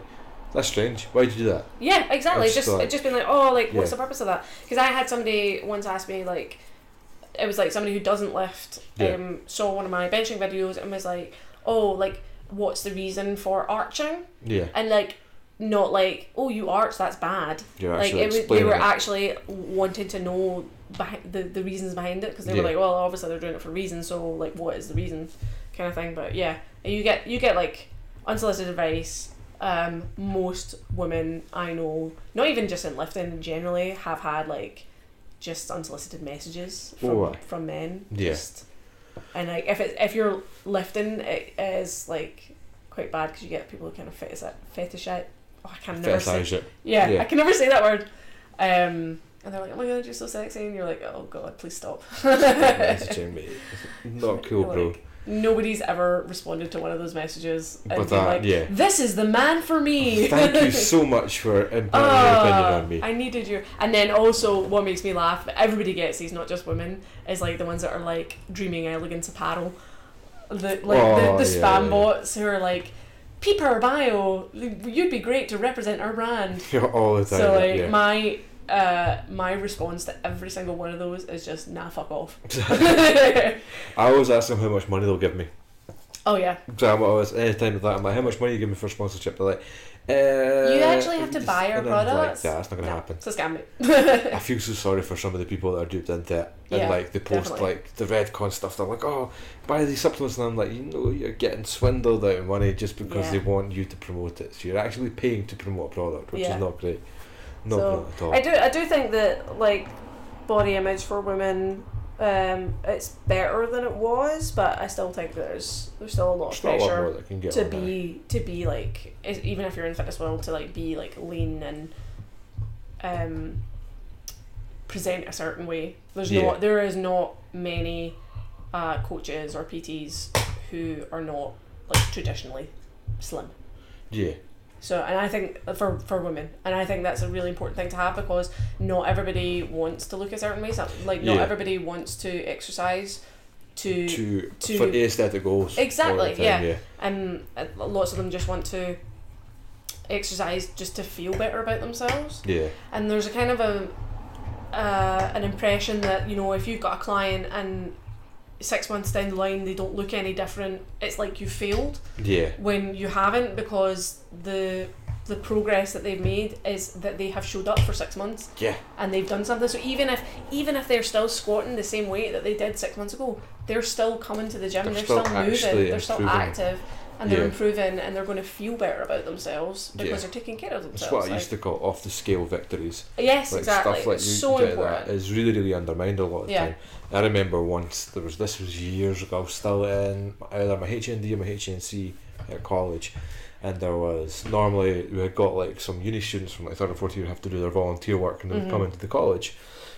"That's strange. Why did you do that?" Yeah, exactly. It's Just like- just been like, oh, like what's Yeah. the purpose of that? Because I had somebody once ask me like, it was like somebody who doesn't lift Yeah. um, saw one of my benching videos and was like, oh, like what's the reason for arching? Yeah, And like, not like, oh, you arch, that's bad. you're like it was, they were it. actually wanting to know behind the, the reasons behind it because they Yeah. were like, well, obviously they're doing it for a reason, so like, what is the reason, kind of thing. But yeah, you get you get like unsolicited advice. Um, most women I know, not even just in lifting, generally have had like just unsolicited messages from Oh, aye. from men. Yeah. Just, and like if it if you're lifting, it is like quite bad because you get people who kind of fetish it. fetishize. Oh, I can never say Fetishize it. yeah, Yeah. I can never say that word. Um, and they're like, "Oh my god, you're so sexy," and you're like, "Oh god, please stop." Not cool, bro. like, Nobody's ever responded to one of those messages and But that- like, yeah. "This is the man for me." Thank you so much for imparting your Ah, opinion on me. I needed you. And then also, what makes me laugh, but everybody gets these, not just women, is like the ones that are like dreaming elegance apparel. The like Oh, the, the spam yeah. bots who are like, "Peep our bio. You'd be great to represent our brand." All the time. So like yeah. my uh my response to every single one of those is just nah fuck off. I always ask them how much money they'll give me. oh yeah. So I'm always anytime with that, I'm like, how much money you give me for sponsorship? They're like, uh, You actually have to buy our I'm like, products. yeah, that's not gonna No, happen. It's a scam I feel so sorry for some of the people that are duped into it. And Yeah, like they post definitely. like the Redcon stuff. They're like, oh, buy these supplements, and I'm like, you know, you're getting swindled out of money just because Yeah. they want you to promote it. So you're actually paying to promote a product, which Yeah. is not great. Not So, at all. I do I do think that like body image for women um it's better than it was, but I still think there's there's still a lot of There's not a lot pressure get to there. be to be like even if you're in fitness world to like be like lean and um present a certain way. There's Yeah. not there is not many uh, coaches or PTs who are not like traditionally slim. Yeah, So, and I think for for women, and I think that's a really important thing to have because not everybody wants to look a certain way. So, like, not Yeah. everybody wants to exercise to, to, to- for aesthetic goals. Exactly, time, yeah. yeah. and uh, lots of them just want to exercise just to feel better about themselves. Yeah, And there's a kind of a uh, an impression that you know if you've got a client and six months down the line they don't look any different, it's like you failed. yeah, when you haven't because the the progress that they've made is that they have showed up for six months yeah. and they've done something so even if even if they're still squatting the same weight that they did six months ago they're still coming to the gym They're they're, still still, moving they're still improving. active and they're Yeah. improving and they're going to feel better about themselves because Yeah. they're taking care of themselves. That's what I like- used to call off the scale victories. yes like exactly stuff like it's you so important that is really really undermined a lot of the Yeah. time. I remember once there was this was years ago. I was still in either my HND or my HNC at college, and there was normally we had got like some uni students from like third or fourth year have to do their volunteer work and they would come Mhm. into the college,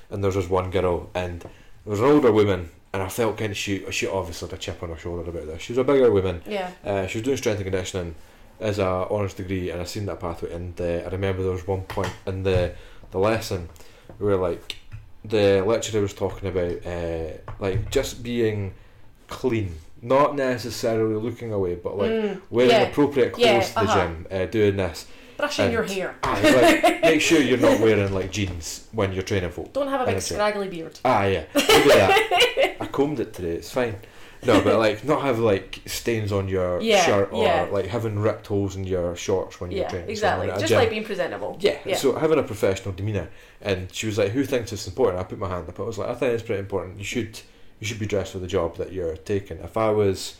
and there was this one girl and there was an older woman. And I felt kind of she she obviously had a chip on her shoulder about this. She was a bigger woman, yeah uh, she was doing strength and conditioning as a honours degree, and I seen that pathway. And uh, I remember there was one point in the the lesson where like the lecturer was talking about uh, like just being clean, not necessarily looking away, but like Mm, wearing yeah. appropriate clothes Yeah, to the uh-huh. gym, uh, doing this. Brushing your hair Aye, like, make sure you're not wearing like jeans when you're training folk. don't have a big scraggly beard Ah, yeah, look at that. I combed it today. It's fine. No, but like not have like stains on your Yeah, shirt or yeah. like having ripped holes in your shorts when you're training. Exactly I'm at a just gym. like being presentable yeah, yeah. So having a professional demeanour, and she was like, "Who thinks it's important?" I put my hand up. I was like, "I think it's pretty important. You should, you should be dressed for the job that you're taking." If I was,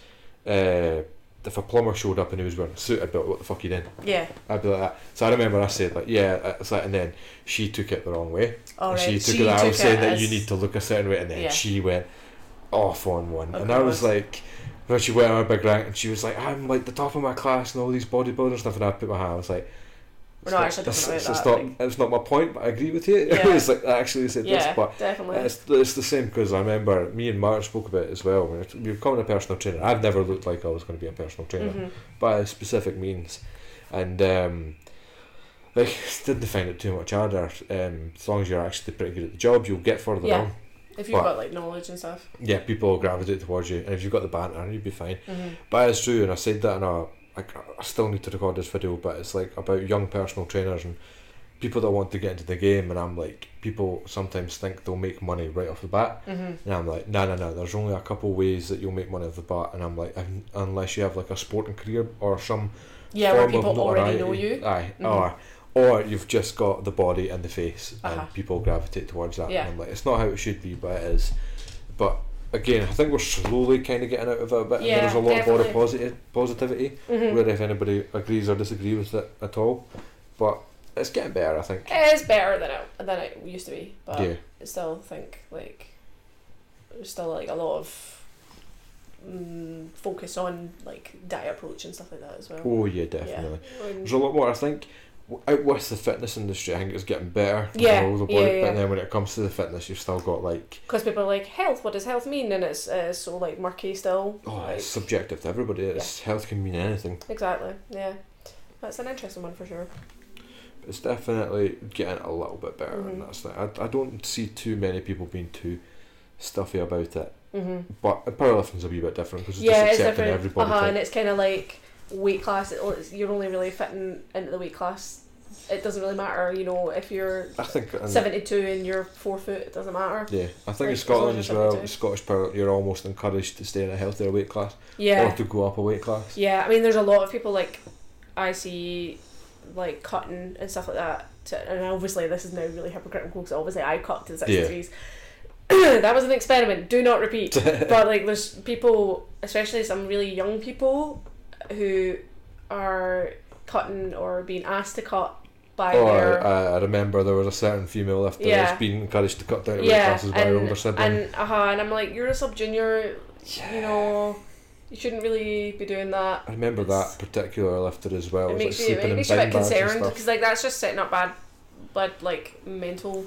uh, if a plumber showed up and he was wearing a suit, I'd be like, "What the fuck are you doing?" yeah I'd be like that. So I remember I said like, "Yeah," uh, it's like, and then she took it the wrong way. all right She took She it I was saying that you need to look a certain way, and then Yeah. she went off on one, Oh, and I was like, when she went on a big rank, and she was like, I'm like the top of my class and all these bodybuilders and stuff, and I put my hand, I was like, We're not actually talking it's, about it's that, not. it's not my point, but I agree with you. Yeah. it's like I actually said yeah, this, but definitely. it's, it's the same because I remember me and Mark spoke about it as well. When you're becoming a personal trainer, I've never looked like I was going to be a personal trainer Mhm. by a specific means, and um, like didn't find it too much harder. Um, as long as you're actually pretty good at the job, you'll get further Yeah. on. If you've but- got like knowledge and stuff. Yeah, people will gravitate towards you, and if you've got the banter, you'll be fine. Mhm. But it's true, and I said that in a like I still need to record this video, but it's like about young personal trainers and people that want to get into the game, and I'm like, people sometimes think they'll make money right off the bat, Mhm. and I'm like, no, no, no. There's only a couple ways that you'll make money off the bat, and I'm like, unless you have like a sporting career or some Yeah, where form of people already know you. Aye, Mhm. or or you've just got the body and the face, Uh-huh. and people gravitate towards that. Yeah. And I'm like, it's not how it should be, but it is. But again, I think we're slowly kind of getting out of it a bit. Yeah, and there's a lot of body definitely. positive positivity. Mhm. Where if anybody agrees or disagrees with it at all, but it's getting better, I think. It is better than it than it used to be, but yeah, I still think like there's still like a lot of mm, focus on like diet approach and stuff like that as well. oh yeah, definitely. When- There's a lot more. I think out with the fitness industry, I think it's getting better. Yeah, yeah, yeah. But then when it comes to the fitness, you've still got like Because people are like health. What does health mean? And it's uh, so like murky still. oh, like, it's subjective to everybody. It's health can mean anything. exactly. Yeah, that's an interesting one for sure. It's definitely getting a little bit better, Mhm. and that's like I, I don't see too many people being too stuffy about it. hmm But powerlifting's a wee bit different because it's Yeah, just it's accepting different. everybody. Uh-huh, and it's kind of like weight class. it- You're only really fitting into the weight class. It doesn't really matter, you know, if you're I think 72 and you're four foot. It doesn't matter. Yeah, I think Like, in Scotland as as well. Scottish power, you're almost encouraged to stay in a healthier weight class Yeah. or to go up a weight class. Yeah, I mean, there's a lot of people like I see, like cutting and stuff like that. To, and obviously, this is now really hypocritical because obviously I cut to the Yeah. 63s. that was an experiment. Do not repeat. but like, there's people, especially some really young people, who are cutting or being asked to cut by Or their I, I remember there was a certain female lifter Yeah. that's been encouraged to cut down weight yeah, classes by her older and sibling. and uh-huh, and I'm like, you're a sub junior. You know, you shouldn't really be doing that. I remember it's- that particular lifter as well. it makes like you it makes you a bit concerned because like that's just setting up bad bad like mental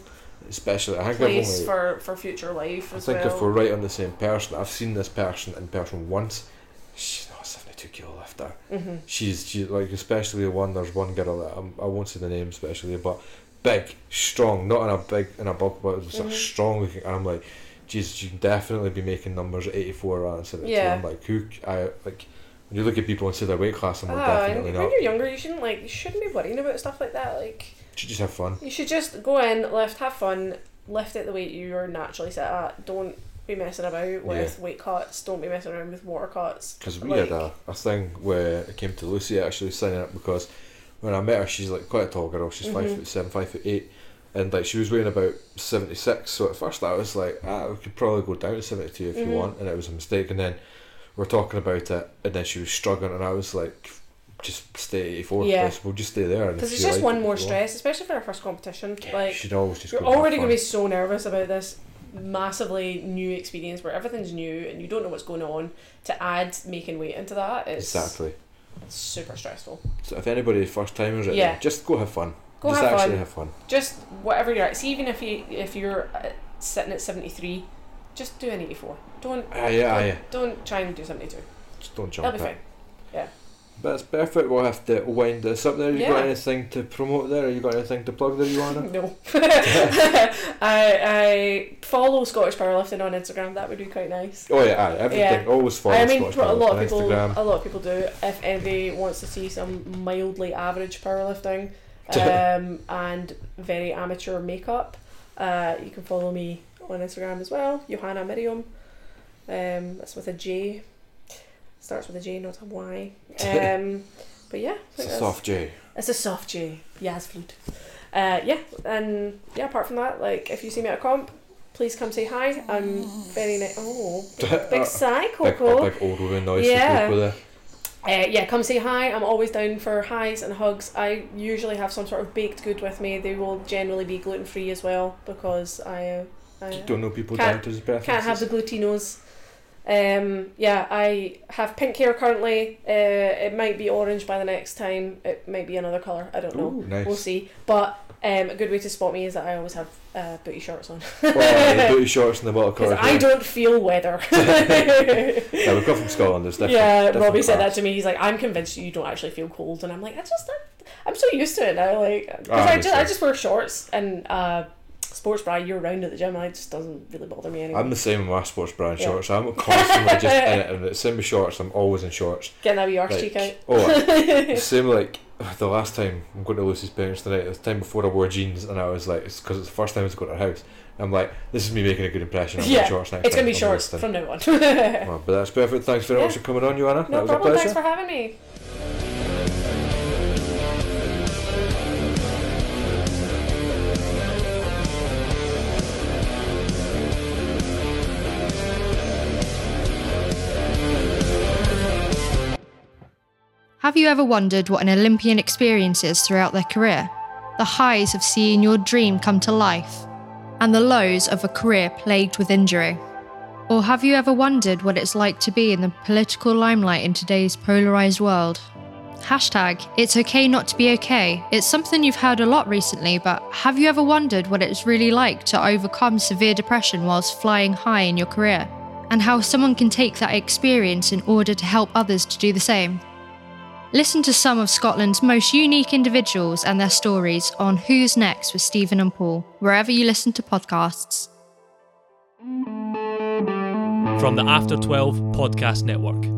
Especially, I think I've place only, for for future life I as think well. if we're right on the same person, I've seen this person in person once. She's not a seventy-two kilo lifter. mm-hmm. She's she like especially the one. There's one girl that I'm, I won't say the name especially, but big, strong, not in a big in a bulk, but it's Mhm. like strong looking. And I'm like, Jesus, you can definitely be making numbers at 84 rather than 72. Yeah. I'm like, who? I like when you look at people and say their weight class, I'm like, and definitely when not. you're younger, you shouldn't like you shouldn't be worrying about stuff like that. Like You should just have fun. you should just go in, lift, have fun, lift at the weight you're naturally set at. Don't be messing about with weight cuts. Don't be messing around with water cuts. Because we Like- had a, a thing where it came to Lucy actually signing up because when I met her, she's like quite a tall girl. She's five Mhm. foot seven, five foot eight, and like she was weighing about seventy six. So at first I was like, ah, we could probably go down to seventy two if Mhm. you want, and it was a mistake. And then we're talking about it, and then she was struggling, and I was like, just stay eighty four. Yeah. We'll just stay there. Because it's just like one it, more stress, especially for our first competition. Yeah, like you should always just. you're already going to be so nervous about this massively new experience where everything's new and you don't know what's going on. To add making weight into that is exactly. super stressful. So if anybody first timers, Yeah. yeah, just go have fun. Go just have actually fun. have fun. Just whatever you're at. See, even if you if you're uh, sitting at seventy three, just do an eighty four. Don't Ah, yeah, ah, don't, yeah. don't try and do seventy two. Just don't jump. That'll be it. fine. That's perfect. We'll have to wind this up there. You got anything to promote there? You got anything to plug there, Johanna? No. I I follow Scottish powerlifting on Instagram. That would be quite nice. Oh yeah, aye, everything. Yeah. Always follow I mean, Scottish a lot of people, Instagram. a lot of people do. If anybody wants to see some mildly average powerlifting, um, and very amateur makeup, uh, you can follow me on Instagram as well, Johanna Miriam. Um, that's with a J. Starts with a J, not a Y. Um, but yeah, It's a soft J. it's a soft J. Yas flute. Uh, yeah, and yeah. Apart from that, like if you see me at a comp, please come say hi. I'm very nice. Oh, big sigh, Big, Coco. big old woman noise Yeah. to with it. Uh, yeah, come say hi. I'm always down for highs and hugs. I usually have some sort of baked good with me. They will generally be gluten free as well because I, uh, I Don't know people Can't- down to his can't have the glutinos. Um, yeah, I have pink hair currently. Uh, it might be orange by the next time. It might be another colour. I don't know. Ooh, nice. We'll see. But um, a good way to spot me is that I always have uh, booty shorts on. The booty shorts and the bottle collar. I don't feel weather. Yeah, we come from Scotland. There's different. yeah, different Robbie said that to me. He's like, I'm convinced you don't actually feel cold, and I'm like, I just, I'm so used to it now. Like, because Ah, I just, I just wear shorts and uh, sports bra year round at the gym. and It just doesn't really bother me anymore. I'm the same with my sports brand Yeah. shorts. I'm constantly just in it, and it's same with shorts. I'm always in shorts. Getting that wee arse Like, cheek out. oh, same like the last time I'm going to Lucy's parents tonight. The time before I wore jeans, and I was like, it's because it's the first time I was going to her house. I'm like, this is me making a good impression. I'm Yeah, shorts next It's gonna be shorts from now on. Well, but that's perfect. Thanks very Yeah. much for coming on, Johanna. no that was problem. a Thanks for having me. Have you ever wondered what an Olympian experiences throughout their career? The highs of seeing your dream come to life, and the lows of a career plagued with injury? Or have you ever wondered what it's like to be in the political limelight in today's polarised world? Hashtag, it's okay not to be okay. It's something you've heard a lot recently, but have you ever wondered what it's really like to overcome severe depression whilst flying high in your career? And how someone can take that experience in order to help others to do the same? Listen to some of Scotland's most unique individuals and their stories on Who's Next with Stephen and Paul, wherever you listen to podcasts. From the After 12 Podcast Network.